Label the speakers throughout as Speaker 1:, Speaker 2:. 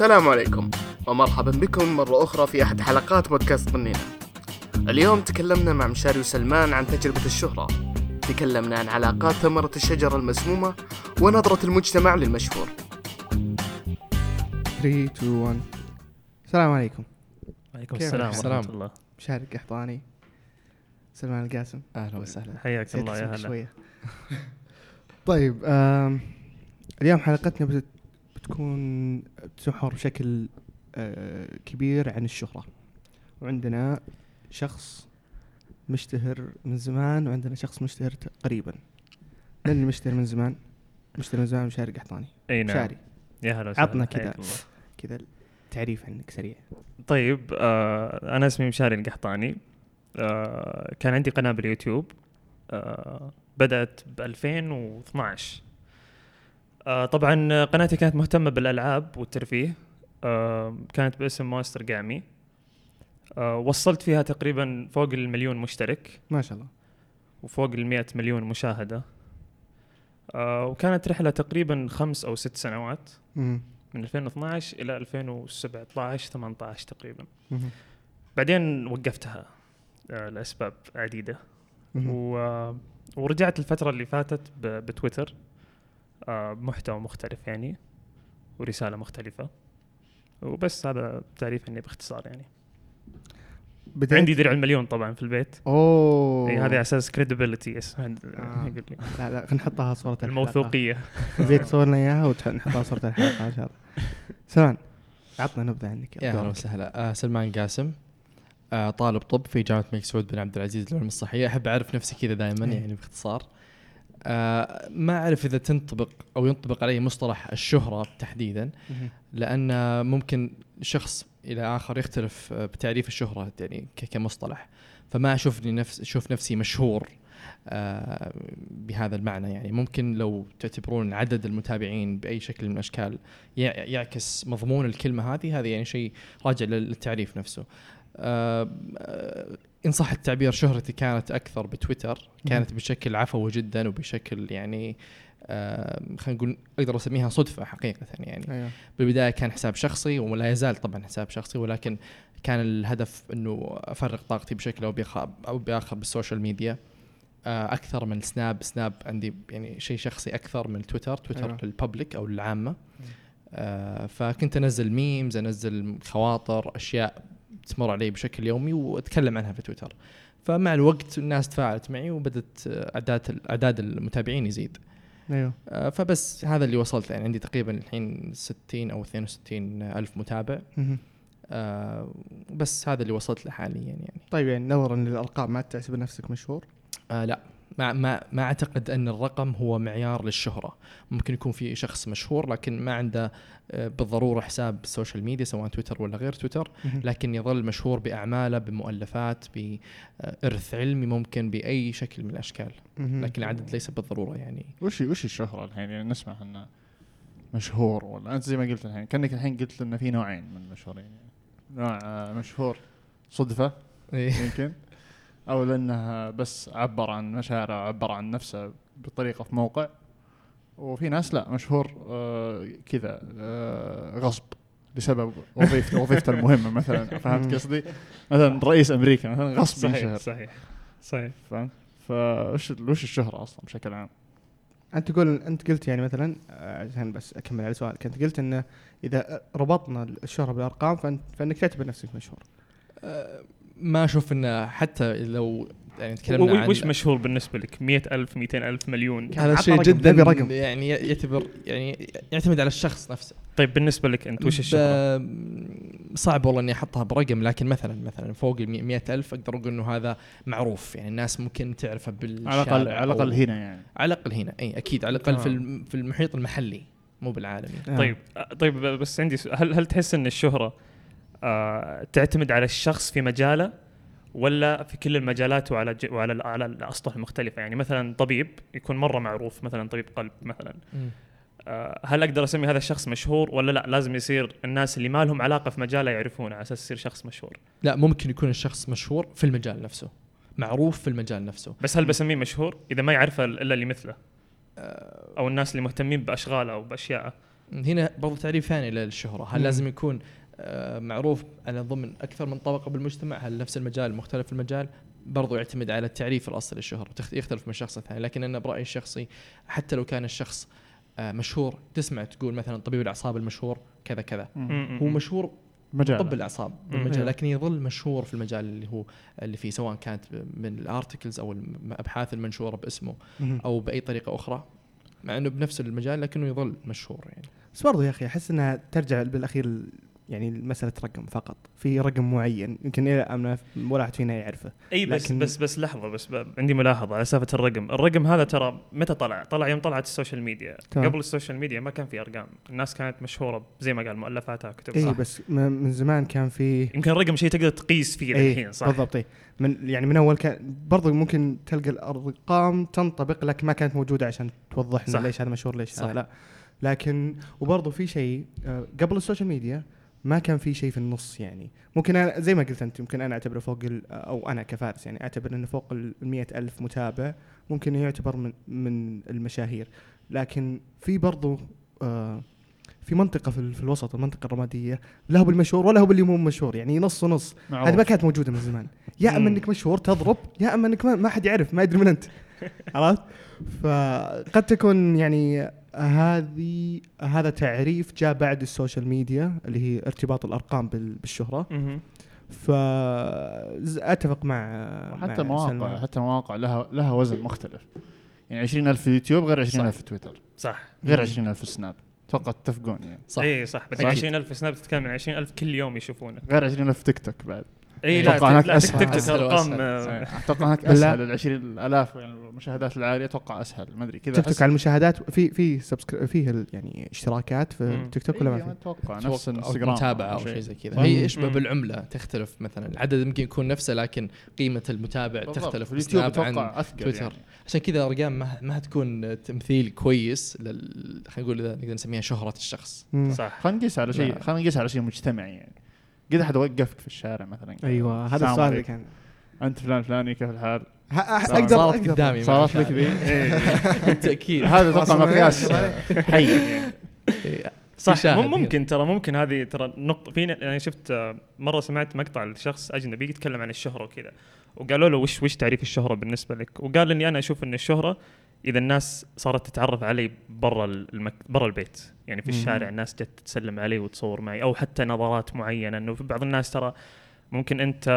Speaker 1: السلام عليكم ومرحبا بكم مرة أخرى في أحد حلقات بودكاست ظنينا اليوم تكلمنا مع مشاري وسلمان عن تجربة الشهرة. تكلمنا عن علاقات ثمرة الشجرة المسمومة ونظرة المجتمع للمشهور.
Speaker 2: 3 2 1 السلام عليكم.
Speaker 3: وعليكم السلام؟ ورحمة الله.
Speaker 2: مشاري القحطاني سلمان القاسم.
Speaker 4: أهلا وسهلا.
Speaker 3: حياك الله يا هلا.
Speaker 2: شوية. طيب اليوم حلقتنا بتكون تحور بشكل آه كبير عن الشهرة. وعندنا شخص مشتهر من زمان وعندنا شخص مشتهر قريبا. من اللي مشتهر من زمان؟ مشتهر من زمان مشاري القحطاني
Speaker 3: أي نعم.
Speaker 2: مشاري.
Speaker 3: يا هلا وسهلا.
Speaker 2: عطنا كذا. كذا تعريف عنك سريع.
Speaker 3: طيب آه أنا اسمي مشاري القحطاني. آه كان عندي قناة باليوتيوب آه بدأت ب 2012 آه طبعا قناتي كانت مهتمة بالألعاب والترفيه آه كانت باسم ماستر قامي آه وصلت فيها تقريبا فوق المليون مشترك.
Speaker 2: ما شاء الله.
Speaker 3: وفوق ال مليون مشاهدة. آه وكانت رحلة تقريبا خمس أو ست سنوات.
Speaker 2: مم.
Speaker 3: من 2012 إلى 2017 18 تقريبا.
Speaker 2: مم.
Speaker 3: بعدين وقفتها آه، لأسباب
Speaker 2: عديدة.
Speaker 3: و... ورجعت الفترة اللي فاتت ب... بتويتر. آه، بمحتوى مختلف يعني ورسالة مختلفة. وبس هذا تعريف عني باختصار يعني.
Speaker 2: بديت
Speaker 3: عندي درع المليون طبعا في البيت.
Speaker 2: أوه.
Speaker 3: إي هذا على أساس credibility
Speaker 2: آه.
Speaker 3: يقول لي.
Speaker 2: لا لا خلينا نحطها صورة الحلقة.
Speaker 3: الموثوقية.
Speaker 2: البيت صورنا إياها ونحطها صورة الحلقة إن شاء الله. سلمان عطنا نبذة عنك.
Speaker 4: يا
Speaker 2: أهلا.
Speaker 4: وسهلا. آه سلمان قاسم. آه طالب طب في جامعة الملك سعود بن عبد العزيز للعلوم الصحيه أحب أعرف نفسي كذا دائما
Speaker 2: إيه.
Speaker 4: يعني باختصار. آه ما أعرف إذا تنطبق أو ينطبق علي مصطلح الشهرة تحديدا. لأن ممكن شخص إلى آخر يختلف آه، بتعريف الشهرة يعني كمصطلح. فما اشوفني نفس أشوف نفسي مشهور آه، بهذا المعنى. يعني ممكن لو تعتبرون عدد المتابعين بأي شكل من الأشكال يع- يعكس مضمون الكلمة هذه هذا يعني شيء راجع للتعريف نفسه. إن صح التعبير شهرتي كانت أكثر بتويتر كانت بشكل عفوي جدا وبشكل يعني آه، خلينا نقول أقدر أسميها صدفة حقيقة يعني.
Speaker 2: أيوه.
Speaker 4: بالبداية كان حساب شخصي ولا يزال طبعا حساب شخصي ولكن كان الهدف إنه أفرغ طاقتي بشكل أو بآخر أو بآخر بال social media. آه، أكثر من سناب سناب عندي يعني شيء شخصي أكثر من تويتر تويتر
Speaker 2: أيوة.
Speaker 4: لل public أو للعامه آه، فكنت أنزل ميمز أنزل خواطر أشياء تمر علي بشكل يومي وأتكلم عنها في تويتر. فمع الوقت الناس تفاعلت معي وبدت أعداد أعداد المتابعين يزيد.
Speaker 2: أيوه.
Speaker 4: آه، فبس هذا اللي وصلت. يعني عندي تقريبا الحين 60 أو 62 ألف متابع. آه، بس هذا اللي وصلت له حاليا يعني.
Speaker 2: طيب يعني نظرا للأرقام ما تعتبر نفسك مشهور؟
Speaker 4: آه لا. ما ما ما أعتقد أن الرقم هو معيار للشهرة. ممكن يكون في شخص مشهور لكن ما عنده آه، بالضرورة حساب social media سواء تويتر ولا غير تويتر. لكن يظل مشهور بأعماله بمؤلفات بإرث علمي ممكن بأي شكل من
Speaker 2: الأشكال.
Speaker 4: لكن العدد ليس بالضرورة يعني.
Speaker 5: وش وش الشهرة الحين؟ يعني نسمع انه مشهور ولا؟ أنت زي ما قلت الحين كأنك الحين قلت انه في نوعين من المشهورين. يعني نوع آه، مشهور صدفة
Speaker 4: إيه.
Speaker 5: يمكن. أو لأنه بس عبر عن مشاعره عبر عن نفسه بطريقة في موقع وفي ناس لا مشهور آه، كذا آه، غصب بسبب وظيفته وظيفته المهمة مثلا فهمت قصدي؟ مثلا رئيس أمريكا مثلا غصب
Speaker 3: صحيح
Speaker 5: ينشهر
Speaker 3: صحيح صحيح
Speaker 5: فهمت؟ فوش وش الشهرة أصلا بشكل عام؟
Speaker 2: أنت تقول أنت قلت يعني مثلا آه، عشان بس أكمل على سؤالك أنت قلت إنه إذا ربطنا الشهرة بالأرقام فانت فإنك تعتبر نفسك مشهور
Speaker 4: ما أشوف إنه حتى لو يعني تكلمنا عن
Speaker 3: وش مشهور بالنسبة لك؟ 100000 200000 مليون.
Speaker 4: هذا
Speaker 2: عطنا
Speaker 4: شيء
Speaker 2: رقم،
Speaker 4: جدا
Speaker 2: رقم.
Speaker 4: يعني يعتبر يعني يعتمد على الشخص نفسه.
Speaker 3: طيب بالنسبة لك أنت وش الشهره
Speaker 4: صعب والله إني أحطها برقم لكن مثلا مثلا فوق ال 100000 أقدر أقول إنه هذا معروف. يعني الناس ممكن تعرفه بالشارع
Speaker 5: على الاقل على
Speaker 4: الأقل
Speaker 5: هنا يعني.
Speaker 4: على الأقل هنا. إي أكيد. على الأقل في
Speaker 5: آه.
Speaker 4: في المحيط المحلي مو بالعالمي
Speaker 2: آه.
Speaker 3: طيب آه، طيب بس عندي سؤال هل هل تحس إن الشهرة آه تعتمد على الشخص في مجاله ولا في كل المجالات وعلى ج... وعلى على الأسطح المختلفة؟ يعني مثلا طبيب يكون مرة معروف مثلا طبيب قلب مثلا. آه هل أقدر أسمي هذا الشخص مشهور ولا لا؟ لازم يصير الناس اللي ما لهم علاقة في مجاله يعرفونه على أساس يصير شخص مشهور.
Speaker 4: لا ممكن يكون الشخص مشهور في المجال نفسه معروف في المجال نفسه.
Speaker 3: بس هل بسميه مشهور؟ إذا ما يعرفه إلا اللي مثله. أو الناس اللي مهتمين بأشغاله أو بأشياءه.
Speaker 4: هنا برضو تعريف ثاني للشهرة. هل
Speaker 2: مم.
Speaker 4: لازم يكون آه، معروف على ضمن أكثر من طبقة بالمجتمع. هل نفس المجال مختلف المجال؟ برضو يعتمد على التعريف الأصلي للشهره يختلف من شخص لثاني لكن أنا برأيي الشخصي حتى لو كان الشخص آه، مشهور تسمع تقول مثلا طبيب الأعصاب المشهور كذا كذا. هو مشهور
Speaker 5: مجال
Speaker 4: طب الأعصاب
Speaker 2: أيوة.
Speaker 4: لكن يظل مشهور في المجال اللي هو اللي فيه سواء كانت من الأرتكلز أو الأبحاث المنشورة باسمه. أو بأي طريقة أخرى مع إنه بنفس المجال لكنه يظل مشهور يعني.
Speaker 2: بس برضو يا أخي أحس إنها ترجع بالأخير يعني مساله رقم فقط في رقم معين يمكن إلى الآن ولا أحد فينا يعرفه
Speaker 3: إي بس بس بس لحظة بس عندي ملاحظة على سالفة الرقم، الرقم هذا ترى متى طلع؟ طلع يوم طلعت السوشيال ميديا،
Speaker 2: تمام.
Speaker 3: قبل السوشيال ميديا ما كان في أرقام، الناس كانت مشهورة زي ما قال مؤلفاتها كتب إي.
Speaker 2: بس من زمان كان في
Speaker 3: يمكن الرقم شيء تقدر تقيس فيه
Speaker 2: إيه،
Speaker 3: الحين صح؟
Speaker 2: بالضبط إيه. من يعني من أول كان برضو ممكن تلقى الأرقام تنطبق لك ما كانت موجودة عشان توضح. لنا ليش هذا مشهور ليش. هذا لا لكن وبرضو في شيء آه، قبل السوشيال ميديا ما كان في شيء في النص يعني. ممكن أنا زي ما قلت أنت يمكن أنا أعتبره فوق أو أنا كفارس يعني أعتبر إنه فوق ال 100 ألف متابع ممكن يعتبر من من المشاهير. لكن في برضو آه في منطقة في, في الوسط المنطقة الرمادية لا هو بالمشهور ولا هو باللي مو مشهور يعني نص ونص. هذه ما كانت موجودة من زمان. يا
Speaker 3: أما.
Speaker 2: إنك مشهور تضرب يا أما إنك ما, ما حد يعرف ما يدري من أنت. عرفت؟ فقد تكون يعني هذه هذا تعريف جاء بعد السوشيال ميديا اللي هي ارتباط الأرقام بال-
Speaker 3: بالشهرة.
Speaker 2: فاتفق مع
Speaker 5: وحتى
Speaker 2: مع
Speaker 5: مواقع. حتى مواقع لها لها وزن مختلف. يعني 20000 في يوتيوب غير 20000 في تويتر.
Speaker 3: صح.
Speaker 5: غير 20000 في سناب. أتوقع تتفقون يعني.
Speaker 4: صح.
Speaker 3: اي صح. بس
Speaker 4: أكيد.
Speaker 3: 20000 سناب تتكلم عن 20000 كل يوم يشوفونك
Speaker 5: غير 20000 في تيك توك بعد.
Speaker 3: اي لا
Speaker 5: أتوقع هناك
Speaker 3: لا
Speaker 5: أسهل.
Speaker 3: تيك توك
Speaker 4: أسهل أرقام.
Speaker 3: آه،
Speaker 5: أتوقع هناك. أسهل ال 20000 يعني المشاهدات العالية أتوقع أسهل ما أدري كذا
Speaker 2: تيك توك على المشاهدات في في subscri- فيه ال- يعني اشتراكات في
Speaker 3: مم.
Speaker 2: تيك توك ولا ما
Speaker 5: إيه،
Speaker 2: في؟
Speaker 5: أتوقع
Speaker 4: أتوقع
Speaker 5: نفس
Speaker 4: أو
Speaker 5: انستغرام
Speaker 4: متابعة أو شيء زي. كذا هي يشبه
Speaker 3: مم.
Speaker 4: بالعملة تختلف مثلا العدد يمكن يكون نفسه لكن قيمة المتابع. تختلف
Speaker 5: في اليوتيوب أتوقع أثقل
Speaker 4: تويتر.
Speaker 5: يعني.
Speaker 4: عشان كذا الارقام ما, ما هتكون تمثيل كويس لل خلينا نقول إذا نقدر نسميها شهرة الشخص.
Speaker 3: صح
Speaker 5: خلينا نقيس على شيء. خلينا نقيس على شيء مجتمعي يعني قد احد وقفك في الشارع مثلا
Speaker 2: أيوه هذا السؤال اللي. كان
Speaker 5: أنت فلان فلاني كيف الحال؟
Speaker 2: أقدر
Speaker 5: صارت
Speaker 2: أقدر.
Speaker 4: قدامي
Speaker 5: صارت لك ذي؟
Speaker 4: بالتأكيد
Speaker 5: هذا
Speaker 2: أتوقع
Speaker 5: مقياس. حي.
Speaker 3: صح. ممكن ترى ممكن هذه ترى نقطة في يعني شفت آه، مرة سمعت مقطع لشخص أجنبي يتكلم عن الشهرة وكذا وقالوا له وش وش تعريف الشهرة بالنسبة لك؟ وقال إني أنا أشوف إن الشهرة إذا الناس صارت تتعرف علي برا المك... برا البيت. يعني في. الشارع الناس جت تسلم علي وتصور معي أو حتى نظرات معينة. إنه في بعض الناس ترى ممكن أنت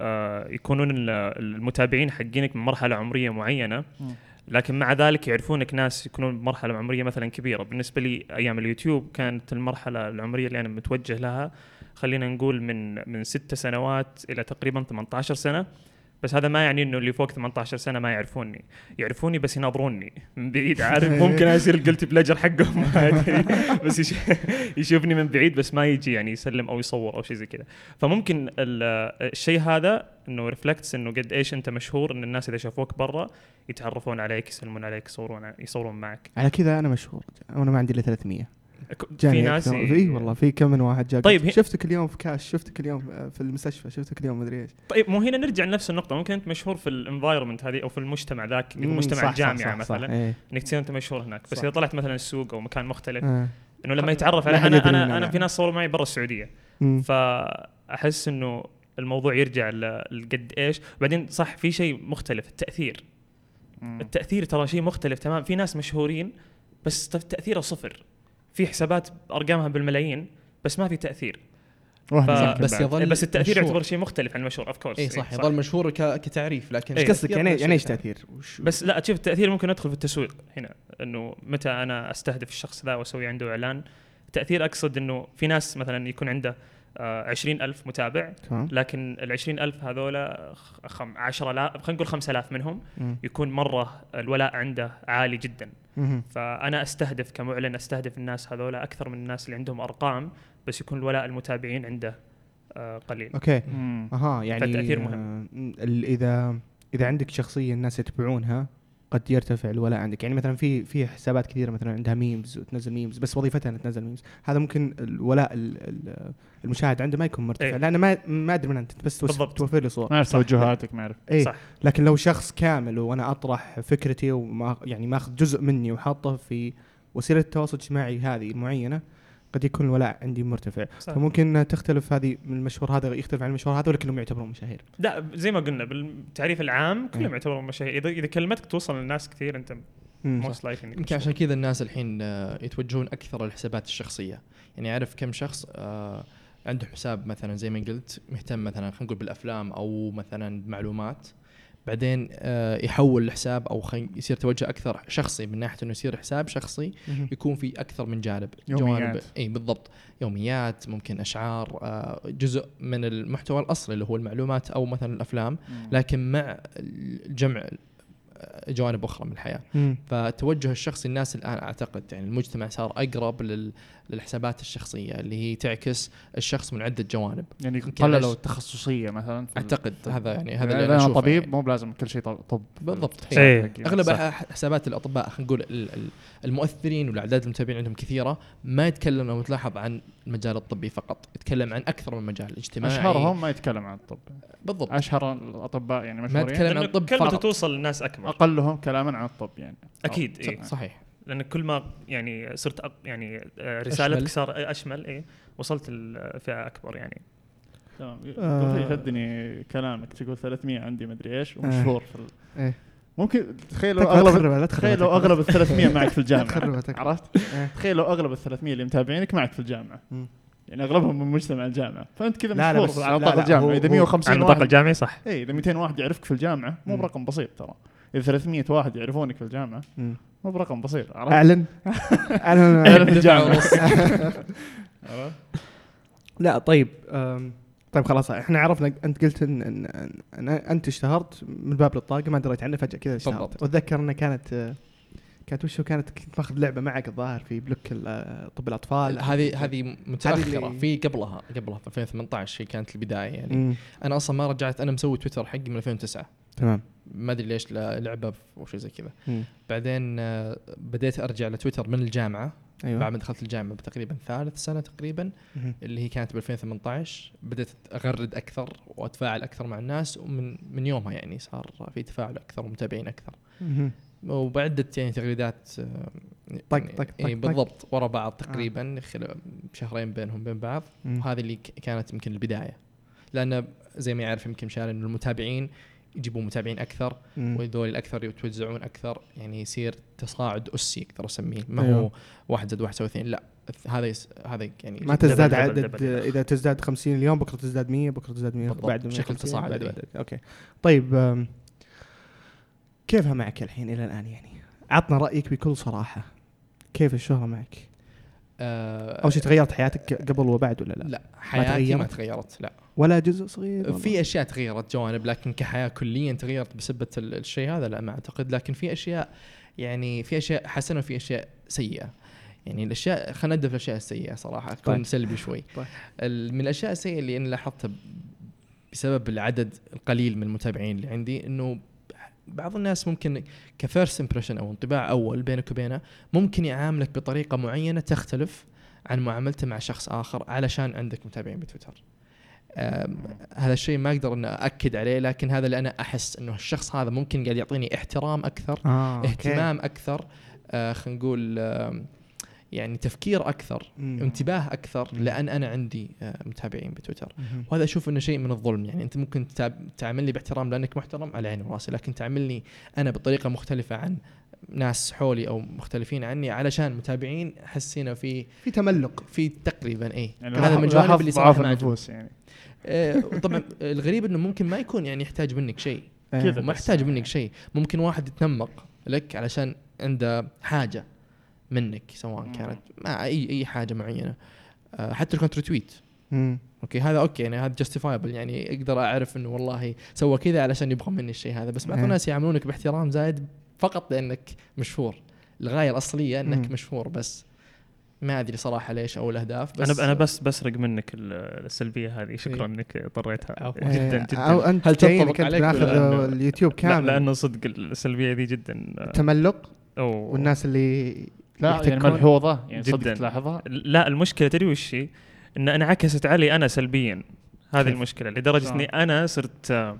Speaker 3: آه، يكونون ال- المتابعين حقينك من مرحلة عمرية معينة
Speaker 5: مم.
Speaker 3: لكن مع ذلك يعرفونك ناس يكونون بمرحله عمرية مثلا كبيرة. بالنسبة لي أيام اليوتيوب كانت المرحلة العمرية اللي أنا متوجه لها. خلينا نقول من من ست سنوات إلى تقريبا 18 سنة. بس هذا ما يعني إنه اللي فوق 18 سنة ما يعرفوني. يعرفوني بس يناظروني من بعيد عارف؟ ممكن أصير الـ guilty pleasure حقهم. بس يش- يشوفني من بعيد بس ما يجي يعني يسلم أو يصور أو شيء زي كذا. فممكن ال- الشيء هذا إنه reflects إنه قد إيش أنت مشهور إن الناس إذا شافوك برا يتعرفون عليك يسلمون عليك يصورون يصورون معك.
Speaker 2: على كذا أنا مشهور وأنا ما عندي إلا 300
Speaker 3: في ناس
Speaker 2: اي والله في كم من واحد جاء
Speaker 3: طيب
Speaker 2: شفتك اليوم في كاش شفتك اليوم آه، في المستشفى شفتك اليوم مدري إيش
Speaker 3: طيب مو هنا نرجع لنفس النقطة ممكن انت مشهور في ال environment هذه أو في المجتمع ذاك مجتمع
Speaker 2: صح،
Speaker 3: الجامعة
Speaker 2: صح، صح،
Speaker 3: مثلا
Speaker 2: صح. إيه.
Speaker 3: إنك تصير أنت مشهور هناك بس
Speaker 2: صح.
Speaker 3: إذا طلعت مثلا السوق أو مكان مختلف
Speaker 2: آه.
Speaker 3: إنه لما يتعرف
Speaker 2: ما
Speaker 3: علي
Speaker 2: حد
Speaker 3: أنا
Speaker 2: أنا
Speaker 3: أنا
Speaker 2: أنا-
Speaker 3: في ناس صوروا معي برا
Speaker 2: السعودية.
Speaker 3: فأحس إنه الموضوع يرجع لقد إيش بعدين صح في شيء مختلف
Speaker 5: التأثير.
Speaker 3: التأثير ترى شيء مختلف تمام في ناس مشهورين بس ت- تأثيره صفر في حسابات أرقامها بالملايين بس ما في
Speaker 5: تأثير
Speaker 3: ف-
Speaker 4: بس. يظل
Speaker 3: بس التأثير
Speaker 4: مشهور.
Speaker 3: يعتبر شيء مختلف عن المشهور of course
Speaker 4: اي صح يظل مشهور ك- كتعريف لكن.
Speaker 2: إيش قصدك يعني يعني
Speaker 4: إيش
Speaker 2: تأثير؟ وش
Speaker 3: بس لا تشوف التأثير ممكن ادخل في التسويق هنا إنه متى أنا أستهدف الشخص ذا وأسوي عنده إعلان تأثير أقصد إنه في ناس مثلا يكون عنده آه، عشرين ألف متابع
Speaker 2: تمام
Speaker 3: لكن ال 20000 هذولا خ- خم 10000 خلينا نقول 5000 منهم. يكون مرة الولاء عنده عالي جدا. فأنا أستهدف كمعلن أستهدف الناس هذولا أكثر من الناس اللي عندهم أرقام بس يكون الولاء المتابعين عنده آه، قليل
Speaker 5: أوكي.
Speaker 2: أها يعني
Speaker 3: فالتأثير مهم.
Speaker 2: آه، ال- إذا إذا عندك شخصية الناس يتبعونها قد يرتفع الولاء عندك. يعني مثلا في في حسابات كثيرة مثلا عندها memes وتنزل memes بس وظيفتها إنها تنزل memes هذا ممكن الولاء ال- ال- المشاهد عنده ما يكون مرتفع
Speaker 3: إيه.
Speaker 2: لأنه ما ما أدري من أنت أنت بس
Speaker 3: بالضبط.
Speaker 2: توفر لي صور
Speaker 5: ما اعرف توجهاتك ما اعرف
Speaker 2: اي
Speaker 3: صح.
Speaker 2: لكن لو شخص كامل وأنا أطرح فكرتي وما يعني ماخذ جزء مني وحاطه في وسيلة التواصل الاجتماعي هذه المعينة قد يكون الولاء عندي مرتفع
Speaker 3: صح.
Speaker 2: فممكن تختلف هذه من المشهور هذا يختلف عن المشهور هذا ولكنهم يعتبرون مشاهير
Speaker 3: لا زي ما قلنا بالتعريف العام كلهم
Speaker 2: إيه.
Speaker 3: يعتبرون مشاهير إذا إذا كلمتك توصل للناس كثير
Speaker 2: أنت.
Speaker 3: موست لايك
Speaker 4: يمكن عشان كذا الناس الحين آه، يتوجهون أكثر للحسابات الشخصية يعني أعرف كم شخص آه، عنده حساب مثلا زي ما قلت مهتم مثلا خلينا نقول بالأفلام أو مثلا بمعلومات بعدين آه، يحول الحساب أو يصير توجه أكثر شخصي من ناحية إنه يصير حساب شخصي. يكون في أكثر من جانب
Speaker 5: يوميات.
Speaker 4: جوانب إي بالضبط يوميات ممكن أشعار آه، جزء من المحتوى الأصلي اللي هو المعلومات أو مثلا الأفلام لكن مع الجمع آه، جوانب أخرى من الحياة
Speaker 2: مم.
Speaker 4: فتوجه الشخصي الناس الآن أعتقد يعني المجتمع صار أقرب لل- للحسابات الشخصية اللي هي تعكس الشخص من عدة جوانب
Speaker 5: يعني قللوا التخصصيه مثلا
Speaker 4: أعتقد هذا يعني هذا
Speaker 5: هذا
Speaker 4: اللي أنا
Speaker 5: طبيب
Speaker 4: يعني.
Speaker 5: مو بلازم كل شيء طب طب
Speaker 4: بالضبط.
Speaker 5: حقي.
Speaker 4: أغلب
Speaker 3: صح.
Speaker 4: حسابات الأطباء خلينا نقول ال- ال- المؤثرين والأعداد المتابعين عندهم كثيرة ما يتكلم لو تلاحظ عن المجال الطبي فقط يتكلم عن أكثر من مجال اجتماعي
Speaker 5: أشهرهم ما يتكلم عن الطب
Speaker 4: بالضبط
Speaker 5: أشهر الأطباء يعني
Speaker 4: ما
Speaker 5: مشهورين
Speaker 4: يتكلم عن الطب
Speaker 3: كلمته توصل للناس اكبر
Speaker 5: أقلهم كلاما عن الطب يعني أكيد
Speaker 3: إيه.
Speaker 4: صحيح
Speaker 3: لأن كل ما يعني صرت أق... يعني آه، رسالتك
Speaker 4: أشمل.
Speaker 3: صار أشمل إيه وصلت الفئه أكبر يعني
Speaker 5: تمام
Speaker 2: آه.
Speaker 5: شدني كلامك تقول 300 عندي مدري إيش ومشهور في ال...
Speaker 2: إيه.
Speaker 5: ممكن تخيل لو اغلب
Speaker 2: تخربها لا تخربها
Speaker 5: تخيل لو
Speaker 2: تكفى.
Speaker 5: أغلب ال 300 معك في
Speaker 2: الجامعة.
Speaker 5: عرفت؟
Speaker 2: إيه.
Speaker 5: تخيل لو أغلب ال 300 اللي متابعينك معك في
Speaker 2: الجامعة.
Speaker 5: يعني أغلبهم من مجتمع الجامعة فأنت كذا
Speaker 2: لا، لا،
Speaker 5: مشهور
Speaker 2: بس-
Speaker 5: على نطاق الجامعة
Speaker 2: هو-
Speaker 5: إذا
Speaker 2: هو-
Speaker 5: 150
Speaker 3: على
Speaker 5: واحد
Speaker 3: الجامعي صح
Speaker 5: اي إذا 200 واحد يعرفك في الجامعة مو. برقم بسيط ترى إذا 300 واحد يعرفونك في
Speaker 2: الجامعة.
Speaker 5: مو برقم بسيط عرفت؟
Speaker 2: أعلن
Speaker 5: أعلن أعلن الجامعة؟
Speaker 2: لا طيب طيب خلاص إحنا عرفنا أنت قلت ان, إن, إن, إن أنت اشتهرت من باب الطاقة ما دريت عنه فجأة كذا اشتهرت. واتذكر انها كانت كانت وشو كانت كنت ماخذ لعبة معك الظاهر في بلوك ال- طب الأطفال
Speaker 4: هذه هذه
Speaker 2: متأخرة
Speaker 4: في قبلها قبلها في 2018 هي كانت البداية يعني
Speaker 2: مم.
Speaker 4: أنا أصلا ما رجعت أنا مسوي تويتر حقي من 2009
Speaker 2: تمام.
Speaker 4: ما أدري ليش لعبة أو شيء زي كذا. بعدين آه، بديت أرجع لتويتر من الجامعة.
Speaker 2: أيوه.
Speaker 4: بعد ما دخلت الجامعة بتقريبا ثالث سنة تقريبا
Speaker 2: مم.
Speaker 4: اللي هي كانت ب 2018 بديت أغرد أكثر وأتفاعل أكثر مع الناس ومن من يومها يعني صار في تفاعل أكثر ومتابعين أكثر.
Speaker 2: مم.
Speaker 4: وبعدة يعني تغريدات آه،
Speaker 2: طق-
Speaker 4: يعني
Speaker 2: طق-
Speaker 4: إيه
Speaker 2: طق-
Speaker 4: بالضبط ورا بعض تقريبا خلال شهرين بينهم بين بعض.
Speaker 2: مم.
Speaker 4: وهذه اللي كانت يمكن البداية. لأن زي ما يعرف يمكن شارع انه المتابعين يجيبون متابعين
Speaker 2: أكثر.
Speaker 4: وذول الأكثر يتوزعون أكثر يعني يصير تصاعد أسي أقدر أسميه ما
Speaker 2: أيوه.
Speaker 4: هو واحد زائد واحد يساوي اثنين لا هذا yes هذا يعني
Speaker 2: ما تزداد
Speaker 3: double-
Speaker 2: عدد
Speaker 3: double- double.
Speaker 2: إذا تزداد 50 اليوم بكرة تزداد 100 بكرة تزداد 100
Speaker 4: بالضبط،
Speaker 2: بعد
Speaker 4: بشكل
Speaker 2: 150
Speaker 4: تصاعدي.
Speaker 2: بعد- بعد- أوكي طيب كيفها معك الحين إلى الآن يعني عطنا رأيك بكل صراحة كيف الشهرة معك
Speaker 4: آه
Speaker 2: أول شيء تغيرت حياتك قبل وبعد ولا لا,
Speaker 4: لا حياتي ما
Speaker 2: تغيرت؟
Speaker 4: تغيرت لا
Speaker 2: ولا جزء صغير؟
Speaker 4: في أشياء تغيرت جوانب لكن كحياة كليا تغيرت بسبة ال- الشيء هذا لا ما أعتقد لكن في أشياء يعني في أشياء حسنة وفي أشياء سيئة يعني الأشياء خلينا نبدأ في الاشياء السيئة صراحة أكون
Speaker 2: طيب.
Speaker 4: سلبي شوي
Speaker 2: طيب.
Speaker 4: من الأشياء السيئة اللي أنا لاحظتها بسبب العدد القليل من المتابعين اللي عندي إنه بعض الناس ممكن ك first impression أو انطباع أول بينك وبينه ممكن يعاملك بطريقة معينة تختلف عن معاملته مع شخص آخر علشان عندك متابعين بتويتر. هذا الشيء ما أقدر ان اكد عليه لكن هذا اللي أنا أحس إنه الشخص هذا ممكن قاعد يعطيني احترام أكثر
Speaker 2: آه، أوكي.
Speaker 4: اهتمام أكثر آه خلينا نقول آم، يعني تفكير أكثر
Speaker 2: مم.
Speaker 4: انتباه أكثر
Speaker 2: مم.
Speaker 4: لأن أنا عندي آه متابعين بتويتر
Speaker 2: مهم.
Speaker 4: وهذا أشوف إنه شيء من الظلم يعني أنت ممكن تعاملني باحترام لأنك محترم على عيني وراسي لكن تعاملني أنا بطريقة مختلفة عن ناس حولي أو مختلفين عني علشان متابعين أحس هنا في
Speaker 2: في تملق
Speaker 4: في تقريبا إي
Speaker 5: يعني
Speaker 4: هذا من الجوانب اللي
Speaker 5: ضعف. النفوس يعني
Speaker 4: آه، طبعا الغريب إنه ممكن ما يكون يعني يحتاج منك شيء ما يحتاج. منك شيء ممكن واحد يتملق لك علشان عنده حاجة منك سواء
Speaker 5: مم.
Speaker 4: كانت مع أي أي حاجة معينة آه، حتى لو كانت
Speaker 2: retweet.
Speaker 4: أوكي هذا أوكي يعني هذا justifiable يعني أقدر أعرف إنه والله سوى كذا علشان يبغى مني الشيء هذا بس بعض
Speaker 2: إيه.
Speaker 4: الناس يعاملونك باحترام زايد فقط لأنك مشهور الغاية الأصلية إنك
Speaker 2: مم.
Speaker 4: مشهور بس ما أدري صراحة ليش أو الأهداف بس
Speaker 3: أنا أنا بس بسرق منك ال- السلبية هذه شكرا
Speaker 4: إيه.
Speaker 3: إنك طريتها. جدا
Speaker 2: آه، أو
Speaker 3: جدا
Speaker 2: أنت
Speaker 4: هل تنطبق عليك
Speaker 2: ناخذ اليوتيوب
Speaker 3: لا
Speaker 2: كامل
Speaker 3: لأنه صدق السلبية دي جدا
Speaker 2: تملق
Speaker 3: أو
Speaker 2: والناس اللي
Speaker 5: لا يعني. ملحوظة يعني
Speaker 3: جداً.
Speaker 5: صدق تلاحظها
Speaker 3: لا المشكلة تدري وش هي؟ إن انعكست علي أنا سلبيا هذه
Speaker 2: كيف؟
Speaker 3: المشكلة
Speaker 5: لدرجة؟
Speaker 3: إني أنا صرت آه،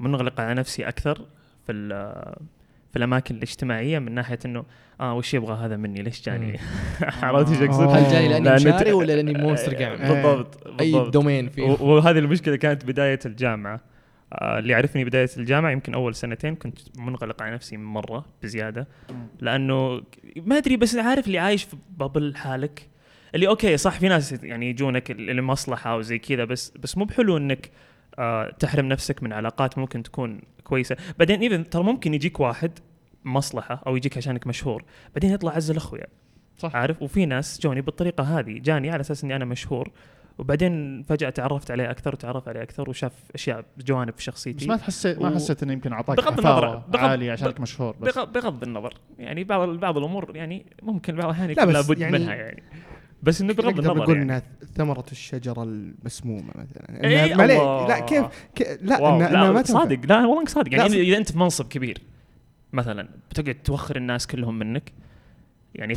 Speaker 3: منغلق على نفسي أكثر في ال- في الأماكن الاجتماعية من ناحية إنه آه وش يبغى هذا مني ليش جاني. عرفت إيش أقصد؟
Speaker 2: آه.
Speaker 4: هل جاي
Speaker 3: لأني
Speaker 4: مشاري ولا لأني مونستر جيم؟
Speaker 3: بالضبط
Speaker 4: أي
Speaker 3: بالضبط.
Speaker 4: دومين فيه
Speaker 3: وهذه المشكلة كانت بداية الجامعة آه، اللي يعرفني بداية الجامعة يمكن أول سنتين كنت منغلق على نفسي مرة بزيادة. لأنه ما أدري بس عارف اللي عايش في bubble حالك اللي أوكي صح في ناس يعني يجونك ل- لمصلحه وزي كذا بس بس مو بحلو إنك آه تحرم نفسك من علاقات ممكن تكون كويسة. بعدين even ترى ممكن يجيك واحد مصلحة أو يجيك عشانك مشهور بعدين يطلع أعز الأخويا.
Speaker 5: صح.
Speaker 3: عارف؟ وفي ناس جوني بالطريقة هذه جاني على أساس إني أنا مشهور. وبعدين فجأة تعرفت عليه أكثر وتعرف عليه أكثر وشاف أشياء جوانب في
Speaker 5: بس
Speaker 3: شخصيتي
Speaker 5: ما تحسيت ما
Speaker 3: و-
Speaker 5: حسيت إنه يمكن أعطاك
Speaker 3: بغض النظر- بغض-
Speaker 5: عالية عشانك مشهور بس.
Speaker 3: بغ- بغض النظر. يعني بعض بعض الأمور يعني ممكن بعض الأحيان
Speaker 2: لا بس
Speaker 3: لابد
Speaker 2: يعني-
Speaker 3: منها يعني. بس إنه بغض النظر
Speaker 2: نقول
Speaker 3: يعني.
Speaker 2: إنها ثمرة الشجرة المسمومة مثلا.
Speaker 3: إيه
Speaker 2: ما. لا كيف ك... لا
Speaker 3: واو،
Speaker 2: إنها, إنها ما.
Speaker 3: صادق. لا والله انك صادق. يعني
Speaker 2: لا،
Speaker 3: إذا أنت في منصب كبير مثلا بتقعد توخر الناس كلهم منك يعني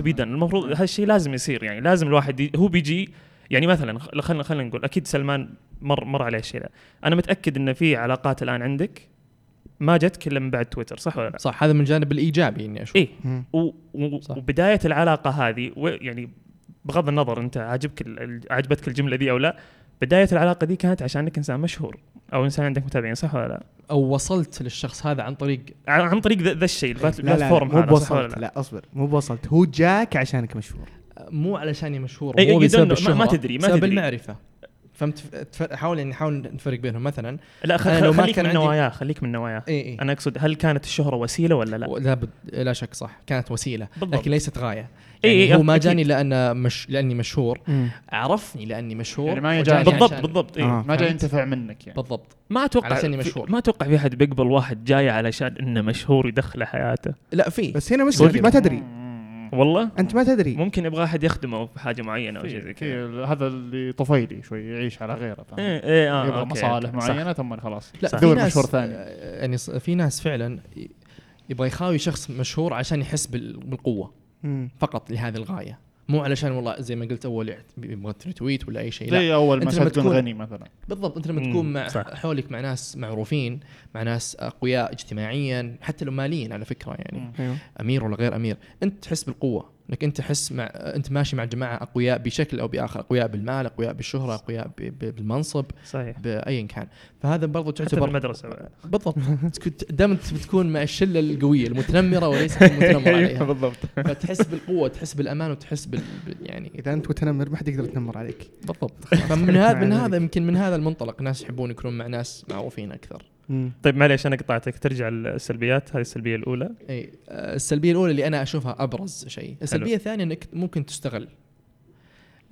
Speaker 3: بي دن المفروض هالشيء لازم يصير يعني. لازم الواحد. هو بيجي يعني مثلا خلينا خلينا نقول أكيد سلمان مر مر عليه الشيء ده أنا متأكد إن في علاقات الآن عندك ما جتك إلا من بعد تويتر صح ولا لا؟
Speaker 4: صح هذا من الجانب الإيجابي إني
Speaker 3: أشوف
Speaker 2: مم.
Speaker 3: و... و...
Speaker 4: صح.
Speaker 3: وبداية العلاقة هذه و... يعني بغض النظر أنت عجبك ال... عجبتك الجملة دي أو لا بداية العلاقة دي كانت عشان إنك إنسان مشهور أو إنسان عندك متابعين صح ولا لا؟
Speaker 4: أو وصلت للشخص هذا عن طريق
Speaker 3: عن طريق ذا ذا الشيء ال plat-
Speaker 2: لا لا, لا
Speaker 3: ال platform
Speaker 2: مو
Speaker 3: هذا صح ولا
Speaker 2: بوصلت
Speaker 3: لا؟
Speaker 2: لا أصبر مو بوصلت هو جاك عشانك مشهور
Speaker 4: مو علشاني مشهور
Speaker 3: إيه،
Speaker 4: مو بسبب الشهرة
Speaker 3: ما تدري- ما
Speaker 4: بسبب
Speaker 3: تدري.
Speaker 4: المعرفة. فهمت؟ تف- حاول يعني نحاول نفرق بينهم. مثلا
Speaker 3: لا خ...
Speaker 4: أنا لو
Speaker 3: خ...
Speaker 4: ما
Speaker 3: خليك
Speaker 4: كان
Speaker 3: من
Speaker 4: عندي-
Speaker 3: نواياه خليك من نواياه.
Speaker 4: إي إي.
Speaker 3: أنا أقصد هل كانت الشهرة وسيلة ولا لا؟
Speaker 4: لا بد لا شك صح. كانت وسيلة
Speaker 3: بالضبط.
Speaker 4: لكن ليست
Speaker 3: غاية.
Speaker 4: يعني
Speaker 3: إي،
Speaker 4: هو ما
Speaker 3: أكيد.
Speaker 4: جاني لأن مش لأني مشهور. عرفني لأني مشهور.
Speaker 5: يعني ما يجاني.
Speaker 3: بالضبط
Speaker 4: عشان-
Speaker 3: بالضبط إيه.
Speaker 2: آه.
Speaker 5: ما جاي؟ ينتفع منك يعني.
Speaker 4: بالضبط.
Speaker 3: ما أتوقع
Speaker 4: علشاني
Speaker 3: في-
Speaker 4: مشهور.
Speaker 3: ما أتوقع في أحد بيقبل واحد جاي علشان إنه مشهور يدخله حياته.
Speaker 4: لا في.
Speaker 2: بس هنا مشكلة. ما تدري.
Speaker 3: والله؟
Speaker 2: أنت ما تدري.
Speaker 3: ممكن يبغى أحد يخدمه في حاجة معينة أو شيء زي كذا.
Speaker 5: هذا اللي طفيلي شوي يعيش على غيره فاهم؟
Speaker 3: إيه إيه آه
Speaker 5: يبغى
Speaker 3: أوكي،
Speaker 5: مصالح. معينة ثم خلاص.
Speaker 4: لا
Speaker 5: دور مشهور ثاني.
Speaker 4: يعني ص- في ناس فعلا يبغى يخاوي شخص مشهور عشان يحس بال- بالقوة
Speaker 2: مم.
Speaker 4: فقط لهذه الغاية. مو علشان والله زي ما قلت أول يبغى retweet ولا أي شيء لا.
Speaker 5: زي أول ما
Speaker 4: تكون-
Speaker 5: غني مثلا.
Speaker 4: بالضبط أنت لما تكون مع
Speaker 3: صح.
Speaker 4: حولك مع ناس معروفين مع ناس أقوياء اجتماعيا حتى لو ماليا على فكرة يعني.
Speaker 5: مم.
Speaker 2: أيوه.
Speaker 4: أمير ولا غير أمير أنت تحس بالقوة. إنك أنت تحس مع أنت ماشي مع جماعة أقوياء بشكل أو بآخر أقوياء بالمال أقوياء بالشهرة أقوياء ب- ب- بالمنصب
Speaker 3: صحيح.
Speaker 4: بايا كان. فهذا برضو تعتبر
Speaker 3: المدرسة.
Speaker 4: بالضبط. دائما بتكون مع الشلة القوية المتنمرة وليس المتنمر عليها.
Speaker 3: بالضبط.
Speaker 4: فتحس بالقوة تحس بالأمان وتحس بال يعني
Speaker 2: إذا أنت متنمر ما حد يقدر يتنمر عليك.
Speaker 4: بالضبط. فمن هذا من هذا. يمكن من هذا المنطلق ناس يحبون يكونون مع ناس معروفين أكثر.
Speaker 2: مم.
Speaker 3: طيب معليش أنا قطعتك. ترجع السلبيات هذه السلبية
Speaker 4: الأولى. إي السلبية الأولى اللي أنا أشوفها أبرز شيء. السلبية الثانية إنك ممكن تستغل.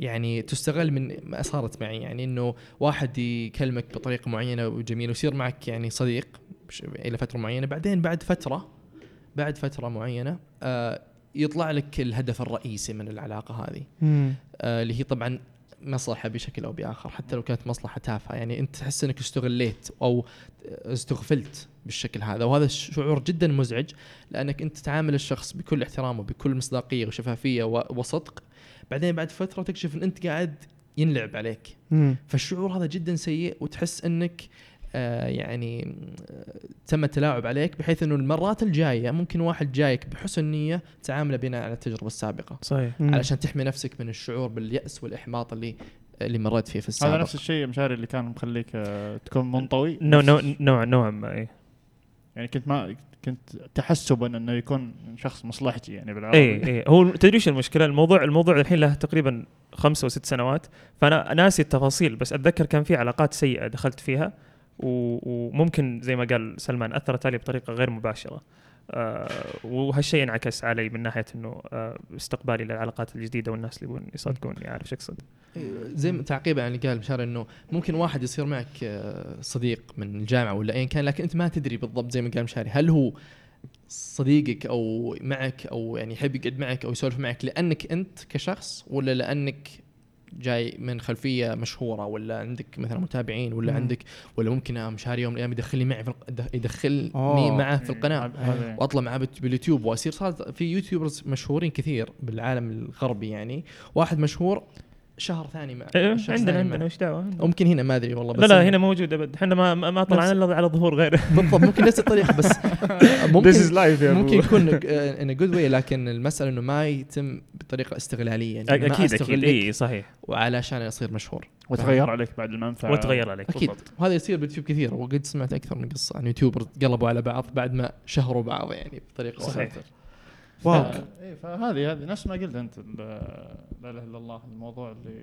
Speaker 4: يعني تستغل من ما صارت معي. يعني إنه واحد يكلمك بطريقة معينة وجميله ويصير معك يعني صديق إلى فترة معينة. بعدين بعد فترة بعد فترة معينة آه يطلع لك الهدف الرئيسي من العلاقة هذه. آه اللي هي طبعا مصلحة بشكل أو بآخر حتى لو كانت مصلحة تافهة. يعني أنت تحس إنك استغليت أو استغفلت بالشكل هذا. وهذا شعور جدا مزعج لأنك أنت تعامل الشخص بكل احترام وبكل مصداقية وشفافية وصدق. بعدين بعد فترة تكشف إن أنت قاعد ينلعب عليك.
Speaker 2: مم.
Speaker 4: فالشعور هذا جدا سيء وتحس إنك آه يعني آه، تم التلاعب عليك بحيث إنه المرات الجاية ممكن واحد جايك بحسن نية تعامله بناء على التجربة السابقة.
Speaker 3: صحيح.
Speaker 2: مم.
Speaker 4: علشان تحمي نفسك من الشعور باليأس والإحباط اللي اللي مريت فيه في السابق.
Speaker 5: هذا نفس الشيء مشاري اللي كان مخليك آه، تكون منطوي؟
Speaker 3: نوع نوع. نوع نوعا ما إيه.
Speaker 5: يعني كنت ما كنت تحسبا إنه يكون شخص مصلحجي يعني بالعربي.
Speaker 3: إيه إيه. هو تدري إيش المشكلة؟ الموضوع الموضوع الحين له تقريبا خمسة أو ست سنوات. فأنا ناسي التفاصيل بس أتذكر كان في علاقات سيئة دخلت فيها. وممكن زي ما قال سلمان أثرت علي بطريقة غير مباشرة آه وهالشيء انعكس علي من ناحية إنه آه استقبالي للعلاقات الجديدة والناس اللي يبون يصدقوني عارف إيش أقصد؟
Speaker 4: زي ما تعقيبا على اللي قال بشار إنه ممكن واحد يصير معك آه، صديق من الجامعة ولا ايا كان لكن أنت ما تدري بالضبط زي ما قال مشاري هل هو صديقك أو معك أو يعني يحب يقعد معك أو يسولف معك لأنك أنت كشخص ولا لأنك جاي من خلفية مشهورة ولا عندك مثلا متابعين ولا
Speaker 2: مم.
Speaker 4: عندك ولا ممكن مشاري يوم من الأيام يدخلني معي في يدخلني
Speaker 2: أوه.
Speaker 4: معه في القناة.
Speaker 5: هذا-
Speaker 4: وأطلع معاه بت- باليوتيوب. وأصير صار في يوتيوبرز مشهورين كثير بالعالم الغربي يعني. واحد مشهور شهر ثاني مع
Speaker 3: إيه،
Speaker 4: شخص
Speaker 3: عندنا
Speaker 4: ثاني
Speaker 3: عندنا وش
Speaker 4: دعوة؟ ممكن هنا ما أدري والله بس
Speaker 3: لا لا هنا موجود أبد. إحنا ما ما ما طلعنا إلا على ظهور غيره.
Speaker 4: بالضبط ممكن نفس الطريقة بس ممكن
Speaker 5: This is life يا
Speaker 4: ممكن. يكون in good way لكن المسألة إنه ما يتم بطريقة استغلالية يعني ما
Speaker 3: أكيد
Speaker 4: أكيد.
Speaker 3: اي صحيح.
Speaker 4: وعلشان اصير مشهور.
Speaker 5: وتغير عليك بعد المنفعة.
Speaker 3: وتغير عليك
Speaker 4: أكيد.
Speaker 3: بالضبط.
Speaker 4: وهذا يصير باليوتيوب كثير وقد سمعت أكثر من قصة عن YouTuber قلبوا على بعض بعد ما شهروا بعض يعني بطريقة
Speaker 3: صحيح.
Speaker 4: أو
Speaker 2: واو.
Speaker 5: ف- إيه، فهذه هذه نفس ما قلت أنت لا إله إلا الله الموضوع اللي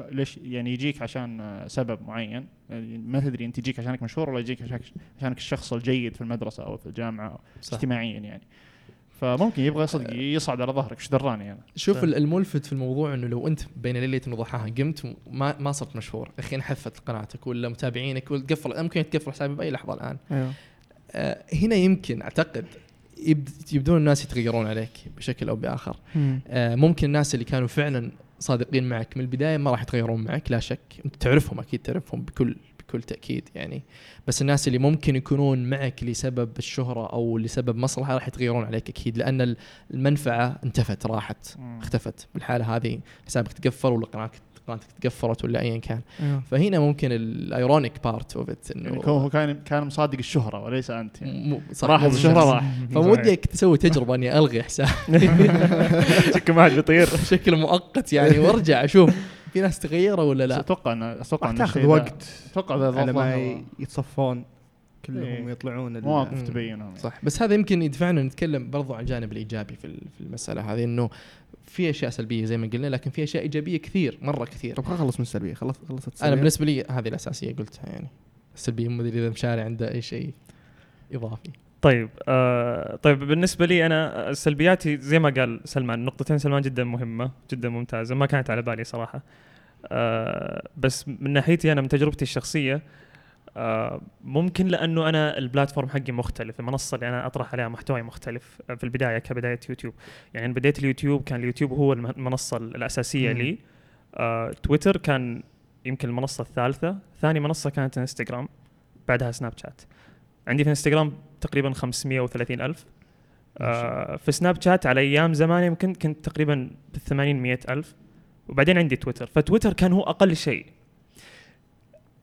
Speaker 5: آه، ليش يعني يجيك عشان آه، سبب معين. يعني ما تدري أنت يجيك عشانك مشهور ولا يجيك عشانك عشانك الشخص الجيد في المدرسة أو في الجامعة
Speaker 4: صح.
Speaker 5: اجتماعيا يعني. فممكن يبغى صدق يصعد على ظهرك إيش دراني أنا؟
Speaker 4: شوف
Speaker 3: صح.
Speaker 4: ال- الملفت في الموضوع إنه لو أنت بين ليله وضحاها قمت وما ما صرت مشهور. أخي انحفت قناتك ولا متابعينك ولا تقفل ممكن تقفل حسابي بأي لحظة الآن.
Speaker 2: أيوه.
Speaker 4: آه هنا يمكن أعتقد يبدون الناس يتغيرون عليك بشكل أو بآخر.
Speaker 2: مم.
Speaker 4: آه ممكن الناس اللي كانوا فعلا صادقين معك من البداية ما راح يتغيرون معك لا شك. أنت تعرفهم أكيد تعرفهم بكل بكل تأكيد يعني. بس الناس اللي ممكن يكونون معك لسبب الشهرة أو لسبب مصلحة راح يتغيرون عليك أكيد لأن ال- المنفعة انتفت راحت اختفت. بالحالة هذه حسابك تقفل ولا قناتك قناتك تقفلت ولا ايا كان.
Speaker 2: أيوه.
Speaker 4: فهنا ممكن ال ironic part of it
Speaker 5: يعني
Speaker 4: إنه
Speaker 5: هو هو كان كان مصادق الشهرة وليس أنت. يعني
Speaker 4: م- مو الشهرة.
Speaker 5: راح.
Speaker 4: فودك تسوي تجربة إني ألغي حساب
Speaker 5: شكل ما حد بيطير
Speaker 4: بشكل مؤقت يعني وارجع أشوف في ناس تغيروا ولا
Speaker 5: بس
Speaker 4: لا.
Speaker 5: أتوقع ان أتوقع
Speaker 2: راح
Speaker 5: ان
Speaker 2: تاخذ وقت
Speaker 5: أتوقع
Speaker 2: على ما يتصفون كلهم
Speaker 5: إيه.
Speaker 2: يطلعون
Speaker 5: مواقف. تبينهم.
Speaker 4: صح بس هذا يمكن يدفعنا نتكلم برضو عن الجانب الإيجابي في ال- في المسألة هذه إنه في أشياء سلبية زي ما قلنا لكن في أشياء إيجابية كثير مرة كثير.
Speaker 2: طب نخلص من السلبية خلص خلصت
Speaker 4: أنا
Speaker 2: السلبية.
Speaker 4: بالنسبة لي هذه الأساسية قلتها يعني. السلبية ما ادري إذا مشاري عنده أي شيء إضافي.
Speaker 3: طيب آه طيب بالنسبة لي أنا سلبياتي زي ما قال سلمان نقطتين سلمان جدا مهمة جدا ممتازة ما كانت على بالي صراحة. آه بس من ناحيتي أنا من تجربتي الشخصية آه ممكن لأنه أنا ال platform حقي مختلف المنصة اللي أنا أطرح عليها محتواي مختلف آه، في البداية كبداية يوتيوب. يعني أنا بديت اليوتيوب كان اليوتيوب هو الم- المنصة
Speaker 2: الأساسية.
Speaker 3: لي. آه تويتر كان يمكن المنصة الثالثة. ثاني منصة كانت إنستغرام بعدها سناب شات. عندي في إنستغرام تقريبا 530 ألف. آه في سناب شات على أيام زمان يمكن كنت تقريبا بال 80 100 ألف. وبعدين عندي تويتر. فتويتر كان هو أقل شيء.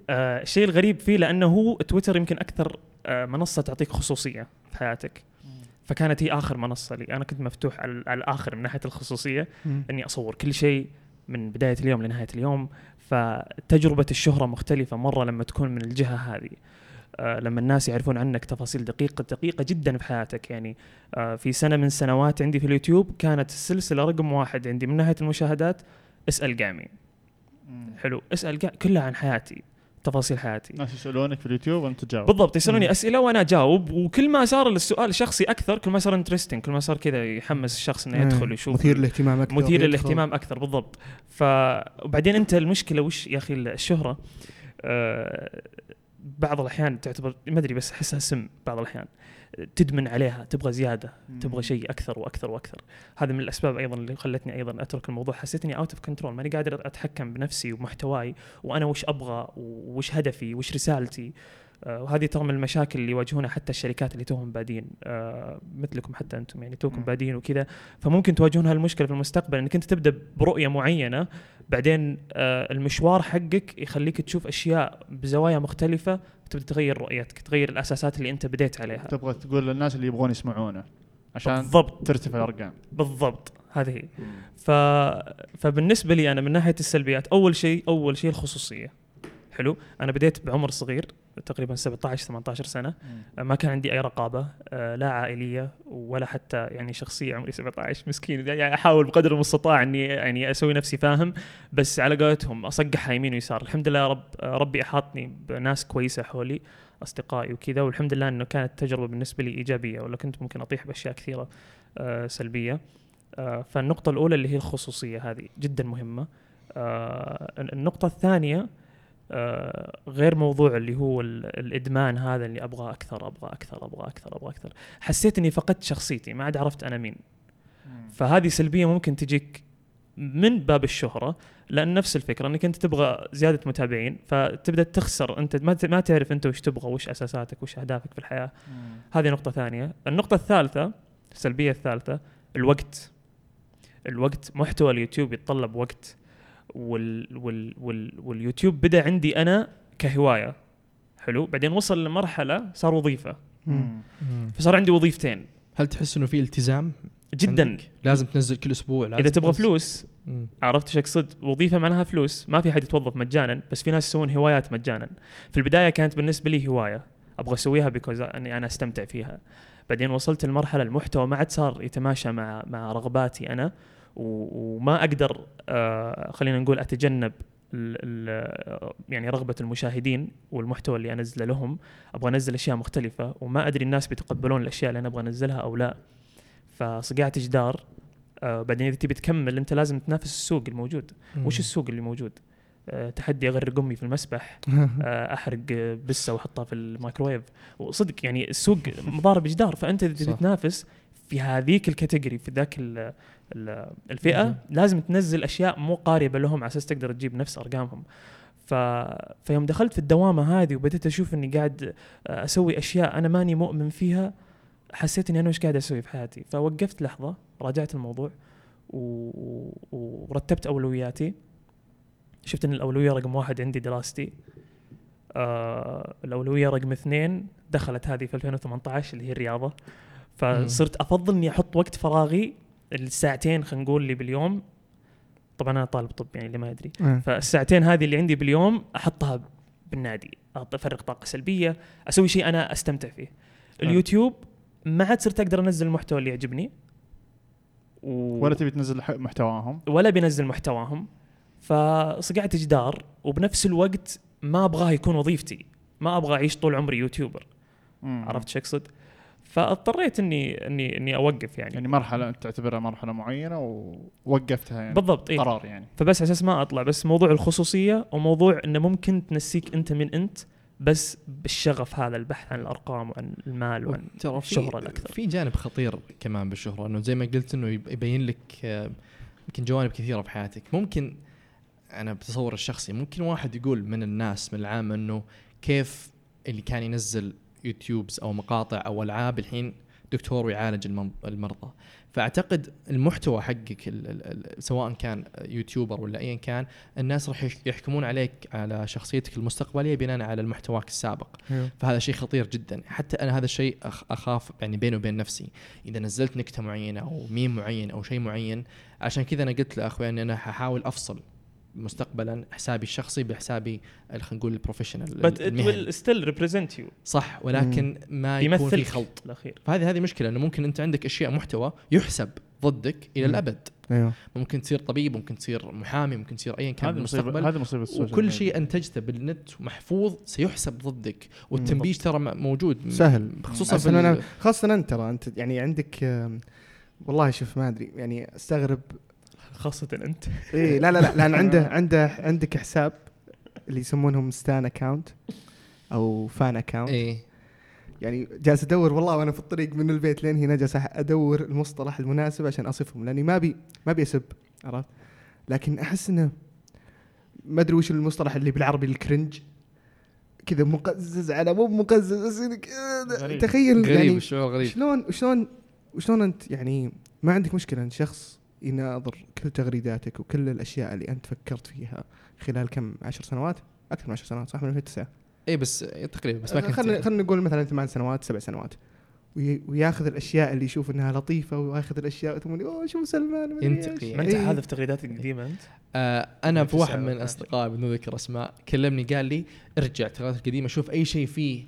Speaker 3: آه الشيء الغريب فيه لأنه هو تويتر يمكن أكثر آه منصة تعطيك خصوصية في حياتك. فكانت هي آخر منصة لي. أنا كنت مفتوح على, على الآخر من ناحية الخصوصية
Speaker 2: مم.
Speaker 3: إني أصور كل شيء من بداية اليوم لنهاية اليوم. فتجربة الشهرة مختلفة مرة لما تكون من الجهة هذه. آه لما الناس يعرفون عنك تفاصيل دقيقة دقيقة جدا في حياتك. يعني آه في سنة من سنوات عندي في اليوتيوب كانت السلسلة رقم واحد عندي من ناحية المشاهدات اسأل قامي حلو. اسأل قا... كلها عن حياتي. تفاصيل حياتي.
Speaker 5: الناس يسألونك في اليوتيوب وأنت تجاوب.
Speaker 3: بالضبط يسألوني أسئلة وأنا أجاوب وكل ما صار السؤال شخصي أكثر كل ما صار interesting كل ما صار كذا يحمس الشخص إنه يدخل ويشوف
Speaker 2: مثير للاهتمام أكثر
Speaker 3: مثير. للاهتمام أكثر بالضبط. ف وبعدين أنت المشكلة وش يا أخي الشهرة؟ آه بعض الأحيان تعتبر ما أدري بس أحسها سم بعض الأحيان. تدمن عليها تبغى زيادة تبغى شيء أكثر وأكثر وأكثر. هذا من الأسباب أيضا اللي خلتني أيضا أترك الموضوع. حسيت اني out of control ماني قادر أتحكم بنفسي ومحتواي وأنا وش أبغى وش هدفي وش رسالتي. آه، وهذه ترى من المشاكل اللي يواجهونها حتى الشركات اللي توهم بادين. آه، مثلكم حتى أنتم يعني توكم
Speaker 5: مم.
Speaker 3: بادين وكذا. فممكن تواجهون هالمشكلة في المستقبل إنك أنت تبدأ برؤية معينة بعدين آه، المشوار حقك يخليك تشوف أشياء بزوايا مختلفة تبدا تغير رؤيتك تغير الأساسات اللي أنت بديت عليها.
Speaker 5: تبغى تقول للناس اللي يبغون يسمعونه عشان
Speaker 3: بالضبط.
Speaker 5: ترتفع الأرقام.
Speaker 3: بالضبط. هذه هي. ف... فبالنسبة لي أنا من ناحية السلبيات أول شيء أول شيء الخصوصية. حلو. أنا بديت بعمر صغير تقريبا 17 18 سنة. ما كان عندي أي رقابة آه، لا عائلية ولا حتى يعني شخصية عمري 17 مسكين. يعني أحاول بقدر المستطاع إني يعني أسوي نفسي فاهم بس على قولتهم اصقعها يمين ويسار. الحمد لله رب آه، ربي أحاطني بناس كويسة حولي أصدقائي وكذا. والحمد لله إنه كانت تجربة بالنسبة لي إيجابية ولا كنت ممكن أطيح بأشياء كثيرة آه، سلبية. فالنقطة الأولى اللي هي الخصوصية هذه جدا مهمة. النقطة الثانية آه، غير موضوع اللي هو ال- الإدمان هذا اللي أبغى أكثر أبغى أكثر أبغى أكثر أبغى أكثر. حسيت إني فقدت شخصيتي ما عاد عرفت أنا مين. فهذه سلبية ممكن تجيك من باب الشهرة لأن نفس الفكرة إنك أنت تبغى زيادة متابعين فتبدأ تخسر. أنت ما ما تعرف أنت وش تبغى وش أساساتك وش أهدافك في الحياة. هذه نقطة ثانية. النقطة الثالثة السلبية الثالثة الوقت. الوقت محتوى اليوتيوب يتطلب وقت. وال وال وال واليوتيوب بدأ عندي أنا كهواية حلو بعدين وصل لمرحلة صار وظيفة
Speaker 2: مم.
Speaker 3: فصار عندي وظيفتين
Speaker 4: هل تحس إنه في التزام
Speaker 3: جدا
Speaker 4: عندك؟ لازم تنزل كل أسبوع لازم
Speaker 3: إذا تبغى
Speaker 4: تنزل.
Speaker 3: فلوس
Speaker 4: مم.
Speaker 3: عرفت إيش اقصد؟ وظيفة معناها فلوس، ما في حد يتوظف مجانا، بس في ناس يسوون هوايات مجانا. في البداية كانت بالنسبة لي هواية، أبغى أسويها بيكوز اني أنا أستمتع فيها. بعدين وصلت لمرحلة المحتوى ما عاد صار يتماشى مع مع رغباتي أنا وما أقدر آه خلينا نقول أتجنب يعني رغبة المشاهدين والمحتوى اللي انزله لهم، أبغى أنزل أشياء مختلفة وما أدري الناس بيتقبلون الأشياء اللي أنا أبغى أنزلها أو لا. فصقعت جدار آه بعدين إذا تبي تكمل أنت لازم تنافس السوق الموجود
Speaker 4: مم.
Speaker 3: وش السوق اللي موجود آه تحدي أغرق أمي في المسبح آه أحرق بسة وأحطها في الميكروويف وصدق يعني السوق مضارب جدار فأنت إذا تبي. تنافس في هذيك الكاتيجوري في ذاك الفئة لازم تنزل أشياء مو قاربة لهم على أساس تقدر تجيب نفس أرقامهم. ف... فيوم دخلت في الدوامة هذه وبديت أشوف إني قاعد آه، أسوي أشياء أنا ماني مؤمن فيها حسيت إني أنا إيش قاعد أسوي في حياتي. فوقفت لحظة راجعت الموضوع و... و- ورتبت أولوياتي. شفت إن الأولوية رقم واحد عندي دراستي. آه الأولوية رقم اثنين دخلت هذه في 2018 اللي هي الرياضة. فصرت أفضل إني أحط وقت فراغي الساعتين خلينا نقول اللي باليوم. طبعا أنا طالب طب يعني اللي ما يدري
Speaker 2: آه.
Speaker 3: فالساعتين هذه اللي عندي باليوم أحطها بالنادي أفرغ طاقة سلبية أسوي شيء أنا أستمتع فيه. اليوتيوب ما عاد صرت أقدر أنزل المحتوى اللي يعجبني. و...
Speaker 5: ولا تبي تنزل محتواهم.
Speaker 3: ولا بينزل محتواهم. فصقعت جدار وبنفس الوقت ما أبغاه يكون وظيفتي. ما أبغى أعيش طول عمري يوتيوبر.
Speaker 5: مم.
Speaker 3: عرفت شو أقصد؟ فاضطريت اني اني إني أوقف يعني,
Speaker 5: يعني مرحلة انت تعتبرها مرحلة معينة ووقفتها يعني.
Speaker 3: بالضبط إيه؟
Speaker 5: قرار يعني.
Speaker 3: فبس على أساس ما أطلع بس موضوع الخصوصية وموضوع إنه ممكن تنسيك أنت من أنت بس بالشغف هذا البحث عن الأرقام وعن المال وعن الشهره
Speaker 4: في
Speaker 3: الأكثر.
Speaker 4: في جانب خطير كمان بالشهرة إنه زي ما قلت إنه يب- يبين لك آه، يمكن جوانب كثيرة في حياتك ممكن أنا بتصور الشخصي ممكن واحد يقول من الناس من العامه إنه كيف اللي كان ينزل يوتيوبز أو مقاطع أو ألعاب الحين دكتور ويعالج المرضى. فأعتقد المحتوى حقك ال ال ال سواء كان يوتيوبر ولا ايا كان الناس راح يح- يحكمون عليك على شخصيتك المستقبلية بناء على محتواك السابق.
Speaker 2: أيوه.
Speaker 4: فهذا شيء خطير جدا. حتى أنا هذا الشيء أخاف يعني بيني وبين نفسي. إذا نزلت نكتة معينة أو ميم معين أو شيء معين عشان كذا أنا قلت لأخوي إني أنا ححاول أفصل مستقبلا حسابي الشخصي بحسابي خلينا نقول ال professional
Speaker 3: but it
Speaker 4: المهني.
Speaker 3: will still represent you.
Speaker 4: صح ولكن ما يكون في خلط.
Speaker 3: الأخير.
Speaker 4: فهذه هذه مشكلة إنه ممكن أنت عندك أشياء محتوى يحسب ضدك إلى
Speaker 2: مم.
Speaker 4: الأبد.
Speaker 2: أيوه.
Speaker 4: ممكن تصير طبيب ممكن تصير محامي ممكن تصير ايا كان
Speaker 5: هذه هذه مصيبة ال
Speaker 4: social
Speaker 5: وكل.
Speaker 4: شيء انتجته بالنت محفوظ سيحسب ضدك والتنبيش ترى موجود.
Speaker 2: سهل.
Speaker 4: خصوصا في
Speaker 2: أنا خاصة أنت ترى أنت يعني عندك والله شوف ما أدري يعني أستغرب
Speaker 3: خاصة أنت.
Speaker 2: إيه لا لا لا لأن عنده عنده عندك حساب اللي يسمونهم stan account أو fan account
Speaker 4: إيه.
Speaker 2: يعني جالس أدور والله وأنا في الطريق من البيت لين هنا جالس أدور المصطلح المناسب عشان أصفهم لأني ما بي ما ابي أسب عرفت؟ لكن أحس إنه ما أدري وش المصطلح اللي بالعربي ال cringe كذا مقزز على مو مقزز بس
Speaker 5: غريب.
Speaker 2: تخيل
Speaker 4: غريب
Speaker 2: يعني
Speaker 4: الشعور غريب؟
Speaker 2: شلون شلون شلون أنت يعني ما عندك مشكلة إن شخص يناظر كل تغريداتك وكل الأشياء اللي أنت فكرت فيها خلال كم عشر سنوات أكثر من عشر سنوات صح من 2009
Speaker 4: إيه بس تقريبا بس ما كنت
Speaker 2: خلينا خلينا نقول مثلا ثمان سنوات سبع سنوات وي- وياخذ الأشياء اللي يشوف إنها لطيفة وياخذ الأشياء ثم يقول أوه شوف سلمان
Speaker 4: ينتقي.
Speaker 3: ما أنت
Speaker 2: إيه.
Speaker 3: هذا في تغريداتك القديمة أنت
Speaker 4: آه أنا في واحد من. أصدقائي بدون ذكر اسماء كلمني قال لي ارجع التغيرات القديمة شوف أي شيء فيه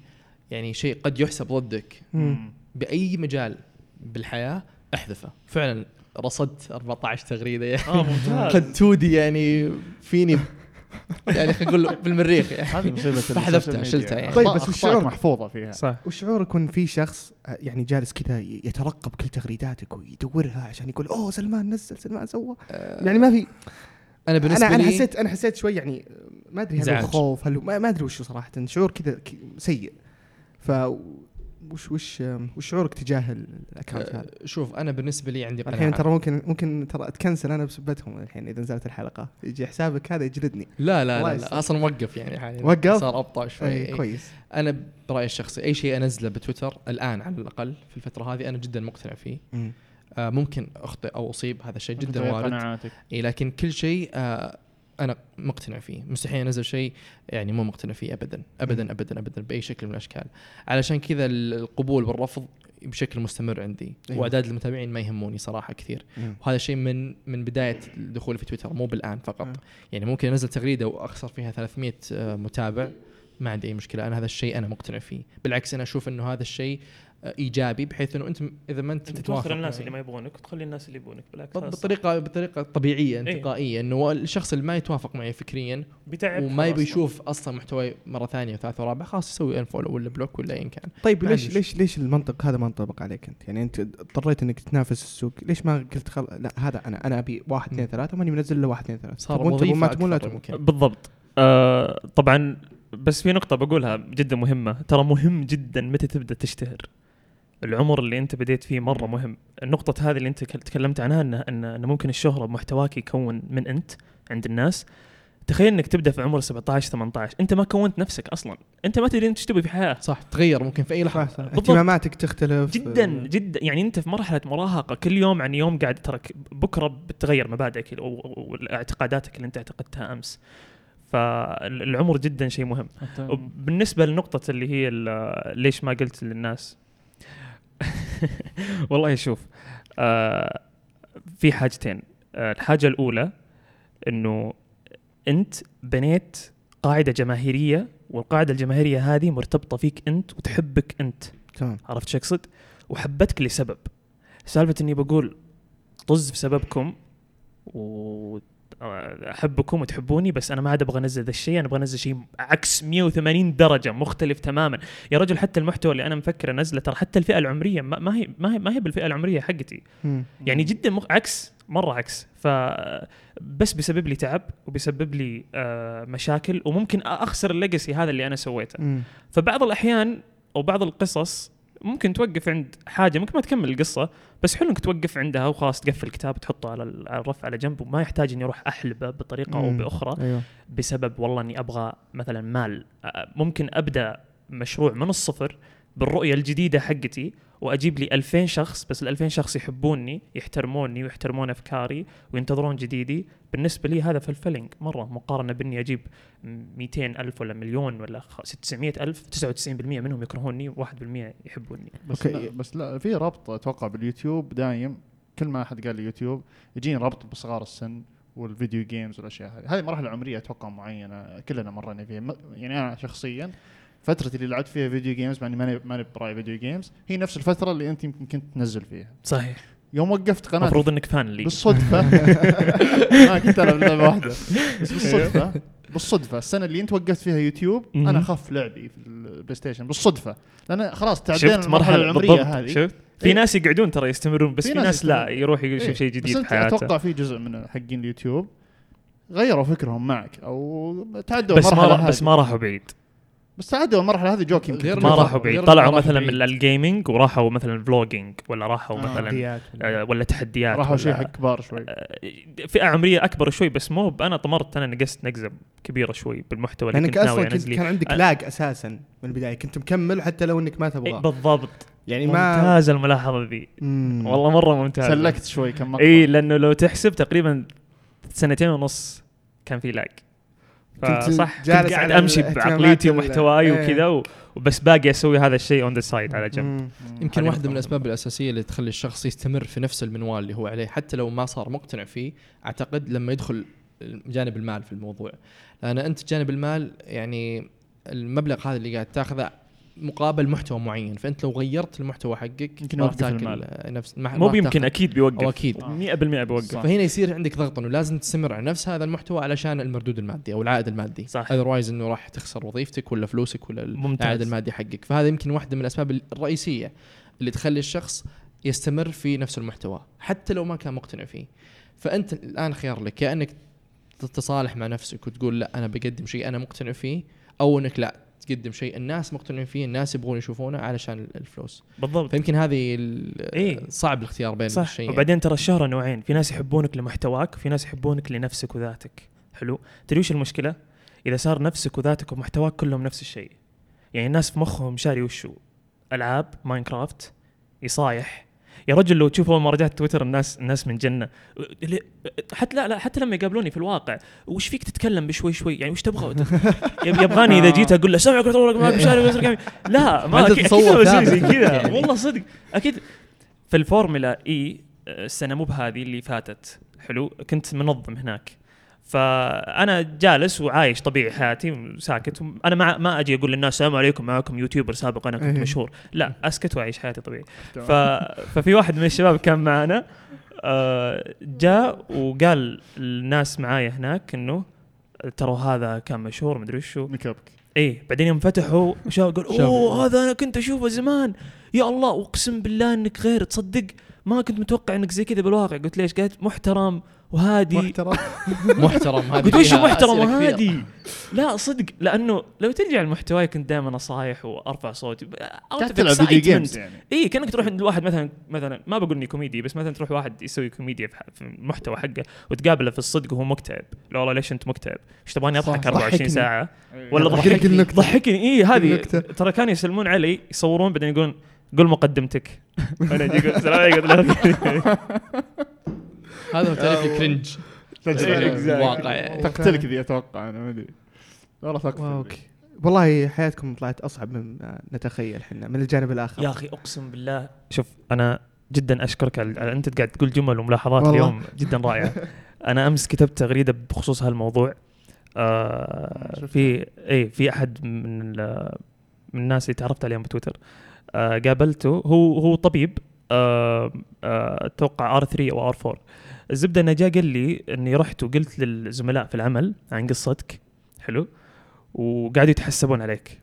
Speaker 4: يعني شيء قد يحسب ضدك
Speaker 2: مم.
Speaker 4: بأي مجال بالحياة احذفه فعلا رصدت 14 تغريدة. يعني
Speaker 3: آه ممتاز.
Speaker 4: قد تودي يعني فيني يعني خلينا نقول بالمريخ يعني.
Speaker 5: هذه مصيبة
Speaker 4: فحذفتها،. شلتها يعني.
Speaker 2: طيب، بس الشعور-
Speaker 5: محفوظة فيها.
Speaker 3: صح.
Speaker 2: وشعور يكون في شخص آه، يعني جالس كذا يترقب كل تغريداتك ويدورها عشان يقول أوه سلمان نزل سلمان سوى. يعني ما في
Speaker 4: أنا بالنسبة
Speaker 2: أنا أنا
Speaker 4: لي
Speaker 2: حسيت أنا حسيت شوي يعني ما أدري هل خوف هل ما, ما أدري وش هو صراحة. شعور كذا سيء. ف وش وش وش شعورك تجاه ال account هذا؟
Speaker 4: آه، شوف أنا بالنسبة لي عندي
Speaker 2: الحين
Speaker 4: قناعة.
Speaker 2: ترى ممكن ممكن ترى أتكنسل أنا بسبتهم الحين إذا نزلت الحلقة. يجي حسابك هذا يجلدني.
Speaker 4: لا لا لا. لا أصلا وقف يعني حاليا.
Speaker 2: وقف؟
Speaker 4: صار أبطأ شوي.
Speaker 2: اي
Speaker 4: إيه.
Speaker 2: كويس.
Speaker 4: أنا برأيي الشخصي أي شيء أنزله بتويتر الآن على الأقل في الفترة هذه أنا جدا مقتنع فيه. آه ممكن أخطئ أو أصيب هذا شيء جدا
Speaker 5: تغير
Speaker 4: وارد.
Speaker 5: قناعاتك
Speaker 4: إيه لكن كل شيء آه أنا مقتنع فيه. مستحيل أنزل شيء يعني مو مقتنع فيه ابدا ابدا ابدا ابدا بأي شكل من الأشكال. علشان كذا القبول والرفض بشكل مستمر عندي.
Speaker 2: أيوة.
Speaker 4: وأعداد المتابعين ما يهموني صراحة كثير.
Speaker 2: مم.
Speaker 4: وهذا شيء من من بداية دخولي في تويتر مو بالآن فقط.
Speaker 2: آه.
Speaker 4: يعني ممكن أنزل تغريدة وأخسر فيها 300 آه، متابع. ما عندي أي مشكلة. أنا هذا الشيء أنا مقتنع فيه. بالعكس أنا أشوف إنه هذا الشيء إيجابي بحيث إنه أنت إذا ما أنت
Speaker 3: أنت الناس اللي ما يبغونك وتخلي الناس اللي يبغونك بالعكس.
Speaker 4: بطريقه بطريقة طبيعية
Speaker 3: إيه.
Speaker 4: انتقائية إنه الشخص اللي ما يتوافق معي فكريا
Speaker 3: بيتعب
Speaker 4: وما يبي. يشوف أصلا محتواي مرة ثانية وثالثه ورابعه خلاص يسوي unfollow ولا block ولا ايا كان
Speaker 2: طيب ليش ليش ليش المنطق هذا ما انطبق عليك أنت؟ يعني أنت اضطريت إنك تنافس السوق، ليش ما قلت خل... لا هذا أنا أنا أبي واحد اثنين ثلاثة ماني منزل إلا واحد اثنين ثلاثة
Speaker 4: صار
Speaker 2: تبون ما
Speaker 4: وظيفة
Speaker 2: تبون لا
Speaker 4: يمكن.
Speaker 3: بالضبط آه طبعا بس في نقطة بقولها جدا مهمة ترى مهم جدا متى تبدأ تشتهر العمر اللي انت بديت فيه مرة مهم. النقطة هذه اللي انت كل- تكلمت عنها ان ان ممكن الشهرة بمحتواك يكون من انت عند الناس. تخيل إنك تبدأ في عمر 17 18 انت ما كونت نفسك أصلا. انت ما تدري إنت إيش تبي في الحياة
Speaker 4: صح تغير ممكن في
Speaker 2: أي
Speaker 3: لحظة.
Speaker 2: اهتماماتك تختلف.
Speaker 3: جدا جدا. يعني أنت في مرحلة مراهقة كل يوم عن يوم قاعد ترك بكرة بتغير مبادئك واعتقاداتك اللي انت اعتقدتها أمس. فالعمر جدا شيء مهم. وبالنسبة لنقطة اللي هي ليش ما قلت للناس؟ والله شوف آه في حاجتين. آه الحاجة الأولى إنه أنت بنيت قاعدة جماهيرية والقاعدة الجماهيرية هذه مرتبطة فيك أنت وتحبك أنت.
Speaker 2: تمام.
Speaker 3: عرفت شو أقصد؟ وحبتك لسبب. سالفة إني بقول طز بسببكم واحبكم وتحبوني بس أنا ما عاد أبغى أنزل ذا الشيء أنا أبغى أنزل شيء عكس 180 درجة مختلف تماما يا رجل حتى المحتوى اللي أنا مفكر انزله ترى حتى الفئة العمرية ما هي ما هي, ما هي بالفئة العمرية حقتي. يعني جدا مخ... عكس مرة عكس ف بس بيسبب لي تعب وبيسبب لي آه مشاكل وممكن أخسر الليجسي هذا اللي أنا سويته. فبعض الأحيان أو بعض القصص ممكن توقف عند حاجة ممكن ما تكمل القصة بس حلو إنك توقف عندها وخلاص تقفل الكتاب تحطه على ال- على الرف على جنب وما يحتاج إني أروح احلبه بطريقة
Speaker 2: أو.
Speaker 3: بأخرى
Speaker 2: أيوه
Speaker 3: بسبب والله إني أبغى مثلا مال ممكن أبدأ مشروع من الصفر بالرؤية الجديدة حقتي وأجيب لي 2000 شخص بس ال 2000 شخص يحبوني يحترموني ويحترمون أفكاري وينتظرون جديدي. بالنسبة لي هذا فلفلنج مرة مقارنة بإني أجيب 200 ألف ولا مليون ولا خ- 600 ألف 99% منهم يكرهوني و1% يحبوني.
Speaker 5: بس
Speaker 2: أوكي.
Speaker 5: لا. بس لا في ربط أتوقع باليوتيوب دايم. كل ما أحد قال لي يوتيوب يجيني ربط بصغار السن وال video games والأشياء هذه. هذه مرحله عمرية أتوقع معينة كلنا مرينا فيها. يعني أنا شخصيا فترتي اللي لعبت فيها video games مع إني ماني ماني براعي video games هي نفس الفترة اللي أنت يمكن كنت تنزل فيها.
Speaker 3: صحيح.
Speaker 5: يوم وقفت قناه
Speaker 3: المفروض إنك fan لي
Speaker 5: بالصدفة. ما كنت ألعب لعبة واحدة. بس بالصدفة. بالصدفة. السنة اللي أنت وقفت فيها يوتيوب. أنا خف لعبي في البلاي ستيشن بالصدفة. لأن خلاص تعدينا المرحلة
Speaker 3: مرحلة
Speaker 5: العمرية
Speaker 3: بالضبط؟
Speaker 5: هذه.
Speaker 3: شفت؟ في
Speaker 5: إيه.
Speaker 3: ناس يقعدون ترى يستمرون بس
Speaker 5: في
Speaker 3: في
Speaker 5: ناس
Speaker 3: ناس لا. يروح يشوف
Speaker 5: إيه.
Speaker 3: شيء جديد في حياته
Speaker 5: أتوقع في جزء من حقين اليوتيوب غيروا فكرهم معك أو تعدوا
Speaker 3: بس ما بس ما راحوا بعيد.
Speaker 5: بس تعدوا المرحله هذه جوك يمكن
Speaker 3: ما راحوا بعيد. طلعوا مثلا. من ال gaming وراحوا مثلا vlogging ولا راحوا
Speaker 5: آه.
Speaker 3: مثلا
Speaker 2: تحديات.
Speaker 3: آه، ولا تحديات
Speaker 5: راحوا شيء حق كبار شوي.
Speaker 3: آه، فئة عمرية أكبر شوي بس مو أنا طمرت أنا نقصت نقزة كبيرة شوي بالمحتوى اللي كنت ناوي انزله
Speaker 2: كان عندك lag أساسا من البداية. كنت مكمل حتى لو إنك ما
Speaker 3: إيه،
Speaker 2: تبغاه
Speaker 3: بالضبط.
Speaker 2: يعني ما
Speaker 3: ممتازه الملاحظة ذي. والله مرة ممتازه
Speaker 5: سلكت شوي كم مقطع
Speaker 3: اي لأنه لو تحسب تقريبا سنتين ونص كان في lag
Speaker 2: كنت
Speaker 3: فصح كنت
Speaker 2: جالس
Speaker 3: قاعد
Speaker 2: أمشي
Speaker 3: بعقليتي ومحتواي
Speaker 2: إيه.
Speaker 3: وكذا و- وبس باقي أسوي هذا الشيء on the side على جنب.
Speaker 4: يمكن
Speaker 3: نقطة
Speaker 4: من الأسباب الأساسية اللي تخلي الشخص يستمر في نفس المنوال اللي هو عليه حتى لو ما صار مقتنع فيه أعتقد لما يدخل جانب المال في الموضوع لأن أنت جانب المال يعني المبلغ هذا اللي قاعد تأخذه مقابل محتوى معين فأنت لو غيرت المحتوى حقك
Speaker 5: يمكن
Speaker 4: راح
Speaker 5: يوقف
Speaker 4: تاكل
Speaker 5: المال.
Speaker 4: نفس ما
Speaker 3: مو بيمكن
Speaker 4: تاخذ.
Speaker 3: أكيد بيوقف
Speaker 4: أو أكيد
Speaker 3: 100% بيوقف
Speaker 5: صح.
Speaker 4: فهنا يصير عندك ضغط إنه لازم تستمر على نفس هذا المحتوى علشان المردود المادي أو العائد المادي
Speaker 3: صح.
Speaker 4: اذروايز إنه راح تخسر وظيفتك ولا فلوسك ولا
Speaker 3: ممتاز.
Speaker 4: العائد المادي حقك فهذا يمكن واحدة من الأسباب الرئيسية اللي تخلي الشخص يستمر في نفس المحتوى حتى لو ما كان مقتنع فيه فأنت الآن خيار لك يا إنك تتصالح مع نفسك وتقول لا أنا بقدم شيء أنا مقتنع فيه أو إنك لا تقدم شيء الناس مقتنعين فيه الناس يبغون يشوفونه علشان الفلوس.
Speaker 3: بالضبط.
Speaker 4: فيمكن هذه
Speaker 3: إيه.
Speaker 4: صعب الاختيار بين
Speaker 3: صح.
Speaker 4: الشيئين.
Speaker 3: وبعدين ترى الشهرة نوعين. في ناس يحبونك لمحتواك وفي ناس يحبونك لنفسك وذاتك. حلو. تدري وش المشكلة؟ إذا صار نفسك وذاتك ومحتواك كلهم نفس الشيء. يعني الناس في مخهم شاري وشو؟ ألعاب ماينكرافت يصايح. يا رجل لو تشوف أول ما رجعت تويتر الناس الناس من جنة. حتى لا لا حتى لما يقابلوني في الواقع وش فيك تتكلم بشوي شوي؟ يعني وش تبغى؟ يب- يبغاني إذا جيت أقول له سامعك معك لا ما أكيد زي كذا. والله صدق. أكيد. في الفورمولا اي السنة مو بهذه اللي فاتت. حلو. كنت منظم هناك. فأنا جالس وعايش طبيعي حياتي وساكت. أنا ما ما أجي أقول للناس السلام عليكم معكم يوتيوبر سابق أنا كنت
Speaker 2: إيه.
Speaker 3: مشهور. لا أسكت وأعيش حياتي طبيعي. ف... ففي واحد من الشباب كان معنا آه، جاء وقال الناس معايا هناك إنه ترى هذا كان مشهور مدري وشو
Speaker 5: نكبك
Speaker 3: إيه بعدين يوم فتحوا شاف قال
Speaker 4: شافوا.
Speaker 3: أوه هذا أنا كنت أشوفه زمان. يا الله أقسم بالله إنك غير تصدق. ما كنت متوقع إنك زي كذا بالواقع. قلت ليش؟ قالت محترم. وهادي.
Speaker 2: محترم.
Speaker 4: محترم هذه
Speaker 3: قلت وش
Speaker 4: فيها
Speaker 3: محترم. وهادي. لا صدق لأنه لو ترجع لمحتواي كنت دائما أصايح وأرفع صوتي
Speaker 5: تلعب
Speaker 3: video.
Speaker 5: games يعني.
Speaker 3: إي كأنك تروح عند واحد مثلا مثلا ما بقول إني كوميدي بس مثلا تروح واحد يسوي كوميديا في المحتوى حقه وتقابله في الصدق وهو مكتئب. لا والله ليش أنت مكتئب؟ إيش تبغاني؟ أضحك 24
Speaker 2: ضحكني.
Speaker 3: ساعة. ولا
Speaker 2: ضحكني.
Speaker 3: ضحكني. إي هذه. ترى كانوا يسلمون علي يصورون بعدين يقولون قول مقدمتك. أنا أجي أقول السلام عليكم.
Speaker 4: هذا هو تعريف ال cringe.
Speaker 3: إيه، exactly.
Speaker 4: الواقع يعني.
Speaker 5: تقتلك ذي أتوقع أنا ما أدري. والله
Speaker 2: wow،
Speaker 5: تقتل
Speaker 2: أوكي. والله حياتكم طلعت أصعب مما نتخيل إحنا من الجانب الآخر.
Speaker 3: يا أخي أقسم بالله. شوف أنا جدا أشكرك على على- أنت قاعد تقول جمل وملاحظات
Speaker 2: والله.
Speaker 3: اليوم جدا رائعة. أنا أمس كتبت تغريدة بخصوص هالموضوع. آه. في اي في أحد من من الناس اللي تعرفت عليهم بتويتر. آه قابلته هو هو طبيب. آه آه أتوقع R3 أو R4 الزبدة انه جاء قال لي إني رحت وقلت للزملاء في العمل عن قصتك. حلو. وقاعدوا يتحسبون عليك.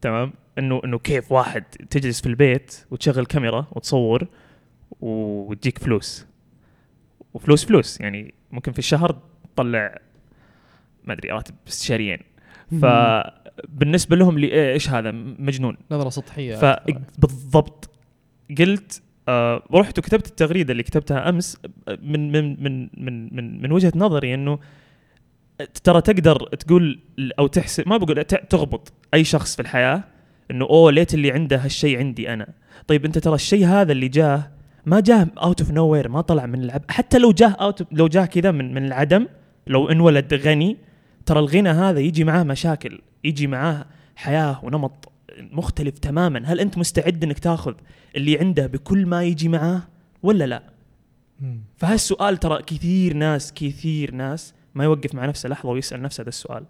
Speaker 3: تمام؟ إنه إنه كيف واحد تجلس في البيت وتشغل كاميرا وتصور وتجيك فلوس. وفلوس فلوس. يعني ممكن في الشهر تطلع ما أدري راتب استشاريين. فبالنسبة لهم لي إيش هذا؟ مجنون.
Speaker 4: نظرة سطحية.
Speaker 3: فبالضبط. قلت آه رحت وكتبت التغريدة اللي كتبتها أمس آه، من من من من من, من وجهة نظري إنه ترى تقدر تقول أو تحسب ما بقول تغبط أي شخص في الحياة إنه أوه ليت اللي عنده هالشيء عندي أنا. طيب أنت ترى الشيء هذا اللي جاه ما جاه out of nowhere ما طلع من العدم حتى لو جاه اوت لو جاه كذا من من العدم لو انولد غني ترى الغنى هذا يجي معاه مشاكل يجي معاه حياة ونمط. مختلف تماما. هل أنت مستعد إنك تأخذ اللي عنده بكل ما يجي معاه ولا لا. فهالسؤال ترى كثير ناس كثير ناس ما يوقف مع نفسه لحظة ويسأل نفسه هذا السؤال.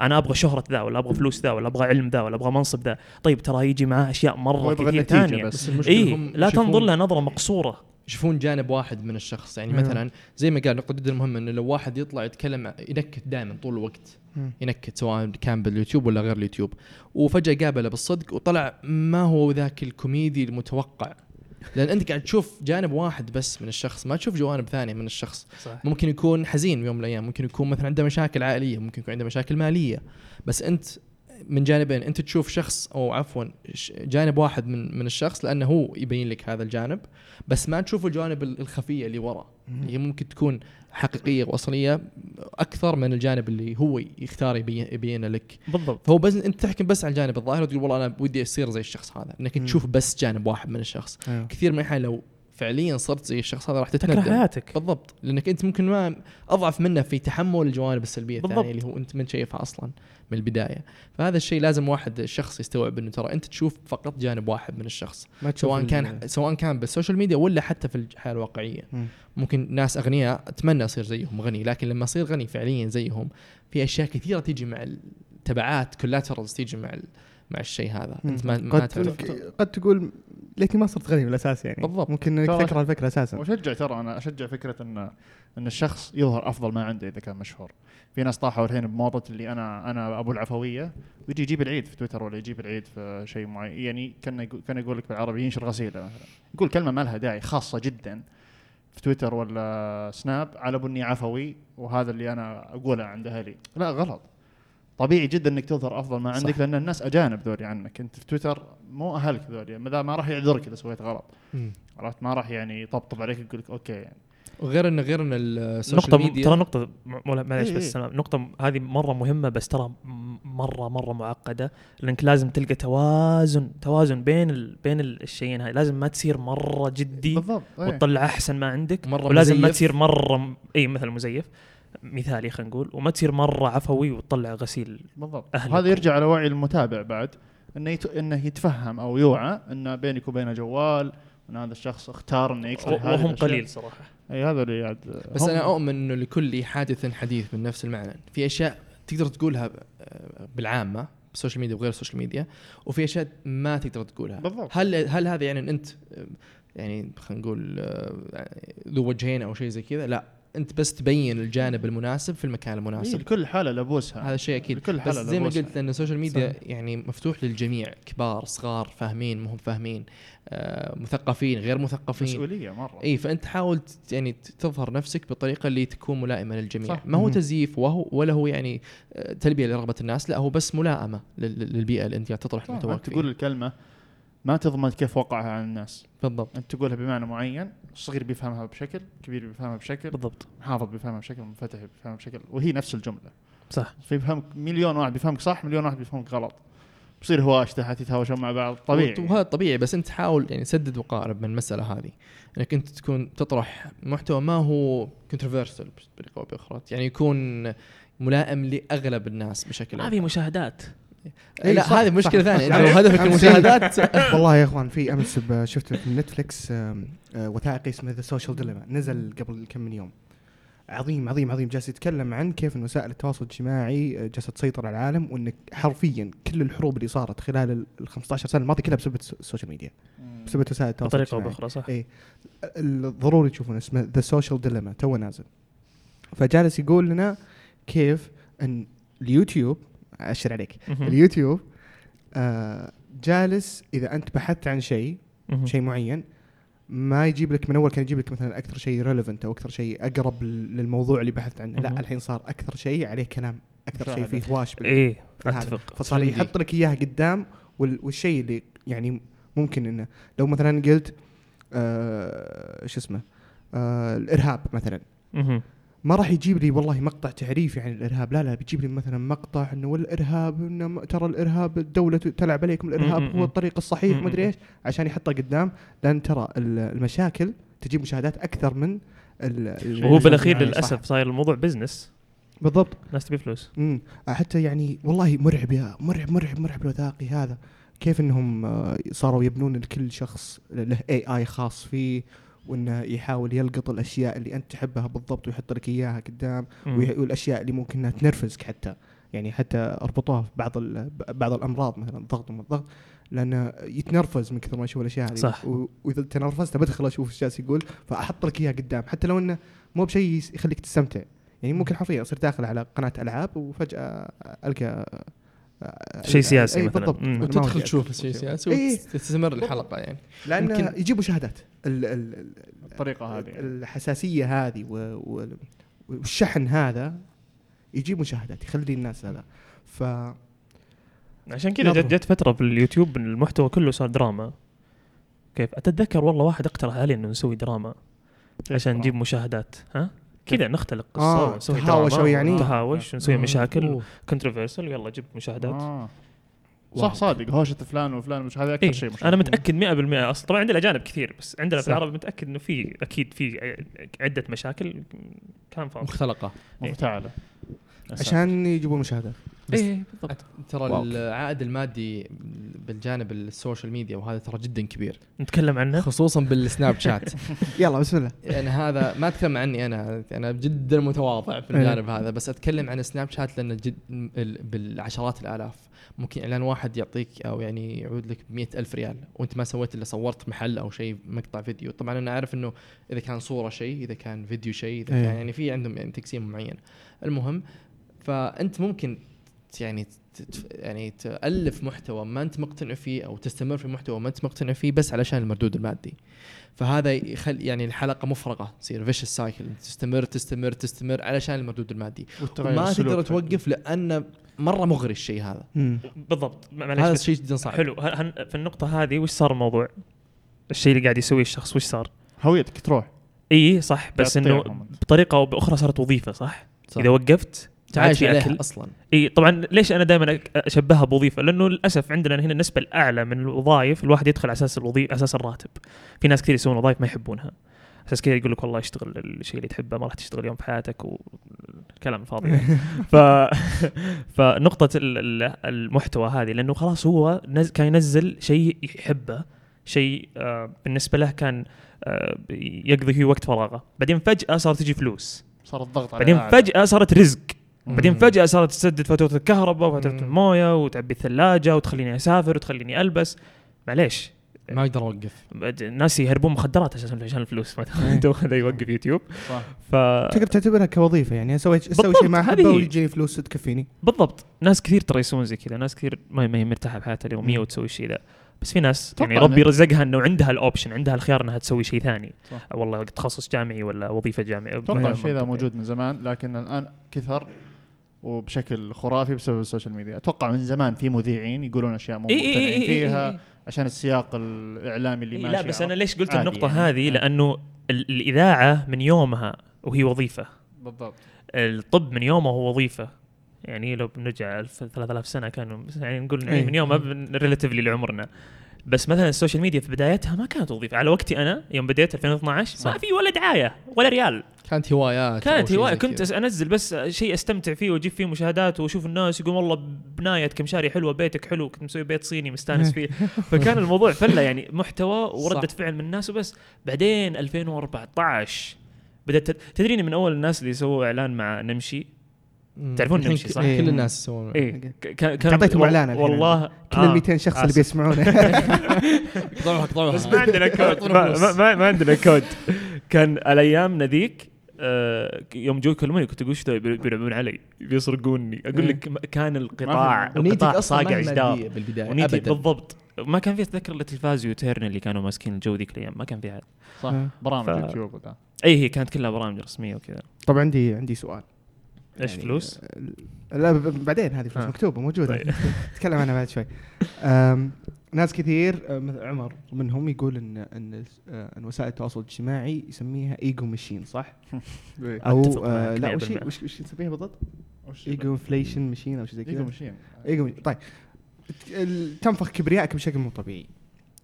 Speaker 3: أنا أبغى شهرة ذا ولا أبغى فلوس ذا ولا أبغى علم ذا ولا أبغى منصب ذا. طيب ترى يجي معاه أشياء
Speaker 5: مرة
Speaker 3: كثير ثانية.
Speaker 5: بس.
Speaker 4: هم
Speaker 3: لا تنظر لها نظرة مقصورة.
Speaker 4: يشوفون جانب واحد من الشخص. يعني
Speaker 2: نعم.
Speaker 4: مثلا زي ما قال نقطة جدا مهمة إنه لو واحد يطلع يتكلم ينكت دائما طول الوقت.
Speaker 2: مم.
Speaker 4: ينكت سواء كان باليوتيوب ولا غير اليوتيوب. وفجأة قابله بالصدق وطلع ما هو ذاك الكوميدي المتوقع. لأن أنت قاعد تشوف جانب واحد بس من الشخص ما تشوف جوانب ثانية من الشخص.
Speaker 3: صح.
Speaker 4: ممكن يكون حزين يوم من الأيام ممكن يكون مثلا عنده مشاكل عائلية ممكن يكون عنده مشاكل مالية. بس أنت من جانبين. أنت تشوف شخص أو عفوا جانب واحد من من الشخص لأنه هو يبين لك هذا الجانب بس ما تشوف الجوانب ال- الخفية اللي ورا. اللي هي ممكن تكون حقيقية وأصلية أكثر من الجانب اللي هو يختار يبين يبينه لك.
Speaker 3: بالضبط.
Speaker 4: فهو بس أنت تحكم بس على الجانب الظاهر وتقول والله أنا ودي اصير زي الشخص هذا انك. تشوف بس جانب واحد من الشخص.
Speaker 2: أيوه.
Speaker 4: كثير من الأحيان لو فعليا صرت زي الشخص هذا راح
Speaker 3: تكره
Speaker 4: تتندم.
Speaker 3: حياتك
Speaker 4: بالضبط. لأنك أنت ممكن ما أضعف منه في تحمل الجوانب
Speaker 3: السلبية.
Speaker 4: الثانية اللي هو أنت من شايفها أصلا من البداية. فهذا الشيء لازم واحد الشخص يستوعب إنه ترى أنت تشوف فقط جانب واحد من الشخص.
Speaker 2: ما تشوف
Speaker 4: سواء
Speaker 2: ال-
Speaker 4: كان سواء كان بالسوشيال ميديا ولا حتى في الحياة الواقعية.
Speaker 2: مم.
Speaker 4: ممكن ناس أغنياء أتمنى أصير زيهم غني لكن لما أصير غني فعليا زيهم في أشياء كثيرة تيجي مع التبعات كولاترالز تيجي مع ال- مع الشيء هذا. أنت ما, ما
Speaker 2: قد
Speaker 4: تعرف.
Speaker 2: قد تقول ليتني ما صرت غني بالاساس يعني.
Speaker 4: بالضبط.
Speaker 2: ممكن إنك
Speaker 5: ترى-
Speaker 2: تكره الفكرة أساسا.
Speaker 5: وأشجع ترى أنا أشجع فكرة ان إن الشخص يظهر أفضل ما عنده إذا كان مشهور. في ناس طاحوا الحين بموضة اللي أنا أنا أبو العفوية ويجي يجيب العيد في تويتر ولا يجيب العيد في شيء معين. يعني كان كان يقول لك بالعربي ينشر غسيلة مثلا. يقول كلمة ما لها داعي خاصة جدا في تويتر ولا سناب على بني عفوي وهذا اللي أنا أقوله عند أهلي. لا غلط. طبيعي جدا إنك تظهر أفضل ما عندك
Speaker 4: صح.
Speaker 5: لأن الناس أجانب ذولي عنك أنت في تويتر مو أهلك ذولي ما ما راح يعذرك إذا سويت غلط. عرفت ما راح يعني يطبطب عليك يقول لك أوكي يعني
Speaker 4: وغير انه غير إن ال social
Speaker 3: نقطة
Speaker 4: ميديا
Speaker 3: ترى نقطة معليش
Speaker 5: إيه
Speaker 3: بس
Speaker 5: إيه.
Speaker 3: نقطة هذه مرة مهمة بس ترى م- مرة مرة معقدة لأنك لازم تلقى توازن توازن بين ال... بين ال- الشيئين هاي لازم ما تصير مرة جدي
Speaker 5: بالضبط إيه.
Speaker 3: وتطلع أحسن ما عندك
Speaker 4: مرة
Speaker 3: ولازم ما
Speaker 4: مزيف.
Speaker 3: تصير مرة م- إي مثل مزيف مثالي خلينا نقول وما تصير مرة عفوي وتطلع غسيل
Speaker 5: بالضبط. هذا يرجع على وعي المتابع بعد إنه يت... إنه يتفهم أو يوعى انه بينك وبينه جوال إن هذا الشخص اختار إنه هذه
Speaker 3: وهم
Speaker 5: الأشياء.
Speaker 3: قليل صراحة
Speaker 5: إي هذا اللي قاعد
Speaker 4: بس
Speaker 5: هم-
Speaker 4: أنا أؤمن إنه لكل حادث حديث من نفس المعنى في أشياء تقدر تقولها بالعامة بال social media وغير ال social media وفي أشياء ما تقدر تقولها
Speaker 5: بالضبط.
Speaker 4: هل هل هذا يعني إن أنت يعني خلينا نقول آه، ذو وجهين أو شيء زي كذا لا انت بس تبين الجانب المناسب في المكان
Speaker 5: إيه
Speaker 4: المناسب
Speaker 5: لكل حالة لبوسها
Speaker 4: هذا شيء أكيد.
Speaker 5: لكل
Speaker 4: بس
Speaker 5: حاله
Speaker 4: زي ما. قلت لأن ال social media يعني مفتوح للجميع. كبار صغار فاهمين مهم فاهمين. آه، مثقفين غير مثقفين.
Speaker 5: مسؤولية مرة.
Speaker 4: اي فأنت حاول يعني تظهر نفسك بالطريقة اللي تكون ملائمة للجميع.
Speaker 5: صح.
Speaker 4: ما هو. تزييف وهو ولا هو يعني آه، تلبية لرغبة الناس لا هو بس ملائمة لل- للبيئة اللي أنت تطرح
Speaker 5: صح،
Speaker 4: محتواك
Speaker 5: تقول الكلمة ما تضمن كيف وقعها على الناس.
Speaker 4: بالضبط.
Speaker 5: أنت تقولها بمعنى معين الصغير بيفهمها بشكل كبير بيفهمها بشكل
Speaker 3: بالضبط.
Speaker 5: محافظ بيفهمها بشكل منفتح بيفهمها بشكل وهي نفس الجملة.
Speaker 3: صح.
Speaker 5: في بيفهمك مليون واحد بيفهمك صح مليون واحد بيفهمك غلط. بصير هواش تحت يتهاوشون مع بعض طبيعي.
Speaker 4: وهذا طبيعي بس أنت حاول يعني سدد وقارب من المسألة هذه. إنك أنت تكون تطرح محتوى ما هو controversial بطريقة أو بأخرى. يعني يكون ملائم لأغلب الناس بشكل
Speaker 3: هذه مشاهدات.
Speaker 2: إي
Speaker 4: لا
Speaker 2: صح،
Speaker 4: هذه. مشكلة
Speaker 2: ثانية.
Speaker 4: لو هدفك المشاهدات.
Speaker 2: والله يا إخوان في أمس شفت في نتفلكس آه، وثائقي اسمه The Social Dilemma نزل قبل كم من يوم. عظيم عظيم عظيم. جالس يتكلم عن كيف إن وسائل التواصل الاجتماعي آه، جالسة تسيطر على العالم وإن حرفيا كل الحروب اللي صارت خلال ال- ال 15 سنة الماضية كلها بسبب الس- ال social media بسبب وسائل التواصل
Speaker 3: بطريقة
Speaker 2: أو
Speaker 3: بأخرى صح.
Speaker 2: اي الضروري تشوفون اسمه The Social Dilemma تو نازل. فجالس يقول لنا كيف إن اليوتيوب اشر عليك. اليوتيوب آه جالس إذا أنت بحثت عن شيء. شيء معين ما يجيب لك من أول كان يجيب لك مثلا أكثر شيء relevant أو أكثر شيء أقرب لل- للموضوع اللي بحثت عنه. لا الحين صار أكثر شيء عليه كلام أكثر شيء فيه هواش هذا.
Speaker 3: أتفق
Speaker 2: فصار. يحط لك إياها قدام وال- والشيء اللي يعني ممكن إنه لو مثلا قلت آه شو اسمه آه الإرهاب مثلا. ما راح يجيب لي والله مقطع تعريفي عن الإرهاب. لا لا بيجيب لي مثلا مقطع إنه والإرهاب إنه ترى الإرهاب الدولة تلعب عليكم
Speaker 3: الإرهاب
Speaker 2: هو. الطريق الصحيح ما
Speaker 3: أدري.
Speaker 2: إيش عشان يحطه قدام. لأن ترى ال- المشاكل تجيب مشاهدات أكثر من
Speaker 3: وهو بالأخير
Speaker 2: يعني للأسف.
Speaker 3: صاير الموضوع بزنس
Speaker 2: بالضبط.
Speaker 3: الناس تبي فلوس.
Speaker 2: امم حتى يعني والله مرعب يا مرعب مرعب مرعب الوثائقي هذا. كيف إنهم آه، صاروا يبنون لكل شخص له اي اي خاص فيه وإنه يحاول يلقط الأشياء اللي أنت تحبها بالضبط ويحط لك إياها قدام والأشياء اللي ممكن إنها تنرفزك حتى. يعني حتى أربطوها في بعض بعض الأمراض مثلا الضغط وما الضغط لأنه يتنرفز من كثر ما يشوف الأشياء هذه.
Speaker 3: صح.
Speaker 2: وإذا تنرفزت بدخل أشوف إيش جالس يقول فأحط لك إياها قدام. حتى لو إنه مو بشيء يخليك تستمتع. يعني ممكن حرفيا اصير داخل على قناة ألعاب وفجأة ألقى
Speaker 3: شيء سياسي
Speaker 2: أي
Speaker 3: مثلاً.
Speaker 2: بالضبط.
Speaker 4: وتدخل تشوف شيء
Speaker 2: في
Speaker 4: سياسي
Speaker 2: إيه.
Speaker 4: وتستمر الحلقة يعني.
Speaker 2: لأن
Speaker 4: يمكن-
Speaker 2: يجيبوا شهادات. ال ال ال
Speaker 5: الطريقة هذه.
Speaker 2: الحساسية هذه والشحن هذا يجيب مشاهدات يخلي الناس هذا. ف
Speaker 3: عشان كذا جت. جت فترة باليوتيوب إن المحتوى كله صار دراما. كيف؟ أتذكر والله واحد اقترح علي إنه نسوي دراما عشان نجيب مشاهدات. ها؟ كذا نختلق قصة
Speaker 2: آه،
Speaker 3: ونسوي
Speaker 2: تهاوشوا يعني؟
Speaker 3: تهاوش ونسوي
Speaker 4: آه،
Speaker 3: مشاكل
Speaker 4: أوه.
Speaker 3: كونتروفيرسال يلا جيب مشاهدات.
Speaker 5: آه. صح صادق هوشة فلان وفلان مش هذا أكثر
Speaker 3: إيه
Speaker 5: شيء
Speaker 3: أنا متأكد 100% أصلا طبعا عندنا اجانب كثير بس عندنا في. العرب متأكد إنه في أكيد في عدة مشاكل كان فاضي.
Speaker 4: مختلقة.
Speaker 5: مفتعله
Speaker 2: عشان يجيبوا مشاهدات.
Speaker 4: بس-
Speaker 3: إيه بالضبط.
Speaker 4: ترى. العائد المادي بالجانب ال social media وهذا ترى جدا كبير.
Speaker 3: نتكلم عنه؟
Speaker 4: خصوصا بالسناب شات.
Speaker 2: يلا بسم الله.
Speaker 4: يعني هذا ما أتكلم عني أنا أنا جدا متواضع في الجانب هذا بس أتكلم عن سناب شات لأنه جد ال- بالعشرات الآلاف. ممكن إعلان واحد يعطيك أو يعني يعود لك ب ألف ريال وأنت ما سويت إلا صورت محل أو شيء مقطع فيديو. طبعا أنا عارف إنه إذا كان صورة شيء إذا كان فيديو شيء إذا
Speaker 2: إيه.
Speaker 4: كان يعني في عندهم يعني تقسيم معين. المهم فأنت ممكن يعني ت- يعني تألف محتوى ما أنت مقتنع فيه أو تستمر في محتوى ما أنت مقتنع فيه بس علشان المردود المادي. فهذا يخل يعني الحلقة مفرغة تصير فيش سايكل تستمر تستمر تستمر علشان المردود المادي. ما تقدر توقف لأن مرة مغري الشيء هذا.
Speaker 3: بالضبط. معليش
Speaker 4: هذا الشيء جدا صعب.
Speaker 3: حلو. في النقطة هذه وش صار الموضوع؟ الشيء اللي قاعد يسويه الشخص وش صار؟
Speaker 5: هويتك تروح.
Speaker 3: اي صح. بس
Speaker 5: إنه.
Speaker 3: بطريقة أو بأخرى صارت وظيفة صح؟
Speaker 4: صح.
Speaker 3: إذا وقفت
Speaker 4: تعايش
Speaker 3: في
Speaker 4: عليها
Speaker 3: أكل
Speaker 4: أصلا
Speaker 3: إي طبعا ليش أنا دائما أشبهها بوظيفة؟ لأنه للأسف عندنا هنا النسبة الأعلى من الوظائف الواحد يدخل على أساس الوظيفه أساس الراتب. في ناس كثير يسوون وظائف ما يحبونها. أساس كذا يقول لك والله اشتغل الشيء اللي تحبه ما راح تشتغل يوم في حياتك والكلام الفاضي. ف فنقطه ال- ال- المحتوى هذه لأنه خلاص هو نز... كان ينزل شيء يحبه شيء آه بالنسبة له كان آه يقضي فيه وقت فراغه بعدين فجأة صارت تجي فلوس
Speaker 5: صار الضغط عليه
Speaker 3: بعدين. فجأة صارت رزق بعدين. فجأة صارت تسدد فاتورة الكهرباء وفاتورة
Speaker 2: مم.
Speaker 3: الموية وتعبي الثلاجة وتخليني أسافر وتخليني ألبس. معليش.
Speaker 4: ما أقدر اوقف
Speaker 3: الناس يهربون مخدرات أساسا عشان الفلوس. ما هذا يوقف يوتيوب.
Speaker 5: صح.
Speaker 3: ف
Speaker 2: تقدر تعتبرها كوظيفة يعني. أسوي
Speaker 3: أسوي
Speaker 2: شيء ما احبه. ويجيني فلوس تكفيني
Speaker 3: بالضبط. ناس كثير ترى يسوون زي كذا. ناس كثير ما ما هي مرتاحة بحياتها اليوميه. وتسوي الشيء ذا بس في ناس يعني ربي
Speaker 5: إنه-
Speaker 3: رزقها إنه عندها ال option عندها الخيار إنها تسوي شيء ثاني.
Speaker 5: صح.
Speaker 3: والله تخصص جامعي ولا وظيفة جامعية.
Speaker 5: أتوقع الشيء ذا. موجود من زمان لكن الآن كثر. وبشكل خرافي بسبب ال social media أتوقع من زمان في مذيعين يقولون أشياء مو
Speaker 3: إي إي إي
Speaker 5: مقتنعين
Speaker 3: إي إي
Speaker 5: فيها. عشان السياق الإعلامي اللي
Speaker 3: إيه
Speaker 5: ماشي
Speaker 3: لا بس؟ أنا ليش قلت النقطة
Speaker 5: يعني.
Speaker 3: هذه
Speaker 5: آه.
Speaker 3: لأنه ال- الإذاعة من يومها وهي وظيفة
Speaker 5: بالضبط
Speaker 3: الطب من يومه هو وظيفة يعني لو بنرجع 3000 سنة كانوا يعني نقول
Speaker 2: أي.
Speaker 3: من يومها relatively لعمرنا بس مثلا ال social media في بدايتها ما كانت وظيفه على وقتي أنا يوم بديت 2012 ما
Speaker 4: صح.
Speaker 3: في ولا دعاية ولا ريال
Speaker 4: كانت هوايات
Speaker 3: كانت
Speaker 4: هواية
Speaker 3: كنت. أنزل بس شيء أستمتع فيه وأجيب فيه مشاهدات وأشوف الناس يقول والله بنايتك مشاري حلوة بيتك حلو كنت مسوي بيت صيني مستأنس فيه فكان الموضوع فلة يعني محتوى
Speaker 4: وردة
Speaker 3: فعل من الناس وبس بعدين 2014 بدأت تد- تدريني من أول الناس اللي سووا إعلان مع نمشي. تعرفون
Speaker 4: الحين
Speaker 3: نمشي صح؟
Speaker 2: إيه.
Speaker 4: كل الناس يسوون.
Speaker 3: وال-
Speaker 2: إعلان الحين.
Speaker 3: والله
Speaker 2: كل
Speaker 3: آه،
Speaker 2: ال 200 شخص اللي
Speaker 3: آسف.
Speaker 2: بيسمعونه.
Speaker 4: قطعوها قطعوها
Speaker 3: بس ما عندنا كود. ما, ما, ما, ما عندنا كود. كان الأيام ذيك آه يوم جو يكلموني كنت أقول إيش بيلعبون علي بيسرقوني أقول
Speaker 2: إيه.
Speaker 3: لك كان القطاع القطاع صاقع جدار
Speaker 4: بالبداية
Speaker 3: بالضبط. ما كان في اتذكر إلا تلفاز ويوتيرن اللي كانوا ماسكين الجو ذيك الأيام. ما كان في أحد.
Speaker 5: صح.
Speaker 2: آه.
Speaker 5: برامج يوتيوب
Speaker 3: اي هي كانت كلها برامج رسمية وكذا.
Speaker 2: طبعا عندي عندي سؤال.
Speaker 3: إيش
Speaker 2: يعني،
Speaker 3: فلوس؟
Speaker 2: آه، لا بعدين هذه فلوس
Speaker 3: آه.
Speaker 2: مكتوبة موجودة
Speaker 3: طيب.
Speaker 2: نتكلم عنها بعد شوي ناس كثير آه، مثل عمر منهم يقول إن إن آه، إن وسائل التواصل الاجتماعي يسميها ego machine صح؟
Speaker 3: أو
Speaker 2: آه
Speaker 3: معك
Speaker 2: لا
Speaker 3: 100%.
Speaker 2: وش وش وش نسميها بالضبط؟ ego inflation machine أو شيء زي
Speaker 5: إيجو
Speaker 2: كذا
Speaker 5: machine
Speaker 2: ego طيب تنفخ كبريائك بشكل مو طبيعي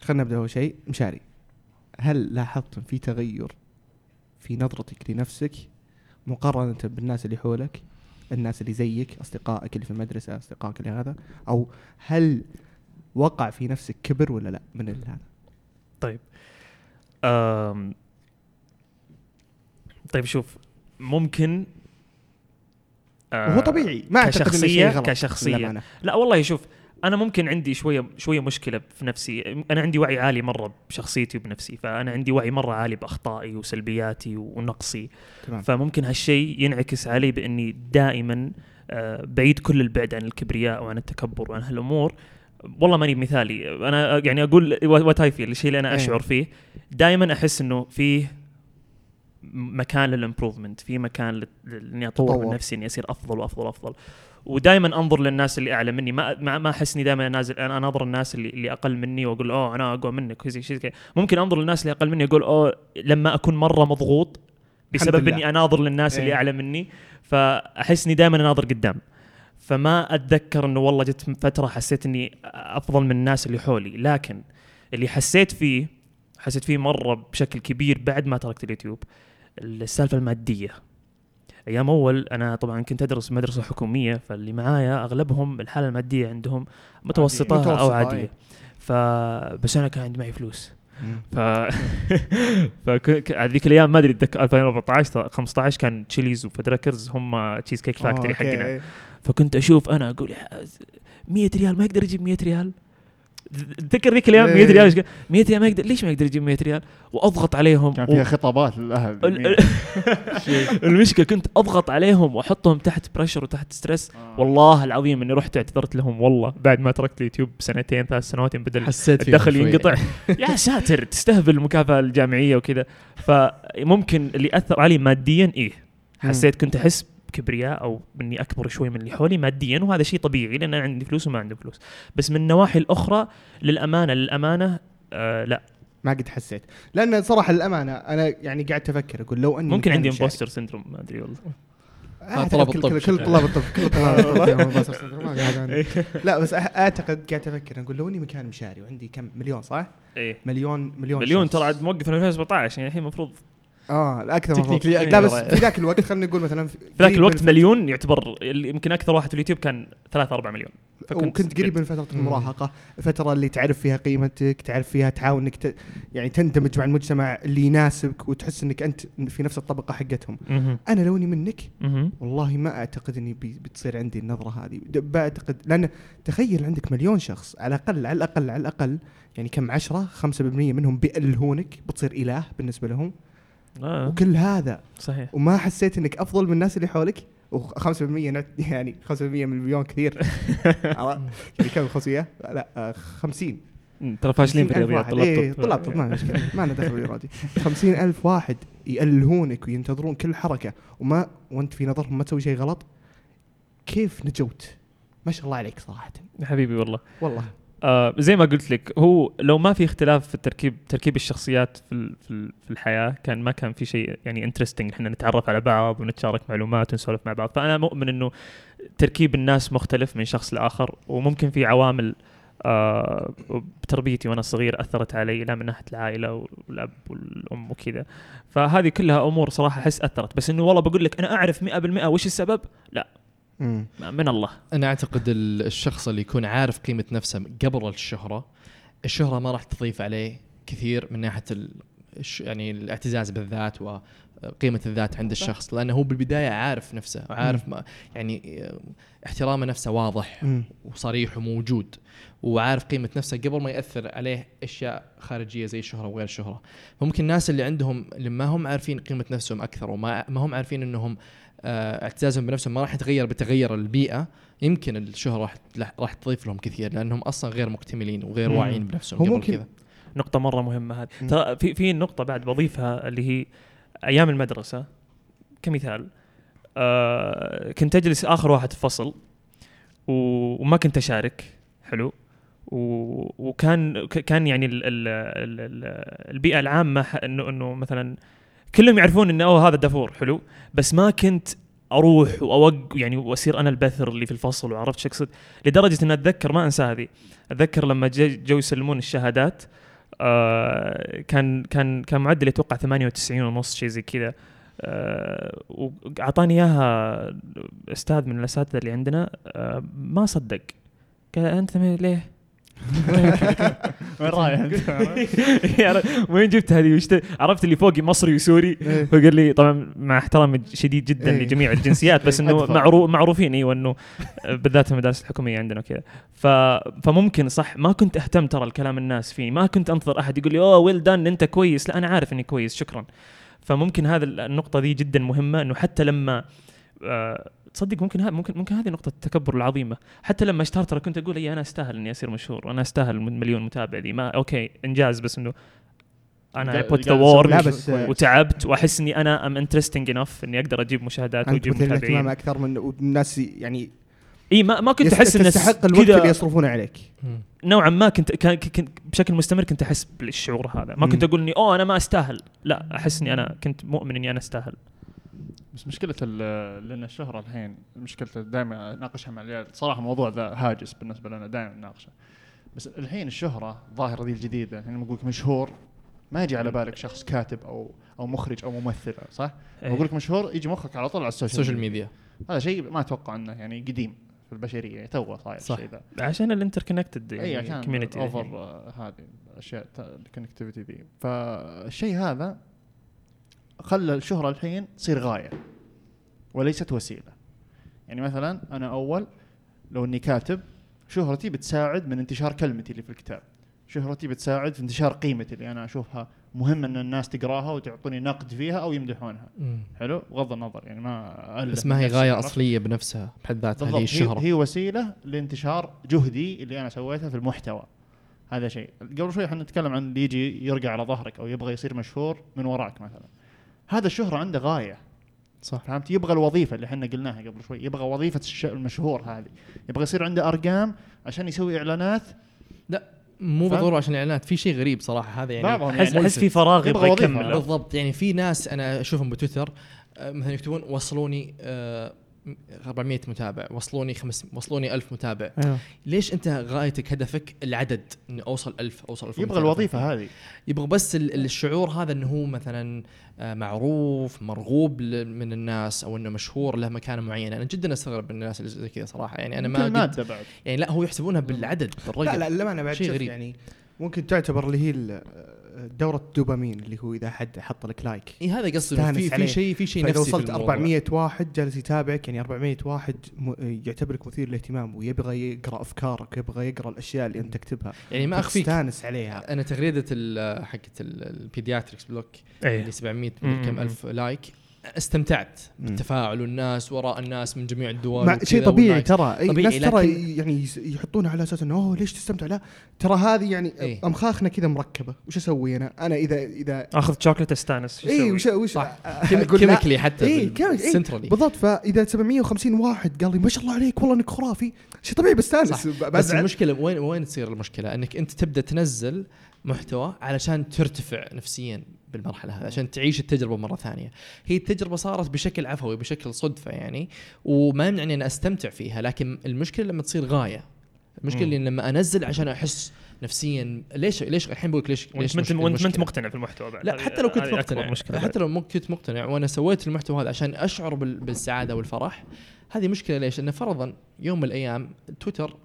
Speaker 2: خلينا نبدأ أول شيء مشاري هل لاحظت في تغير في نظرتك لنفسك مقارنة بالناس اللي حولك الناس اللي زيك أصدقائك اللي في المدرسة أصدقائك اللي هذا أو هل وقع في نفسك كبر ولا لا من ال- هذا
Speaker 3: طيب. آم طيب شوف ممكن آه،
Speaker 2: وهو طبيعي. ما
Speaker 3: كشخصية
Speaker 2: غلط
Speaker 3: كشخصية. لا والله شوف أنا ممكن عندي شوية شوية مشكلة في نفسي. أنا عندي وعي عالي مرة بشخصيتي وبنفسي فأنا عندي وعي مرة عالي بأخطائي وسلبياتي ونقصي.
Speaker 2: تمام.
Speaker 3: فممكن هالشيء ينعكس علي بإني دائما آه، بعيد كل البعد عن الكبرياء وعن التكبر وعن هالأمور. والله ماني مثالي. أنا يعني أقول what I feel الشيء اللي أنا
Speaker 2: إيه.
Speaker 3: أشعر فيه. دائما أحس إنه فيه مكان للامبروفمنت في مكان اني
Speaker 2: أطور.
Speaker 3: من نفسي إني أصير أفضل وأفضل وأفضل. ودائما أنظر للناس اللي أعلى مني. ما ما, أحس إني دائما نازل أنا أناظر الناس اللي, اللي أقل مني وأقول أوه أنا أقوى منك. وزي شيء ممكن أنظر للناس اللي أقل مني أقول أوه لما أكون مرة مضغوط بسبب. إني أناظر للناس اللي
Speaker 2: إيه.
Speaker 3: أعلى مني فأحس إني دائما أناظر قدام. فما أتذكر إنه والله جت فترة حسيت إني أفضل من الناس اللي حولي. لكن اللي حسيت فيه حسيت فيه مرة بشكل كبير بعد ما تركت اليوتيوب السالفة المادية. أيام أول أنا طبعا كنت أدرس مدرسة حكومية فاللي معايا أغلبهم الحالة المادية عندهم
Speaker 2: متوسطة,
Speaker 3: متوسطة،
Speaker 2: أو.
Speaker 3: عادية ف بس أنا كان عندي معي فلوس. ف فذيك الأيام ما أدري اتذكر 2014 15 كان Chili's و Fuddruckers هم
Speaker 2: Cheesecake Factory.
Speaker 3: حقنا فكنت أشوف أنا أقول يا 100 ريال ما يقدر يجيب 100 ريال تذكر ذيك الأيام 100
Speaker 2: إيه.
Speaker 3: ريال؟ إيش قال؟ 100 ريال ما يقدر ليش ما يقدر يجيب 100 ريال؟ وأضغط عليهم
Speaker 5: كان
Speaker 3: و-
Speaker 5: فيها خطابات للأهل.
Speaker 3: ال- ال- المشكلة كنت أضغط عليهم وأحطهم تحت pressure وتحت stress
Speaker 5: آه.
Speaker 3: والله العظيم إني رحت اعتذرت لهم والله. بعد ما تركت اليوتيوب سنتين ثلاث سنوات بدل
Speaker 4: حسيت
Speaker 3: الدخل. ينقطع. يا ساتر تستهبل المكافأة الجامعية وكذا. فممكن اللي أثر علي ماديا إيه. حسيت كنت أحس بكبرياء أو إني أكبر شوي من اللي حولي ماديا وهذا شيء طبيعي لأن أنا عندي فلوس وما عندي فلوس بس من النواحي الأخرى للأمانة للأمانة آه لا
Speaker 2: ما قد حسيت لأن صراحة للأمانة أنا يعني قاعد أفكر أقول لو إني
Speaker 3: ممكن عندي. impostor syndrome ما أدري والله
Speaker 2: أعتقد
Speaker 4: طلب
Speaker 2: كل-
Speaker 4: الطب
Speaker 2: كل- كل
Speaker 4: شكله.
Speaker 2: طلاب الطب كل طلاب الطب قاعد عندي. لا بس أعتقد قاعد أفكر أقول لو إني مكان مشاري وعندي كم مليون صح؟
Speaker 3: إيه
Speaker 2: مليون مليون
Speaker 3: مليون. ترى عاد موقف من 2017 يعني الحين المفروض
Speaker 2: آه الأكثر من. لا بس في ذاك الوقت خلينا نقول مثلا في
Speaker 3: ذاك الوقت مليون يعتبر يمكن أكثر واحد في اليوتيوب كان 3 4 مليون
Speaker 2: وكنت قريب من
Speaker 4: فترة.
Speaker 2: المراهقة الفترة اللي تعرف فيها قيمتك تعرف فيها تحاول إنك ت... يعني تندمج مع المجتمع اللي يناسبك وتحس إنك أنت في نفس الطبقة حقتهم. أنا لو إني منك. والله ما أعتقد إني بي بتصير عندي النظرة هذه بعتقد لأن تخيل عندك مليون شخص على الأقل على الأقل على الأقل يعني كم عشرة 5% منهم بيألهونك بتصير إله بالنسبة لهم
Speaker 3: آه.
Speaker 2: وكل هذا.
Speaker 3: صحيح.
Speaker 2: وما حسيت إنك أفضل من الناس اللي حولك؟ و5% نت- يعني 5% من المليون كثير؟ يعني كم 500 لا آه، 50
Speaker 3: مم، ترى فاشلين في
Speaker 2: 50,000
Speaker 3: الرياضيات
Speaker 2: واحد.
Speaker 3: طلاب
Speaker 2: إيه،. طلاب ما مشكلة. ما لنا دخل بالرياضي 50 ألف واحد يألهونك وينتظرون كل حركة. وما وأنت في نظرهم ما تسوي شيء غلط؟ كيف نجوت؟ ما شاء الله عليك صراحة.
Speaker 3: حبيبي والله.
Speaker 2: والله.
Speaker 3: آه زي ما قلت لك هو لو ما في اختلاف في التركيب تركيب الشخصيات في في الحياة كان ما كان في شيء يعني انترستنج إحنا نتعرف على بعض ونتشارك معلومات ونسولف مع بعض. فأنا مؤمن إنه تركيب الناس مختلف من شخص لآخر وممكن في عوامل آه بتربيتي وأنا صغير أثرت علي لا من ناحية العائلة والأب والأم وكذا. فهذه كلها أمور صراحة أحس أثرت. بس إنه والله بقول لك أنا أعرف 100% وش السبب؟ لا.
Speaker 2: امم
Speaker 3: من الله.
Speaker 4: أنا أعتقد ال- الشخص اللي يكون عارف قيمة نفسه قبل الشهرة الشهرة ما راح تضيف عليه كثير من ناحية يعني الاعتزاز بالذات وقيمه الذات عند الشخص لأنه هو بالبداية عارف نفسه وعارف ما يعني احترام نفسه واضح
Speaker 2: أمم.
Speaker 4: وصريح وموجود وعارف قيمة نفسه قبل ما يأثر عليه أشياء خارجية زي الشهره وغير الشهره فممكن الناس اللي عندهم اللي ما هم عارفين قيمة نفسهم أكثر وما ما هم عارفين إنهم آه، اعتزازهم بنفسهم ما راح يتغير بتغير البيئة. يمكن الشهره راح راح تضيف لهم كثير لأنهم أصلا غير مكتملين وغير. واعيين بنفسهم
Speaker 2: هو
Speaker 4: قبل
Speaker 2: ممكن-
Speaker 4: كذا.
Speaker 3: نقطة مرة مهمة هذه. ترى في في نقطة بعد بضيفها اللي هي أيام المدرسة. كمثال آه كنت أجلس آخر واحد في فصل و- وما كنت أشارك. حلو. وكان ك- كان يعني ال ال ال ال البيئة العامة ح- إنه إنه مثلا كلهم يعرفون إنه أوه هذا دافور حلو. بس ما كنت أروح واوق يعني وأصير أنا البثر اللي في الفصل وعرفت شو أقصد. لدرجة ان أتذكر ما أنسى هذه. أتذكر لما جو يسلمون الشهادات آه كان كان كان معدل أتوقع 98 ونص شيء زي كذا. آه وأعطاني إياها أستاذ من الأساتذة اللي عندنا. آه ما صدق. قال أنت ليه؟
Speaker 5: وين رايح
Speaker 3: أنت؟ وين جبت هذه وش عرفت اللي فوقي مصري وسوري
Speaker 2: إيه.
Speaker 3: هو قال لي طبعا مع احترامي شديد جدا
Speaker 2: إيه.
Speaker 3: لجميع الجنسيات بس
Speaker 2: إنه.
Speaker 3: معروف معروفين أيوه انه بالذات المدارس الحكومية عندنا وكذا فممكن صح ما كنت أهتم ترى لكلام الناس فيني ما كنت انتظر أحد يقول لي oh well done أنت كويس لا أنا عارف إني كويس شكرا فممكن هذا النقطة دي جدا مهمة إنه حتى لما آه، تصدق ممكن ها ممكن ممكن هذه نقطة التكبر العظيمة، حتى لما اشتهرت ترى كنت أقول أي أنا أستاهل إني أصير مشهور، أنا أستاهل من مليون متابع دي ما okay إنجاز بس إنه أنا
Speaker 5: قاعد-
Speaker 3: put
Speaker 2: the work آه،
Speaker 3: وتعبت وأحس إني أنا I'm interesting enough إني أقدر أجيب مشاهدات
Speaker 2: وأجيب
Speaker 3: متابعين.
Speaker 2: أكثر من والناس يعني
Speaker 3: إي ما ما كنت أحس ان
Speaker 2: تستحق الوقت اللي يصرفونه عليك.
Speaker 3: نوعا ما كنت كان كنت بشكل مستمر كنت أحس بالشعور هذا. ما كنت. أقول إني أوه أنا ما أستاهل. لا أحس إني أنا كنت مؤمن إني أنا أستاهل.
Speaker 5: بس مشكلة ال- لأن الشهرة الحين مشكلة دائما أناقشها مع العيال. صراحة الموضوع ذا هاجس بالنسبة لنا دائما نناقشه. بس الحين الشهرة الظاهرة ذي الجديدة. الحين لما أقول لك مشهور ما يجي على بالك شخص كاتب أو أو مخرج أو ممثل صح؟ لما أقول لك مشهور يجي مخك على طول على السوشيال
Speaker 4: السوشيال
Speaker 5: ميديا.
Speaker 4: ميديا.
Speaker 5: هذا شيء ما أتوقع إنه يعني قديم في البشرية. يعني توه صاير
Speaker 4: صح.
Speaker 5: الشيء ذا.
Speaker 3: عشان ال interconnected
Speaker 5: اي
Speaker 3: يعني
Speaker 5: عشان over هذه الأشياء ال connectivity ذي. فالشيء هذا خلى الشهرة الحين تصير غاية وليست وسيلة. يعني مثلا أنا أول لو إني كاتب شهرتي بتساعد من انتشار كلمتي اللي في الكتاب. شهرتي بتساعد في انتشار قيمتي اللي أنا أشوفها مهم إن الناس تقراها وتعطوني نقد فيها أو يمدحونها. حلو؟ بغض النظر يعني ما
Speaker 4: بس ما هي
Speaker 5: غاية؟
Speaker 4: أصلية بنفسها بحد ذاتها هذه الشهرة.
Speaker 5: هي, هي وسيلة لانتشار جهدي اللي أنا سويته في المحتوى. هذا شيء. قبل شوي إحنا نتكلم عن اللي يجي يرقع على ظهرك أو يبغى يصير مشهور من وراك مثلا. هذا الشهرة عنده غاية.
Speaker 4: صح.
Speaker 5: فهمت؟ يبغى الوظيفة اللي إحنا قلناها قبل شوي. يبغى وظيفة الش- المشهور هذه. يبغى يصير عنده أرقام عشان يسوي إعلانات.
Speaker 4: مو
Speaker 5: فاهم؟
Speaker 4: بالضرورة عشان الاعلانات في شيء غريب صراحة هذا يعني.
Speaker 3: احس
Speaker 5: يعني
Speaker 3: في فراغ
Speaker 5: يبغى.
Speaker 3: يكمل.
Speaker 4: بالضبط. يعني في ناس أنا أشوفهم بتويتر آه، مثلا يكتبون وصلوني آه، 400 متابع وصلوني خمس وصلوني 1000 متابع.
Speaker 2: أيوه.
Speaker 4: ليش أنت غايتك هدفك العدد؟ اني أوصل 1000 أوصل 1000
Speaker 5: يبغى الوظيفة هذه.
Speaker 4: يبغى بس ال- الشعور هذا إنه هو مثلا آه، معروف مرغوب من الناس أو إنه مشهور له مكانة معينة. أنا جدا أستغرب من الناس اللي زي كذا صراحة. يعني أنا ما
Speaker 5: يمكن
Speaker 4: قد
Speaker 5: ماده بعد
Speaker 4: يعني لا هو يحسبونها بالعدد بالرقم
Speaker 2: لا لا للأمانة بعد
Speaker 4: شيء غريب.
Speaker 2: يعني ممكن تعتبر اللي هي دورة الدوبامين اللي هو إذا حد حط لك لايك.
Speaker 4: إي إيه، هذا قصدي إنه في في. شيء في شيء
Speaker 2: فإذا
Speaker 4: نفسي
Speaker 2: وصلت
Speaker 4: في الموضوع.
Speaker 2: 400 واحد جالس يتابعك يعني 400 واحد م... يعتبرك مثير للاهتمام ويبغى يقرأ أفكارك يبغى يقرأ الأشياء اللي أنت تكتبها.
Speaker 4: يعني ما أخفيك.
Speaker 2: تستانس عليها.
Speaker 4: أنا تغريدة ال- حقت ال- ال pediatrics
Speaker 3: block إيه.
Speaker 4: اللي 700
Speaker 3: مم.
Speaker 4: كم ألف like. استمتعت. بالتفاعل والناس وراء الناس من جميع الدول
Speaker 2: شيء طبيعي. ترى اي
Speaker 4: طبيعي،
Speaker 2: ناس ترى يعني يحطونها على أساس إنه أوه ليش تستمتع لا ترى هذه يعني
Speaker 4: إيه.
Speaker 2: أمخاخنا كذا مركبة وش أسوي أنا؟ أنا إذا إذا
Speaker 3: آخذ شوكلت استانس
Speaker 2: اي؟ إيه، وش وش
Speaker 4: صح. chemically حتى بال-
Speaker 2: chemic- إيه.
Speaker 4: centrally
Speaker 2: بالضبط فإذا 750 واحد قال لي ما شاء الله عليك والله إنك خرافي شيء طبيعي بستانس
Speaker 4: بس. المشكلة وين وين تصير المشكلة إنك أنت تبدأ تنزل محتوى علشان ترتفع نفسيا بالمرحلة هذه عشان تعيش التجربة مرة ثانية هي التجربة صارت بشكل عفوي بشكل صدفة يعني وما يمنعني أن أستمتع فيها لكن المشكلة لما تصير غاية
Speaker 3: المشكلة.
Speaker 4: اللي لما أنزل عشان أحس نفسيا ليش ليش الحين بقول ليش ليش
Speaker 3: وانت وأنت
Speaker 4: المشكلة؟
Speaker 3: انت مقتنع في المحتوى بعد
Speaker 4: لا حتى لو كنت مقتنع
Speaker 3: مشكلة
Speaker 4: حتى لو كنت مقتنع وأنا سويت المحتوى هذا عشان أشعر بال- بالسعادة والفرح هذه مشكلة ليش؟ انه فرضا يوم من الأيام تويتر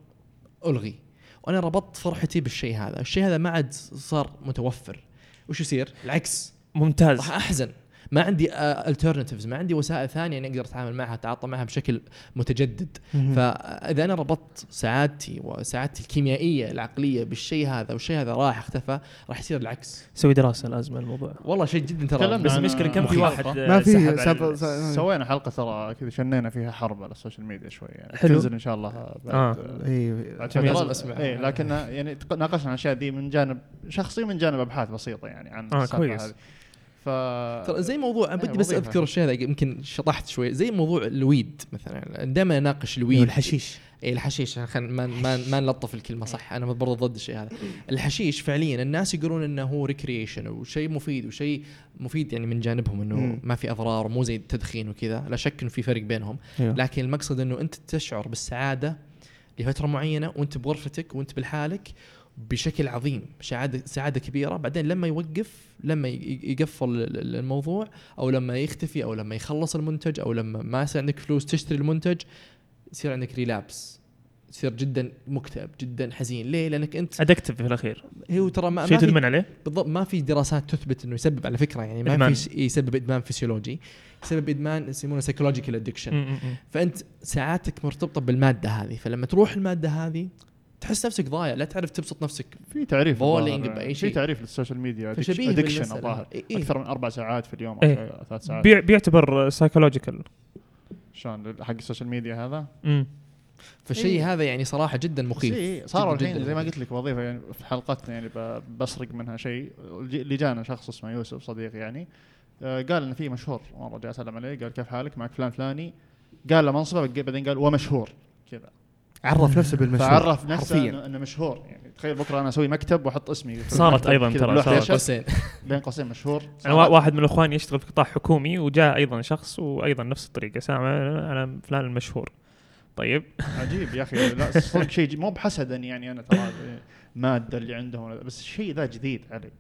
Speaker 4: ألغي وأنا ربطت فرحتي بالشيء هذا، الشيء هذا ما عاد صار متوفر وش يصير؟ العكس.
Speaker 3: ممتاز.
Speaker 4: راح أحزن. ما عندي alternatives ما عندي وسائل ثانية إني أقدر أتعامل معها أتعاطى معها بشكل متجدد. فإذا أنا ربطت سعادتي وسعادتي الكيميائية العقلية بالشيء هذا والشيء هذا راح اختفى راح يصير العكس
Speaker 3: سوي دراسة لازم الموضوع
Speaker 4: والله شيء جدا ترى
Speaker 3: بس المشكلة كم في. واحد
Speaker 2: ما
Speaker 3: آه،
Speaker 2: في
Speaker 3: سحب على
Speaker 2: سالفة-
Speaker 3: ال-
Speaker 2: س-
Speaker 5: سوينا حلقة ترى كذا شنينا فيها حرب على السوشيال ميديا شوي يعني
Speaker 3: حلو.
Speaker 5: تنزل إن شاء الله بعد
Speaker 3: آه.
Speaker 4: أسمعها.
Speaker 5: إيه لكن يعني ناقشنا الاشياء دي من جانب شخصي من جانب أبحاث بسيطة يعني عن
Speaker 3: آه، كويس.
Speaker 5: هذه. ف
Speaker 4: ترى زي موضوع أنا
Speaker 5: إيه،
Speaker 4: بدي بس
Speaker 5: وظيفة.
Speaker 4: أذكر الشيء هذا يمكن شطحت شوي. زي موضوع ال weed مثلا. دائما أناقش ال weed.
Speaker 2: الحشيش.
Speaker 4: اي الحشيش. خلينا ما ما ما نلطف الكلمة صح. أنا برضه ضد الشيء هذا. الحشيش فعليا الناس يقولون إنه هو recreation وشيء مفيد وشيء مفيد يعني من جانبهم إنه
Speaker 2: مم.
Speaker 4: ما في أضرار مو زي التدخين وكذا. لا شك إنه في فرق بينهم.
Speaker 2: أيوه.
Speaker 4: لكن المقصد إنه أنت تشعر بالسعادة لفترة معينة وأنت بغرفتك وأنت بحالك بشكل عظيم سعاده سعادة كبيرة. بعدين لما يوقف لما يقفل ال- ال- الموضوع أو لما يختفي أو لما يخلص المنتج أو لما ما يصير عندك فلوس تشتري المنتج يصير عندك ريلابس تصير جدا مكتئب جدا حزين. ليه؟ لأنك أنت
Speaker 3: ادكتف في الأخير.
Speaker 4: هو ترى ما,
Speaker 3: شيء تدمن عليه؟
Speaker 4: بالضبط ما في دراسات تثبت إنه يسبب على فكرة يعني ما
Speaker 3: إدمان.
Speaker 4: في يسبب إدمان فسيولوجي. يسبب إدمان يسمونه
Speaker 3: psychological addiction.
Speaker 4: فأنت ساعاتك مرتبطة بالمادة هذه. فلما تروح المادة هذه تحس نفسك ضايع لا تعرف تبسط نفسك
Speaker 5: في تعريف
Speaker 4: بولينج
Speaker 5: الظاهر.
Speaker 4: بأي
Speaker 5: في
Speaker 4: شيء.
Speaker 5: تعريف للسوشيال ميديا
Speaker 4: addiction.
Speaker 5: الظاهر
Speaker 4: إيه إيه.
Speaker 5: أكثر من أربع ساعات في اليوم
Speaker 3: إيه.
Speaker 5: أو ثلاث ساعات
Speaker 3: بيع- بيعتبر سايكولوجيكال
Speaker 5: شلون حق السوشيال ميديا هذا
Speaker 4: فالشيء
Speaker 5: إيه.
Speaker 4: هذا يعني صراحة جدا مخيف
Speaker 5: إيه، صاروا
Speaker 4: جداً
Speaker 5: الحين زي ما. قلت لك وظيفة يعني في حلقتنا يعني ب- بسرق منها شيء اللي جانا شخص اسمه يوسف صديق يعني آه، قال إن في مشهور مرة جاء سلم عليه قال كيف حالك معك فلان فلاني قال له منصبة بعدين قال ومشهور كذا
Speaker 2: عرف نفسه بالمشهور
Speaker 5: فعرف نفسه
Speaker 2: حرفيا.
Speaker 5: انه إنه مشهور. يعني تخيل بكرة أنا أسوي مكتب وأحط اسمي
Speaker 3: صارت
Speaker 5: كذا.
Speaker 3: ترى، صارت.
Speaker 4: قوسين
Speaker 5: بين قوسين مشهور.
Speaker 3: أنا وا- واحد من إخواني يشتغل في قطاع حكومي وجاء أيضا شخص وأيضا نفس الطريقة سامع أنا فلان المشهور. طيب.
Speaker 5: عجيب يا أخي. لا صدق شيء مو بحسدا يعني أنا ترى ماده اللي عندهم بس الشيء ذا جديد علي.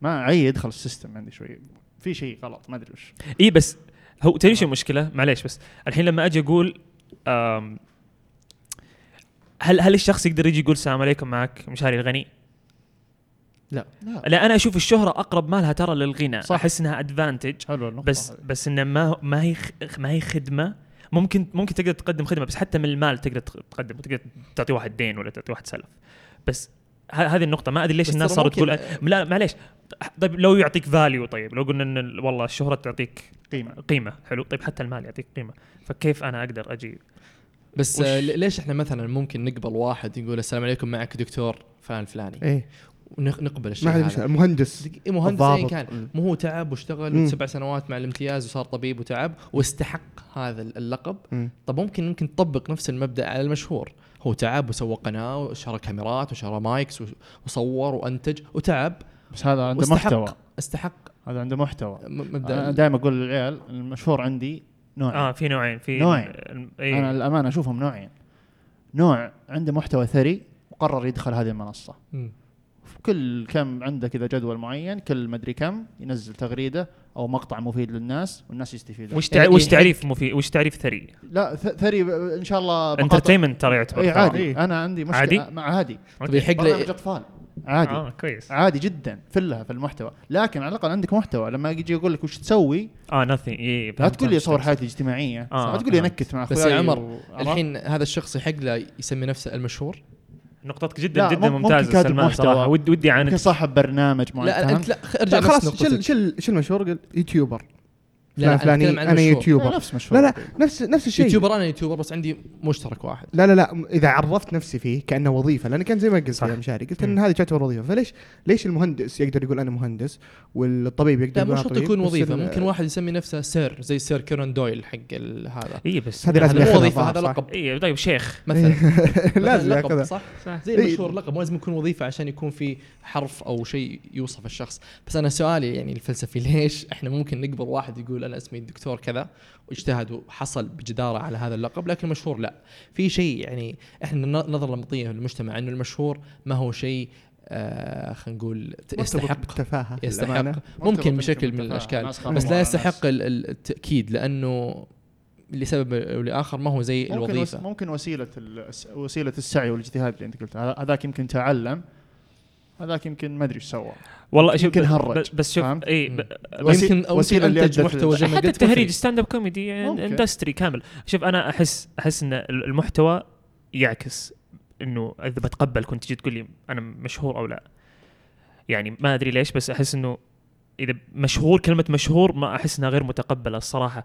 Speaker 5: ما عي يدخل ال system عندي شوي. في شيء غلط ما أدري وش.
Speaker 3: إي بس هو تدري شو المشكلة؟ معليش بس. الحين لما أجي أقول هل هل الشخص يقدر يجي يقول السلام عليكم معك مشاري الغني؟
Speaker 5: لا.
Speaker 3: لا. أنا أشوف الشهرة أقرب مالها ترى للغنى
Speaker 5: صح.
Speaker 3: أحس إنها advantage
Speaker 5: حلو
Speaker 3: بس
Speaker 5: هذه.
Speaker 3: بس إنه ما ما هي خ- ما هي خدمة. ممكن ممكن تقدر تقدم خدمة بس حتى من المال تقدر تق- تقدم تقدر تعطي واحد دين ولا تعطي واحد سلف. بس ه- هذه النقطة ما أدري ليش الناس صارت
Speaker 4: ممكن-
Speaker 3: تقول لا معليش. طيب لو يعطيك فاليو طيب لو قلنا إن ال- والله الشهرة تعطيك
Speaker 5: قيمة.
Speaker 3: قيمة حلو. طيب حتى المال يعطيك قيمة. فكيف أنا أقدر أجي
Speaker 4: بس
Speaker 3: وش-
Speaker 4: ليش إحنا مثلا ممكن نقبل واحد يقول السلام عليكم معك دكتور فلان الفلاني؟
Speaker 2: إيه.
Speaker 4: ونقبل الشيء
Speaker 2: ما
Speaker 4: هذا.
Speaker 2: المهندس
Speaker 4: إيه مهندس ايا. كان. مو هو تعب واشتغل. سبع سنوات مع الامتياز وصار طبيب وتعب واستحق هذا اللقب.
Speaker 2: مم.
Speaker 4: طب ممكن ممكن تطبق نفس المبدأ على المشهور. هو تعب وسوى قناة وشرى كاميرات وشرى مايكس وصور وأنتج وتعب.
Speaker 5: بس هذا عنده محتوى.
Speaker 4: استحق.
Speaker 5: هذا عنده محتوى.
Speaker 4: مبدأ
Speaker 5: دائما أقول للعيال المشهور عندي نوعين
Speaker 3: آه في نوعين في
Speaker 5: نوعين.
Speaker 3: الم- أنا
Speaker 5: الأمانة أشوفهم نوعين نوع عنده محتوى ثري وقرر يدخل هذه
Speaker 4: المنصة.
Speaker 5: في كل كم عنده كذا جدول معين كل مدري كم ينزل تغريدة أو مقطع مفيد للناس والناس يستفيدون
Speaker 3: وش
Speaker 4: يعني
Speaker 3: تع... وش
Speaker 4: يحب-
Speaker 3: تعريف مفيد وش تعريف ثري؟
Speaker 5: لا ثري إن شاء الله
Speaker 3: انترتينمنت ترى يعتبر
Speaker 5: اي. عادي
Speaker 2: إيه.
Speaker 5: أنا عندي مشكلة
Speaker 3: عادي؟
Speaker 5: مع عادي
Speaker 4: طب يحق لي
Speaker 5: أطفال عادي.
Speaker 3: آه كويس.
Speaker 5: عادي جدا فلها في المحتوى. لكن على الأقل عندك محتوى. لما يجي يقول لك وش تسوي؟
Speaker 3: آه nothing. اي
Speaker 5: لا تقول لي صور حياتي الاجتماعية.
Speaker 3: آه،
Speaker 5: لا تقول لي
Speaker 3: آه.
Speaker 5: انكت مع
Speaker 4: بس
Speaker 5: اخوياي
Speaker 4: يا عمر،
Speaker 5: و-
Speaker 4: الحين هذا الشخص يحق له يسمي نفسه المشهور؟
Speaker 3: نقطتك جدا جدا
Speaker 5: مم-
Speaker 3: ممتازة
Speaker 5: ممكن كاتب
Speaker 3: سلمان
Speaker 5: محتوى.
Speaker 3: صراحة. ودي ودي عن
Speaker 5: صاحب برنامج معين
Speaker 4: لا؟ انت لا ارجع
Speaker 2: خلاص. شل شل شل مشهور قل YouTuber.
Speaker 4: لا، لا،
Speaker 2: فلان
Speaker 4: أنا عن
Speaker 2: أنا
Speaker 4: المشهور.
Speaker 2: YouTuber.
Speaker 5: نفس مشهور
Speaker 2: لا لا نفس نفس الشيء.
Speaker 4: YouTuber أنا YouTuber بس عندي مشترك واحد.
Speaker 2: لا لا لا إذا عرفت نفسي فيه كأنه وظيفة لأن كان زي ما قلت. يا مشاري قلت
Speaker 3: إن.
Speaker 2: هذه تعتبر وظيفة. فليش ليش المهندس يقدر يقول أنا مهندس والطبيب يقدر
Speaker 4: لا
Speaker 2: يقول
Speaker 4: مو
Speaker 2: أنا
Speaker 4: شرط يكون
Speaker 2: وظيفة
Speaker 4: ممكن واحد يسمي نفسه Sir زي Sir كونان دويل حق هذا.
Speaker 3: اي بس
Speaker 2: هذه لازم
Speaker 4: هذا مو
Speaker 2: وظيفة
Speaker 4: هذا؟ لقب.
Speaker 3: اي طيب شيخ.
Speaker 4: مثلا.
Speaker 2: لازم
Speaker 4: لقب، صح؟
Speaker 3: صح.
Speaker 4: زي
Speaker 2: إيه.
Speaker 4: المشهور لقب مو لازم يكون وظيفة عشان يكون في حرف أو شيء يوصف الشخص. بس أنا سؤالي يعني الفلسفي ليش إحنا ممكن نقبل واحد يقول أنا اسمي الدكتور كذا واجتهد وحصل بجدارة على هذا اللقب لكن المشهور لا. في شيء يعني إحنا نظرة نمطية في المجتمع إنه المشهور ما هو شيء آه خلينا نقول يستحق.
Speaker 2: بالتفاهة
Speaker 4: يستحق. ممكن بشكل من.
Speaker 5: الأشكال.
Speaker 4: بس لا يستحق التأكيد لأنه لسبب أو لاخر ما هو زي
Speaker 5: ممكن
Speaker 4: الوظيفة.
Speaker 5: ممكن وسيلة ال- وسيلة السعي والاجتهاد اللي أنت قلتها. هذا- هذاك يمكن تعلم هذاك يمكن ما أدري إيش سوى.
Speaker 3: والله شوف
Speaker 5: يمكن هرج.
Speaker 3: بس شوف؟ اي
Speaker 4: يمكن
Speaker 5: اللي
Speaker 4: انتج محتوى زي ما
Speaker 3: حتى التهريج. stand up
Speaker 5: comedy.
Speaker 3: industry كامل شوف أنا احس أحس إن المحتوى يعكس إنه إذا بتقبل كنت تجي تقول لي أنا مشهور أو لا يعني ما أدري ليش بس أحس إنه إذا مشهور كلمة مشهور ما أحس إنها غير متقبلة الصراحة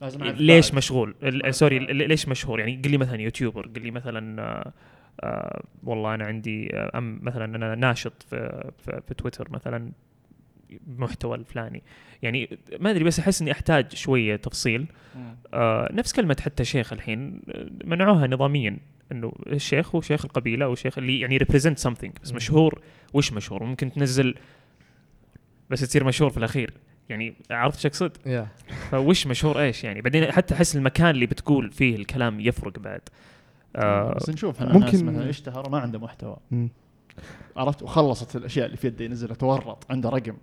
Speaker 5: لازم
Speaker 3: ليش. مشغول ال- sorry ليش مشهور يعني قل لي مثلا YouTuber قل لي مثلا آه، والله أنا عندي آه أم مثلا أنا ناشط في, في, في تويتر مثلا محتوى الفلاني. يعني ما أدري بس أحس إني أحتاج شوية تفصيل. آه نفس كلمة حتى شيخ الحين آه، منعوها نظاميا إنه الشيخ هو شيخ القبيلة أو شيخ اللي يعني represent something بس. مشهور. وش مشهور؟ ممكن تنزل بس تصير مشهور في الأخير. يعني عرفت إيش أقصد؟
Speaker 4: يا
Speaker 3: فوش مشهور إيش يعني؟ بعدين حتى أحس المكان اللي بتقول فيه الكلام يفرق بعد. آه
Speaker 5: بس نشوف. إحنا
Speaker 2: ممكن-
Speaker 5: مثلا اشتهر وما عنده محتوى.
Speaker 2: مم.
Speaker 5: عرفت؟ وخلصت الأشياء اللي في يده ينزلها تورط عنده رقم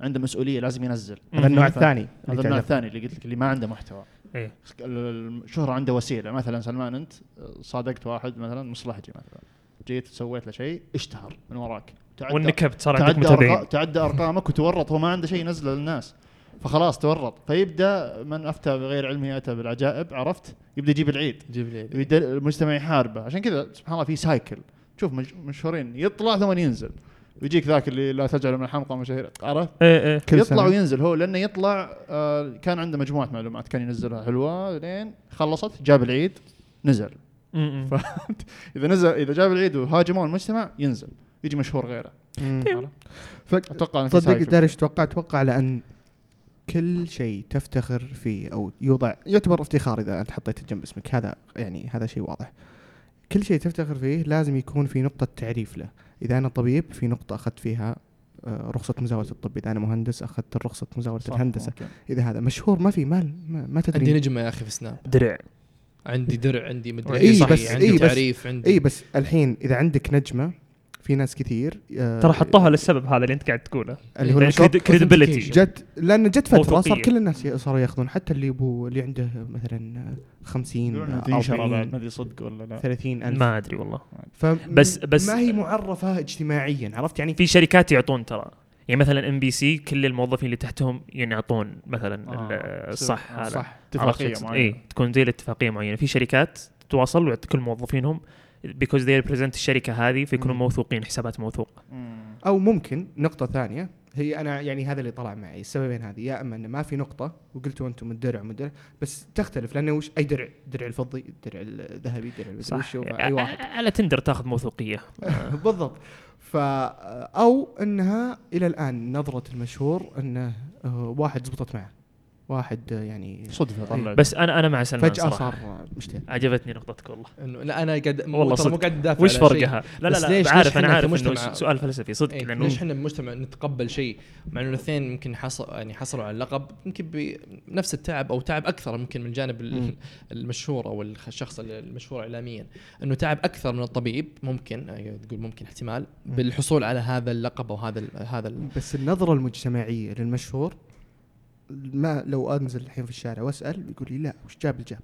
Speaker 5: عنده مسؤولية لازم ينزل.
Speaker 2: هذا النوع. الثاني
Speaker 5: هذا النوع. الثاني اللي قلت لك اللي ما عنده محتوى.
Speaker 3: إيه.
Speaker 5: الشهرة عنده وسيلة. مثلا سلمان أنت صادقت واحد مثلا مصلحجي مثلا. جيت سويت له شيء اشتهر من وراك. تعدى-
Speaker 3: والنكبت صار عندك
Speaker 5: تعدى,
Speaker 3: متابعين.
Speaker 5: تعدى أرقامك وتورط هو ما عنده شيء ينزله للناس. فخلاص تورط. فيبدأ من أفتى بغير علمه اتى بالعجائب عرفت؟ يبدأ يجيب العيد.
Speaker 4: جيب لي
Speaker 5: يبدا المجتمع يحاربه. عشان كذا سبحان الله في cycle. تشوف مج- مشهورين يطلع ثم ينزل. ويجيك ذاك اللي لا تجعل من الحمقى مشاهير. عرفت؟
Speaker 3: إيه إيه.
Speaker 2: كل
Speaker 5: يطلع
Speaker 2: سنة.
Speaker 5: وينزل. هو لأنه يطلع آه كان عنده مجموعة معلومات كان ينزلها حلوة. لين خلصت جاب العيد نزل. إذا نزل إذا جاب العيد وهاجموا المجتمع ينزل. يجي مشهور غيره؟
Speaker 2: ف-
Speaker 5: أتوقع إن في
Speaker 2: صدق
Speaker 5: سايكل.
Speaker 2: داري إيش أتوقع؟ أتوقع لأن كل شيء تفتخر فيه أو يوضع يعتبر افتخار إذا أنت حطيته جنب اسمك. هذا يعني هذا شيء واضح. كل شيء تفتخر فيه لازم يكون في نقطة تعريف له، إذا أنا طبيب في نقطة أخذت فيها آه، رخصة مزاولة الطب، إذا أنا مهندس أخذت رخصة مزاولة
Speaker 5: صح،
Speaker 2: الهندسة،
Speaker 5: ممكن.
Speaker 2: إذا هذا مشهور ما في ما ما, ما
Speaker 4: عندي
Speaker 2: تدري
Speaker 4: نجمة يا أخي في سناب.
Speaker 3: درع.
Speaker 4: عندي درع عندي مدري.
Speaker 3: إيه، بس-
Speaker 4: عندي
Speaker 2: إيه، بس-
Speaker 4: تعريف عندي.
Speaker 2: اي بس الحين إذا عندك نجمة في ناس كثير آه،
Speaker 3: ترى حطوها للسبب هذا اللي انت قاعد تقوله.
Speaker 2: اللي هو
Speaker 3: يعني
Speaker 2: المشهور
Speaker 3: credibility
Speaker 2: جت لأن جت فترة
Speaker 3: موثوقية.
Speaker 2: صار كل الناس صاروا ياخذون حتى اللي يبو اللي عنده مثلا 50
Speaker 5: يقولون إنها تنشر بعد
Speaker 2: 40
Speaker 5: ما أدري صدق ولا لا.
Speaker 2: 30 ألف.
Speaker 3: ما أدري والله.
Speaker 2: ف
Speaker 3: بس- بس-
Speaker 2: ما هي معرفة اجتماعيا عرفت؟ يعني
Speaker 3: في شركات يعطون ترى. يعني مثلا ام بي سي كل الموظفين اللي تحتهم ينعطون مثلا
Speaker 5: آه،
Speaker 3: الصح
Speaker 5: آه،
Speaker 3: هذا.
Speaker 5: صح اتفاقية
Speaker 3: شو-
Speaker 5: معينة.
Speaker 3: اي تكون زي الاتفاقية معينة. في شركات تتواصل ويعطي كل موظفينهم because they represent الشركة هذه فيكونوا
Speaker 2: مم.
Speaker 3: موثوقين حسابات موثوقه
Speaker 5: مم.
Speaker 2: أو ممكن نقطة ثانية هي أنا يعني هذا اللي طلع معي السببين هذه يا أما انه ما في نقطة وقلتوا أنتم الدرع من الدرع بس تختلف لأنه وش؟ أي درع؟ درع الفضي الدرع الذهبي الدرع المدري
Speaker 3: صح.
Speaker 2: أي واحد.
Speaker 3: على تندر تاخذ موثوقية.
Speaker 2: بالضبط. ف أو إنها إلى الآن نظرة المشهور إنه آه، واحد زبطت معه. واحد يعني
Speaker 5: صدفة طلعت
Speaker 3: بس أنا أنا مع سلمان
Speaker 2: فجأة
Speaker 3: صراحة
Speaker 2: صار مشتهر
Speaker 3: عجبتني نقطتك والله
Speaker 4: انه لا أنا قاعد
Speaker 3: والله صدق.
Speaker 4: مو قاعد ندافع
Speaker 3: وش. فرقها؟ لا
Speaker 4: بس
Speaker 3: لا
Speaker 4: ليش-
Speaker 3: لا عارف
Speaker 4: أنا
Speaker 3: عارف
Speaker 4: إنه
Speaker 3: سؤال فلسفي صدق
Speaker 4: إيه
Speaker 3: لأنه
Speaker 4: ليش إحنا بمجتمع نتقبل شيء مع إنه الاثنين يمكن حصل يعني حصلوا على اللقب يمكن بنفس التعب أو تعب أكثر يمكن من جانب. المشهور أو الشخص المشهور اعلاميا إنه تعب أكثر من الطبيب ممكن أيوة، تقول ممكن احتمال. بالحصول على هذا اللقب أو هذا هذا
Speaker 2: بس النظرة المجتمعية للمشهور ما لو أنزل الحين في الشارع وأسأل يقول لي لا وش جاب الجاب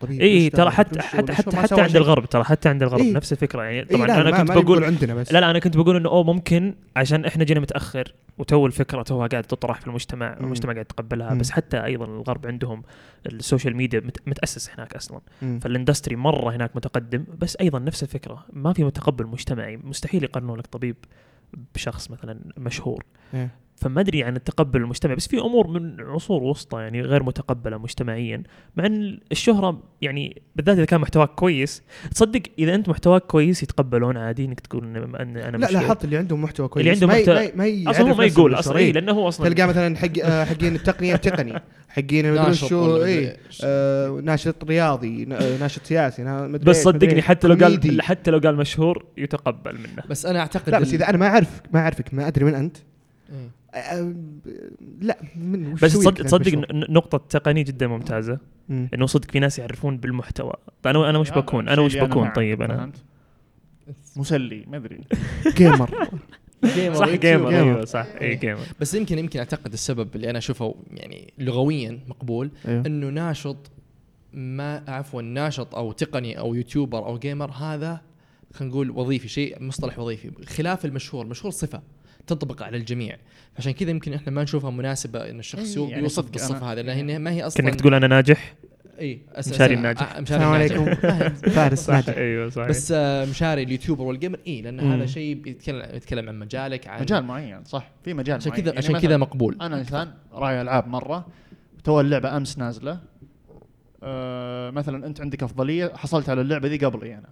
Speaker 2: طبيب
Speaker 3: اي ترى؟ حتى حتى حتى حتى عند. الغرب ترى حتى عند الغرب
Speaker 2: إيه.
Speaker 3: نفس الفكرة يعني
Speaker 2: إيه
Speaker 3: طبعا
Speaker 2: لا
Speaker 3: أنا
Speaker 2: ما
Speaker 3: كنت
Speaker 2: ما
Speaker 3: بقول
Speaker 2: عندنا بس
Speaker 3: لا لا أنا كنت بقول إنه أوه ممكن عشان إحنا جينا متأخر وتو الفكرة توها قاعدة تطرح في المجتمع
Speaker 2: مم.
Speaker 3: المجتمع قاعد يتقبلها. بس حتى أيضا الغرب عندهم ال social media مت- متأسس هناك أصلا
Speaker 2: مم.
Speaker 3: فال industry مرة هناك متقدم بس أيضا نفس الفكرة ما في تقبل مجتمعي مستحيل يقارنوا لك طبيب بشخص مثلا مشهور
Speaker 2: إيه.
Speaker 3: فما أدري عن التقبل المجتمعي بس في أمور من عصور وسطى يعني غير متقبلة مجتمعيا مع إن الشهرة يعني بالذات إذا كان محتواك كويس تصدق إذا أنت محتواك كويس يتقبلون عادي إنك تقول ان ان أنا
Speaker 2: لا. لاحظت اللي عندهم محتوى كويس
Speaker 3: اللي عنده
Speaker 2: ما ي-
Speaker 3: محتوى-
Speaker 2: ما ي- ما ي-
Speaker 3: أصلا هو ما يقول. أصلا
Speaker 2: إيه.
Speaker 3: لأنه هو أصلا
Speaker 2: تلقى مثلا حق آه، حقين التقنية تقني حقين
Speaker 4: ناشط
Speaker 2: شو اي
Speaker 4: مدري.
Speaker 2: آه ناشط رياضي ن- آه، ناشط سياسي مدري
Speaker 3: بس
Speaker 2: مدري
Speaker 3: صدقني. حتى لو. قال حتى لو قال مشهور يتقبل منه
Speaker 4: بس أنا أعتقد
Speaker 2: لا بس إذا أنا ما اعرف ما أعرفك ما أدري من أنت لا من
Speaker 3: بس تصدق تصدق
Speaker 2: مشهور؟
Speaker 3: نقطة تقنية جدا ممتازة.
Speaker 2: مم.
Speaker 3: إنه صدق في ناس يعرفون بالمحتوى. أنا أنا وش بكون؟ أنا وش بكون؟ طيب
Speaker 5: أنا؟ مسلي ما أدري.
Speaker 2: gamer.
Speaker 3: صح gamer.
Speaker 2: gamer.
Speaker 3: أيوه صح اي جيمر.
Speaker 4: بس يمكن يمكن أعتقد السبب اللي أنا أشوفه يعني لغويا مقبول
Speaker 2: أيوه.
Speaker 4: إنه ناشط ما عفوا ناشط أو تقني أو YouTuber أو gamer هذا خلينا نقول وظيفي شيء مصطلح وظيفي. خلاف المشهور المشهور صفة. تنطبق على الجميع. عشان كذا يمكن إحنا ما نشوفها مناسبة إن الشخص
Speaker 5: إيه، يعني
Speaker 4: يوصف بالصفه هذه لانها ما هي أصلا
Speaker 3: كأنك تقول أنا ناجح؟
Speaker 4: اي
Speaker 3: مشاري الناجح.
Speaker 4: آه،
Speaker 2: السلام. عليكم. فارس ناجح
Speaker 3: أيوه صحيح.
Speaker 4: بس آه، مشاري ال YouTuber وال gamer
Speaker 3: اي لأن.
Speaker 4: هذا شيء بيتكلم يتكلم عن مجالك عن
Speaker 5: مجال معين صح. في مجال
Speaker 4: عشان
Speaker 5: معين.
Speaker 4: كذا
Speaker 5: يعني
Speaker 4: عشان
Speaker 5: مثلاً
Speaker 4: كذا مقبول.
Speaker 5: أنا انسان راعي ألعاب مرة تو اللعبة أمس نازلة. آه مثلا أنت عندك أفضلية حصلت على اللعبة دي قبلي أنا.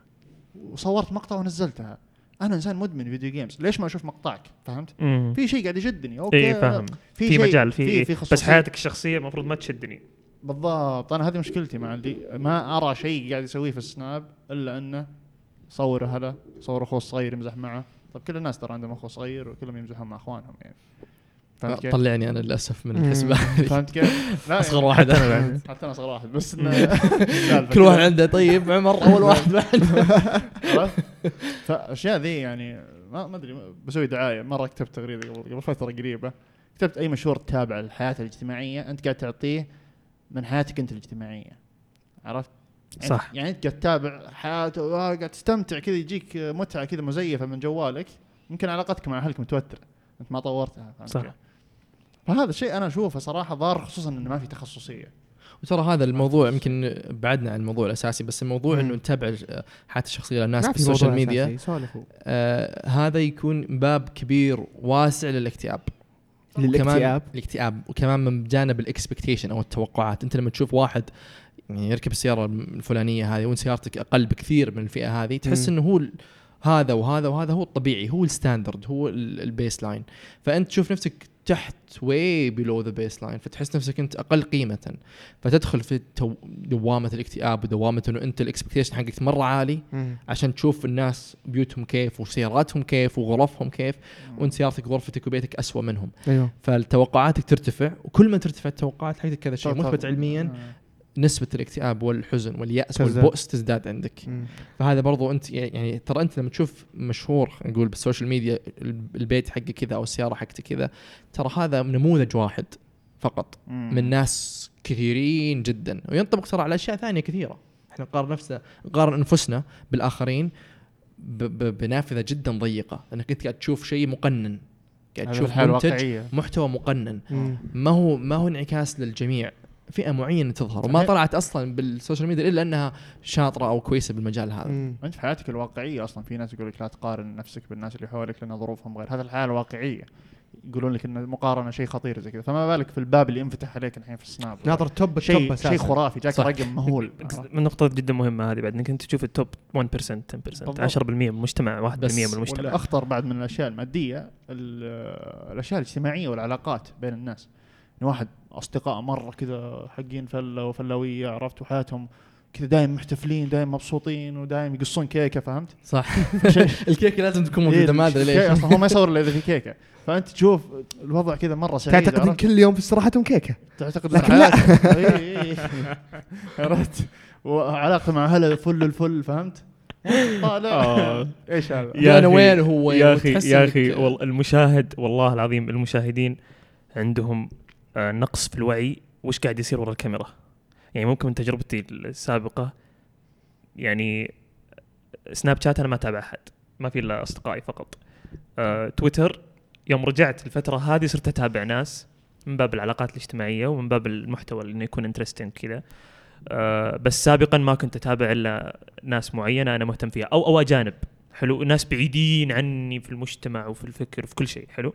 Speaker 5: وصورت مقطع ونزلتها. أنا إنسان مدمن video games ليش ما أشوف مقطعك؟ فهمت؟
Speaker 3: مم.
Speaker 5: في شيء قاعد يشدني. okay.
Speaker 3: اي فاهم. في,
Speaker 5: شيء-
Speaker 3: مجال في,
Speaker 5: في,
Speaker 3: في
Speaker 5: في
Speaker 3: بس حياتك الشخصية المفروض ما تشدني.
Speaker 5: بالضبط. أنا هذه مشكلتي مع اللي ما أرى شيء قاعد يسويه في السناب إلا إنه صور هلا صور أخوه الصغير يمزح معه. طب كل الناس ترى عندهم أخوه صغير وكلهم يمزحون مع أخوانهم يعني؟
Speaker 4: طلعني أنا للأسف من. الحسبة
Speaker 5: فهمت كيف؟ لا
Speaker 4: أصغر
Speaker 5: يعني
Speaker 4: واحد. أنا
Speaker 5: حتى أنا أصغر واحد بس
Speaker 4: كل واحد. عنده طيب عمر أول واحد بعد
Speaker 5: عرفت؟ فأشياء ذي يعني ما أدري بسوي دعاية مرة كتبت تغريدة قبل قبل فترة قريبة كتبت أي مشهور تتابع الحياة الاجتماعية أنت قاعد تعطيه من حياتك أنت الاجتماعية عرفت؟ يعني
Speaker 3: صح.
Speaker 5: يعني أنت قاعد تتابع حياته آه، قاعد تستمتع كذا يجيك متعة كذا مزيفة من جوالك يمكن علاقتك مع أهلك متوترة أنت ما طورتها
Speaker 3: صح.
Speaker 5: فهذا الشيء أنا أشوفه صراحة ضار خصوصا إنه ما في تخصصية.
Speaker 4: وترى هذا الموضوع يمكن بعدنا عن الموضوع الأساسي بس الموضوع
Speaker 2: مم.
Speaker 4: إنه نتابع حياتي الشخصية للناس
Speaker 2: ما
Speaker 4: في ال
Speaker 2: social media
Speaker 4: آه هذا يكون باب كبير واسع للاكتئاب.
Speaker 2: للاكتئاب؟
Speaker 4: وكمان الاكتئاب وكمان من جانب ال expectation أو التوقعات. أنت لما تشوف واحد يعني يركب السيارة الفلانية هذه وأنت سيارتك أقل بكثير من الفئة هذه تحس
Speaker 2: مم.
Speaker 4: إنه هو هذا وهذا وهذا هو الطبيعي هو ال standard هو ال- ال baseline فأنت تشوف نفسك تحت way below the baseline فتحس نفسك أنت أقل قيمة. فتدخل في دوامة الاكتئاب ودوامة إنه أنت ال expectation حقك مره عالي. عشان تشوف الناس بيوتهم كيف وسياراتهم كيف وغرفهم كيف وأنت سيارتك غرفتك وبيتك أسوأ منهم.
Speaker 2: أيوه.
Speaker 4: فتوقعاتك ترتفع وكل ما ترتفع التوقعات حقتك كذا شيء مثبت علميا نسبة الاكتئاب والحزن واليأس
Speaker 2: تزداد.
Speaker 4: والبؤس تزداد عندك
Speaker 2: مم.
Speaker 4: فهذا برضو أنت يعني ترى أنت لما تشوف مشهور نقول بال social media البيت حقه كذا أو السيارة حقته كذا ترى هذا نموذج واحد فقط
Speaker 5: مم.
Speaker 4: من ناس كثيرين جدا وينطبق ترى على أشياء ثانية كثيرة إحنا نقارن نفسنا نقارن أنفسنا بالآخرين ب- ب- بنافذة جدا ضيقة إنك أنت قاعد تشوف شيء مقنن قاعد تشوف منتج. محتوى مقنن
Speaker 2: مم.
Speaker 4: ما هو ما هو انعكاس للجميع فئة معينة تظهر وما. طلعت أصلا بالسوشيال ميديا إلا أنها شاطرة أو كويسة بالمجال هذا.
Speaker 2: مم.
Speaker 5: أنت في حياتك الواقعية أصلا في ناس يقول لك لا تقارن نفسك بالناس اللي حولك لأن ظروفهم غير هذا الحياة الواقعية. يقولون لك إن المقارنه شيء خطير زي كذا فما بالك في الباب اللي انفتح عليك الحين في السناب؟
Speaker 2: ناظر top ال
Speaker 5: top
Speaker 2: شيء
Speaker 5: شيء خرافي جاك
Speaker 4: صح.
Speaker 5: رقم مهول.
Speaker 3: من نقطة جدا مهمة هذه بعد إنك أنت تشوف ال top 1% 10% 10% من المجتمع 1%
Speaker 4: بس
Speaker 3: من المجتمع.
Speaker 5: والاخطر بعد من الأشياء المادية ال- الأشياء الاجتماعية والعلاقات بين الناس. واحد أصدقاء مرة كذا حقين فلة وفلاويه عرفت وحياتهم كذا دايم محتفلين دايم مبسوطين ودايم يقصون كيكة فهمت؟
Speaker 4: صح الكيكة لازم تكون موجودة
Speaker 5: إيه،
Speaker 4: ما
Speaker 5: أدري
Speaker 4: ليش
Speaker 5: أصلا هو ما يصور إلا إذا في كيكة فأنت تشوف الوضع كذا مرة سعيد
Speaker 2: تعتقد إن
Speaker 5: عرفت؟
Speaker 2: كل يوم في استراحتهم كيكة
Speaker 5: تعتقد
Speaker 2: لكن لا.
Speaker 5: إيه، إيه،. عرفت وعلاقته مع هلا فل الفل فهمت؟ طالع
Speaker 3: آه.
Speaker 5: إيش هذا؟
Speaker 3: يا أنا
Speaker 4: وين هو
Speaker 3: يا
Speaker 4: أخي
Speaker 3: يا أخي والله المشاهد والله العظيم المشاهدين عندهم آه، نقص في الوعي وش قاعد يصير ورا الكاميرا؟ يعني ممكن من تجربتي السابقة يعني سناب شات أنا ما أتابع أحد ما في إلا أصدقائي فقط. آه، تويتر يوم رجعت الفترة هذه صرت أتابع ناس من باب العلاقات الاجتماعية ومن باب المحتوى اللي إنه يكون interesting كذا. آه، بس سابقا ما كنت أتابع إلا ناس معينة أنا مهتم فيها أو أو أجانب. حلو ناس بعيدين عني في المجتمع وفي الفكر في كل شيء حلو.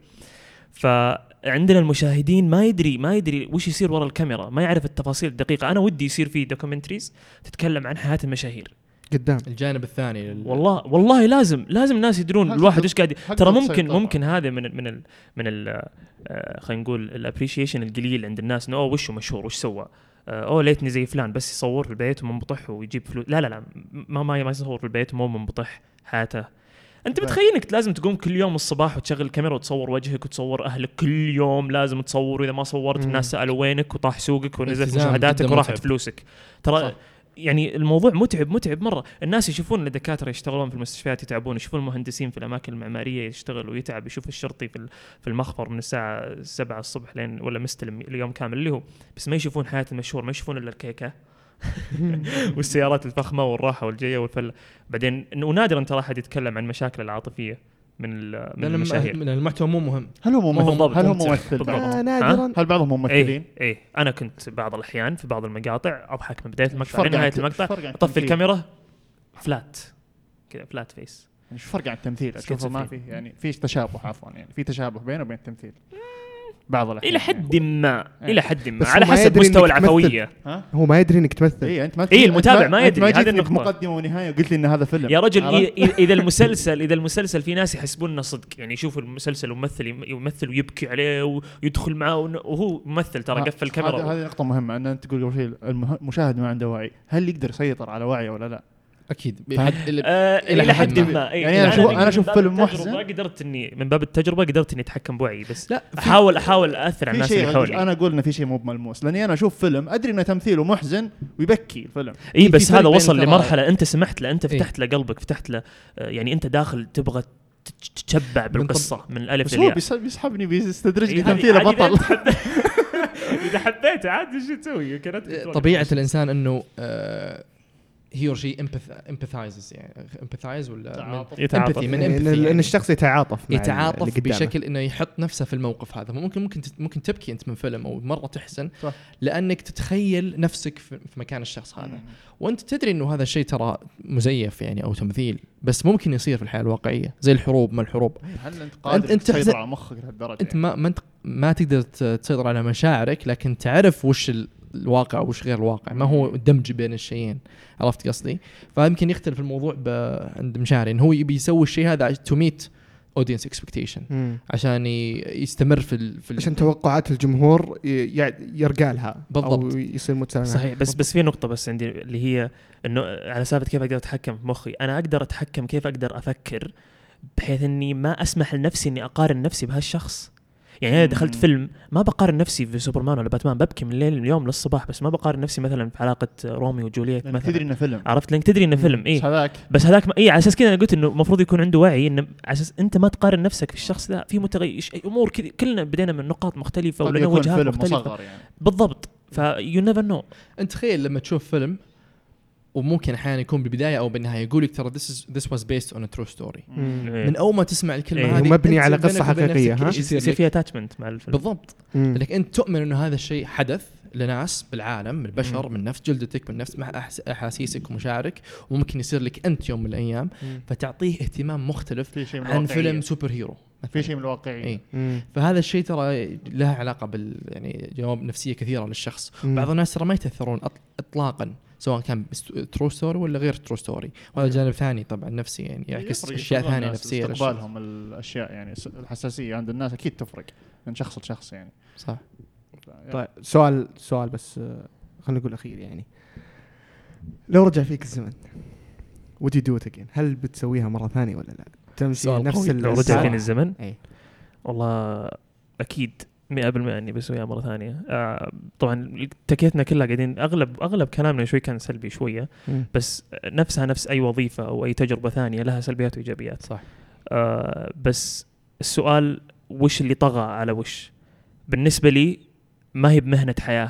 Speaker 3: فعندنا المشاهدين ما يدري ما يدري وش يصير ورا الكاميرا ما يعرف التفاصيل الدقيقة. أنا ودي يصير في documentaries تتكلم عن حياة المشاهير.
Speaker 2: قدام.
Speaker 4: الجانب الثاني لل-
Speaker 3: والله والله لازم لازم الناس يدرون الواحد وش قاعد ترى ممكن. ممكن هذا من ال من ال من ال آه، خلينا نقول ال appreciation القليل عند الناس إنه أوه وشه مشهور وش سوى؟ آه، أوه ليتني زي فلان بس يصور في البيت ومنبطح ويجيب فلوس لا لا لا ما ما ما يصور في البيت ومو منبطح حياته أنت
Speaker 5: طيب.
Speaker 3: متخيل إنك لازم تقوم كل يوم الصباح وتشغل الكاميرا وتصور وجهك وتصور أهلك كل يوم لازم تصور واذا ما صورت
Speaker 2: مم.
Speaker 3: الناس سالوا وينك وطاح سوقك ونزلت مشاهداتك وراحت. فلوسك ترى
Speaker 5: صح.
Speaker 3: يعني الموضوع متعب متعب مرة الناس يشوفون الدكاترة يشتغلون في المستشفيات يتعبون يشوفون المهندسين في الأماكن المعمارية يشتغل ويتعب يشوف الشرطي في في المخفر من الساعة 7 الصبح لين ولا مستلم اليوم كامل اللي هو بس ما يشوفون حياة المشهور ما يشوفون إلا الكيكة والسيارات الفخمة والراحة والجية والفله بعدين ونادرا ترى أحد يتكلم عن مشاكل العاطفية من من المشاهير.
Speaker 4: الم- المحتوى مو مهم.
Speaker 5: هل هو ممثل؟ هل هو. ممثل؟
Speaker 2: آه نادرا.
Speaker 5: هل بعضهم ممثلين؟
Speaker 3: إيه إيه. أنا كنت بعض الأحيان في بعض المقاطع أضحك من
Speaker 5: بداية
Speaker 3: المقطع لنهايه
Speaker 5: عن-
Speaker 3: المقطع.
Speaker 5: أطفي؟
Speaker 3: الكاميرا. فلات كذا فلات فيس
Speaker 5: إيش فرق عن التمثيل؟ أشوفه ما في يعني في تشابه عفوا يعني في تشابه بينه وبين التمثيل. بعض الأحيان
Speaker 3: إلى حد ما
Speaker 5: إيه.
Speaker 3: إلى حد ما على حسب مستوى. العفوية
Speaker 5: ها؟
Speaker 2: هو ما يدري إنك تمثل
Speaker 5: اي أنت ما
Speaker 3: إيه،
Speaker 5: أنت
Speaker 3: المتابع
Speaker 5: ما-
Speaker 3: يدري، هذه
Speaker 5: جيتني
Speaker 3: النقطة.
Speaker 5: بمقدمه ونهاية وقلت لي إن هذا فيلم
Speaker 3: يا رجل إذا المسلسل إذا المسلسل في ناس يحسبون إنه صدق يعني يشوفوا المسلسل وممثل يم- يمثل ويبكي عليه ويدخل معاه وهو ممثل ترى قفل الكاميرا
Speaker 5: هذه نقطة مهمة إن أنت تقول قبل شوي المه- المشاهد ما عنده وعي، هل يقدر يسيطر على وعيه ولا لا؟ أكيد.
Speaker 4: بحد- اللي-
Speaker 3: آه
Speaker 4: إلى حد
Speaker 3: حد
Speaker 4: ما.
Speaker 3: ما. إيه.
Speaker 5: يعني
Speaker 3: من
Speaker 5: أنا أشوف
Speaker 3: باب
Speaker 5: فيلم محزن.
Speaker 3: قدرت اني من باب التجربة قدرت إني أتحكم بوعي بس
Speaker 4: لا في-
Speaker 3: احاول أحاول أثر على الناس اللي حولي.
Speaker 5: أنا أقول إنه في شيء مو بملموس لأني أنا أشوف فيلم أدري إنه تمثيله محزن ويبكي الفيلم.
Speaker 4: إي
Speaker 3: بس هذا وصل لمرحلة أنت سمحت له أنت
Speaker 4: إيه.
Speaker 3: فتحت له قلبك فتحت له آه، يعني أنت داخل تبغى تت- تتشبع بالقصة من الألف
Speaker 5: بس هو
Speaker 3: للياء
Speaker 5: بيس- بيسحبني بيستدرجني تمثيله بطل.
Speaker 3: إذا حبيت عاد شو تسوي؟ كانت
Speaker 4: طبيعة الإنسان إنه هي or she empathizes يعني empathize ولا
Speaker 5: تعاطف.
Speaker 3: يتعاطف.
Speaker 4: empathy من
Speaker 2: ان,
Speaker 4: empathy
Speaker 2: إن
Speaker 4: يعني.
Speaker 2: الشخص يتعاطف مع
Speaker 4: يتعاطف. بشكل إنه يحط نفسه في الموقف هذا ممكن ممكن ممكن تبكي أنت من فيلم أو مرة تحزن
Speaker 5: صح.
Speaker 4: لأنك تتخيل نفسك في في مكان الشخص هذا وأنت تدري إنه هذا الشيء ترى مزيف يعني أو تمثيل بس ممكن يصير في الحياة الواقعية زي الحروب ما الحروب
Speaker 5: هل أنت قادر
Speaker 4: أنت- أنت
Speaker 5: تسيطر
Speaker 4: تحزن-
Speaker 5: على مخك لهالدرجة
Speaker 4: أنت
Speaker 5: يعني؟
Speaker 4: ما ما انت ما تقدر تسيطر على مشاعرك لكن تعرف وش ال- الواقع وش غير الواقع ما هو دمج بين الشيئين عرفت قصدي فيمكن يختلف الموضوع ب- عند مشاعري انه هو يبي يسوي الشيء هذا to meet audience
Speaker 2: expectation.
Speaker 4: عشان يستمر في ال في ال
Speaker 2: عشان توقعات الجمهور ي- يع- يرقى لها أو
Speaker 4: بالضبط.
Speaker 2: يصير متساوي معها.
Speaker 3: صحيح بس بس في نقطة بس عندي اللي هي إنه على سالفة كيف أقدر أتحكم في مخي، أنا أقدر أتحكم كيف أقدر أفكر بحيث إني ما أسمح لنفسي إني أقارن نفسي بهالشخص. يعني أنا دخلت
Speaker 5: مم.
Speaker 3: فيلم ما بقارن نفسي في سوبرمان ولا باتمان ببكي من الليل لليوم للصباح بس ما بقارن نفسي مثلا في علاقة روميو وجولييت مثلا.
Speaker 5: تدري إنه فيلم.
Speaker 3: عرفت؟ لأنك تدري إنه فيلم
Speaker 5: بس
Speaker 3: اي
Speaker 5: هذاك.
Speaker 3: بس هذاك اي على أساس كذا أنا قلت إنه المفروض يكون عنده وعي إنه على أساس أنت ما تقارن نفسك في الشخص ذا في متغير أمور كذا كلنا بدينا من نقاط
Speaker 5: مختلفة
Speaker 3: ولنا وجهات
Speaker 5: مختلفة. يعني.
Speaker 3: بالضبط. ف you never
Speaker 4: know أنت تخيل لما تشوف فيلم وممكن أحيانا يكون بالبداية أو بالنهاية يقول لك ترى this is this was based on a true story
Speaker 2: مم.
Speaker 3: إيه.
Speaker 4: من أول ما تسمع الكلمة
Speaker 3: إيه.
Speaker 4: هذه
Speaker 2: ومبني
Speaker 4: أنت
Speaker 2: على ها؟
Speaker 4: إيش يصير؟
Speaker 3: في attachment مع الفيلم
Speaker 4: بالضبط
Speaker 2: مم.
Speaker 4: لانك أنت تؤمن إنه هذا الشيء حدث لناس بالعالم من البشر من نفس جلدتك من نفس مع أحس- أحاسيسك ومشاعرك وممكن يصير لك أنت يوم من الأيام
Speaker 2: مم.
Speaker 4: فتعطيه اهتمام مختلف
Speaker 5: في شيء من
Speaker 4: عن. فيلم super hero
Speaker 5: في شيء من الواقعية
Speaker 4: اي
Speaker 2: مم.
Speaker 4: فهذا الشيء ترى له علاقة بال يعني جوانب نفسية كثيرة للشخص
Speaker 2: مم.
Speaker 4: بعض الناس ترى ما يتأثرون اطلاقا سواء كان true story ولا غير true story وهذا جانب ثاني طبعا نفسي يعني يعكس
Speaker 5: أشياء
Speaker 4: ثانية نفسية.
Speaker 5: استقبالهم الأشياء يعني الحساسية عند الناس أكيد تفرق من شخص لشخص يعني.
Speaker 4: صح.
Speaker 5: ف-
Speaker 2: طيب سؤال سؤال بس آه، خلينا نقول اخير يعني. لو رجع فيك الزمن would you do it again هل بتسويها مرة ثانية ولا لا؟ تمشي نفس
Speaker 3: لو رجع؟ فيني الزمن؟
Speaker 2: اي
Speaker 3: والله أكيد 100% إني بسويها مرة ثانية. آه طبعا تكيتنا كلها قاعدين أغلب أغلب كلامنا شوي كان سلبي
Speaker 2: شوية.
Speaker 3: بس نفسها نفس أي وظيفة أو أي تجربة ثانية لها سلبيات وإيجابيات.
Speaker 4: صح.
Speaker 3: آه بس السؤال وش اللي طغى على وش؟ بالنسبة لي ما هي بمهنة حياة.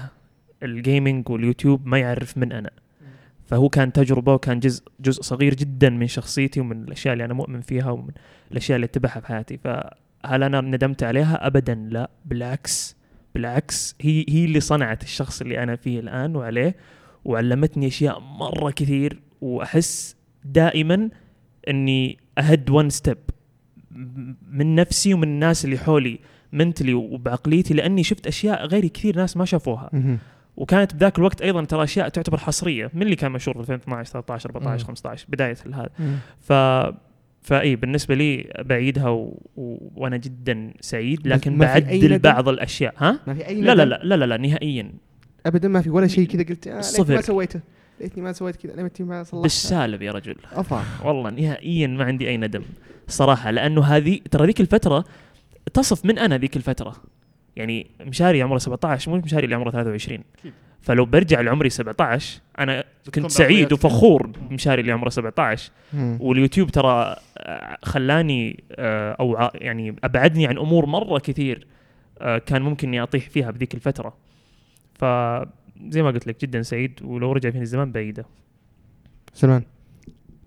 Speaker 3: الجيمنج واليوتيوب ما يعرف من أنا. فهو كان تجربة وكان جزء جزء صغير جدا من شخصيتي ومن الأشياء اللي أنا مؤمن فيها ومن الأشياء اللي أتبعها في حياتي. فهل أنا ندمت عليها ابدا لا بالعكس بالعكس هي هي اللي صنعت الشخص اللي أنا فيه الآن وعليه وعلمتني أشياء مرة كثير وأحس دائما إني أهد وان ستيب من نفسي ومن الناس اللي حولي منتلي وبعقليتي لأني شفت أشياء غيري كثير ناس ما شافوها. وكانت بذاك الوقت أيضا ترى أشياء تعتبر حصرية من اللي كان مشهور في 2012 13 14
Speaker 4: مم.
Speaker 3: 15 بداية هذا. ف فاي بالنسبة لي بعيدها و... و... وأنا جدا سعيد لكن بعدل؟ بعض الأشياء ها؟
Speaker 2: ما في أي
Speaker 3: لا لا؟ لا لا لا, لا نهائيا.
Speaker 2: ابدا ما في ولا شيء كذا قلت آه
Speaker 3: صفر.
Speaker 2: ما سويته. ليتني ما سويت كذا ليتني ما صلحت
Speaker 3: بالسالب يا رجل.
Speaker 2: أفا.
Speaker 3: والله نهائيا ما عندي أي ندم صراحة لأنه هذه ترى ذيك الفترة تصف من أنا ذيك الفترة. يعني مشاري عمره 17 مو مشاري اللي عمره 23
Speaker 5: أكيد.
Speaker 3: فلو برجع لعمري 17
Speaker 5: أنا
Speaker 3: كنت سعيد. وفخور بمشاري اللي عمره 17
Speaker 2: مم.
Speaker 3: واليوتيوب ترى آه، خلاني آه، أو يعني أبعدني عن أمور مرة كثير آه، كان ممكن إني أطيح فيها بذيك الفترة فزي ما قلت لك جدا سعيد ولو رجع فيني الزمان بعيدة
Speaker 2: سلمان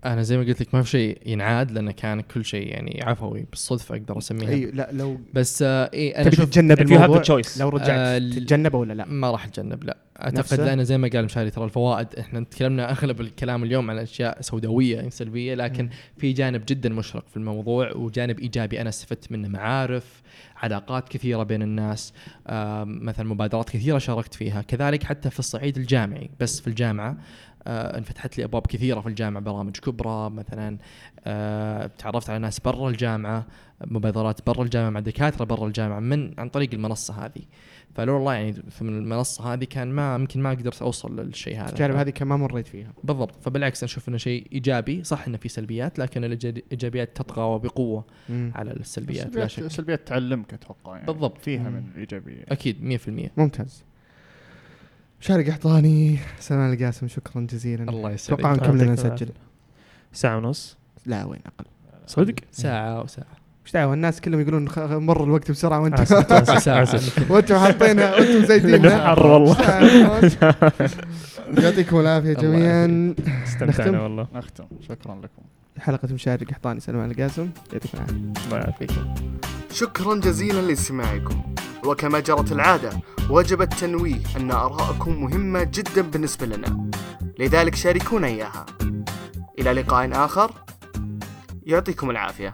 Speaker 4: أنا زي ما قلت لك ما في شيء ينعاد لأنه كان كل شيء يعني عفوي بالصدفه أقدر أسميها
Speaker 2: أي لا لو
Speaker 4: بس آه اي أنا
Speaker 2: تبي تتجنب الموضوع. لو رجعت
Speaker 4: آه،
Speaker 2: تتجنبه ولا لا؟
Speaker 4: ما راح أتجنب لا
Speaker 2: أعتقد؟
Speaker 4: لأنه زي ما قال مشاري ترى الفوائد إحنا تكلمنا أغلب الكلام اليوم عن أشياء سوداوية يعني سلبية لكن
Speaker 2: مم.
Speaker 4: في جانب جدا مشرق في الموضوع وجانب إيجابي أنا استفدت منه معارف علاقات كثيرة بين الناس آم، مثلا مبادرات كثيرة شاركت فيها كذلك حتى في الصعيد الجامعي بس في الجامعة آه، انفتحت لي أبواب كثيرة في الجامعة برامج كبرى مثلا آه، تعرفت على ناس برا الجامعة مبادرات برا الجامعة مع دكاترة برا الجامعة من عن طريق المنصة هذه. فلو والله يعني في من المنصة هذه كان ما يمكن ما قدرت أوصل للشيء هذا.
Speaker 2: التجارب هذه كان ما مريت فيها.
Speaker 4: بالضبط. فبالعكس أنا أشوف إنه شيء إيجابي صح إنه في سلبيات لكن الإيجابيات تطغى وبقوه
Speaker 2: مم.
Speaker 4: على السلبيات. لا
Speaker 5: سلبيات
Speaker 4: شك.
Speaker 5: سلبيات تعلمك أتوقع يعني.
Speaker 4: بالضبط.
Speaker 5: فيها
Speaker 2: مم.
Speaker 5: من الإيجابية.
Speaker 4: أكيد 100%
Speaker 2: ممتاز. شاري قحطاني سلمان القاسم شكرا جزيلا.
Speaker 4: الله يسعدك.
Speaker 2: أتوقع نكمل نسجل.
Speaker 3: ساعة ونص.
Speaker 2: لا وين أقل.
Speaker 3: صدق؟
Speaker 4: ساعة وساعه
Speaker 2: إيش دعوة؟ الناس كلهم يقولون مر الوقت بسرعة وأنت.
Speaker 3: آسف.
Speaker 2: وأنتم حاطينها وأنتم زايدين
Speaker 3: لأنه حر والله.
Speaker 2: يعطيكم
Speaker 4: العافية
Speaker 2: جميعا.
Speaker 3: استمتعنا
Speaker 2: نختم؟
Speaker 3: والله.
Speaker 5: نختم. شكرا لكم.
Speaker 2: حلقة مشاري قحطاني سلمان القاسم يعطيكم
Speaker 3: يعافيكم
Speaker 1: شكرا جزيلا لاستماعكم. وكما جرت العادة وجب التنويه أن آراءكم مهمة جدا بالنسبة لنا. لذلك شاركونا إياها. إلى لقاء آخر. يعطيكم العافية.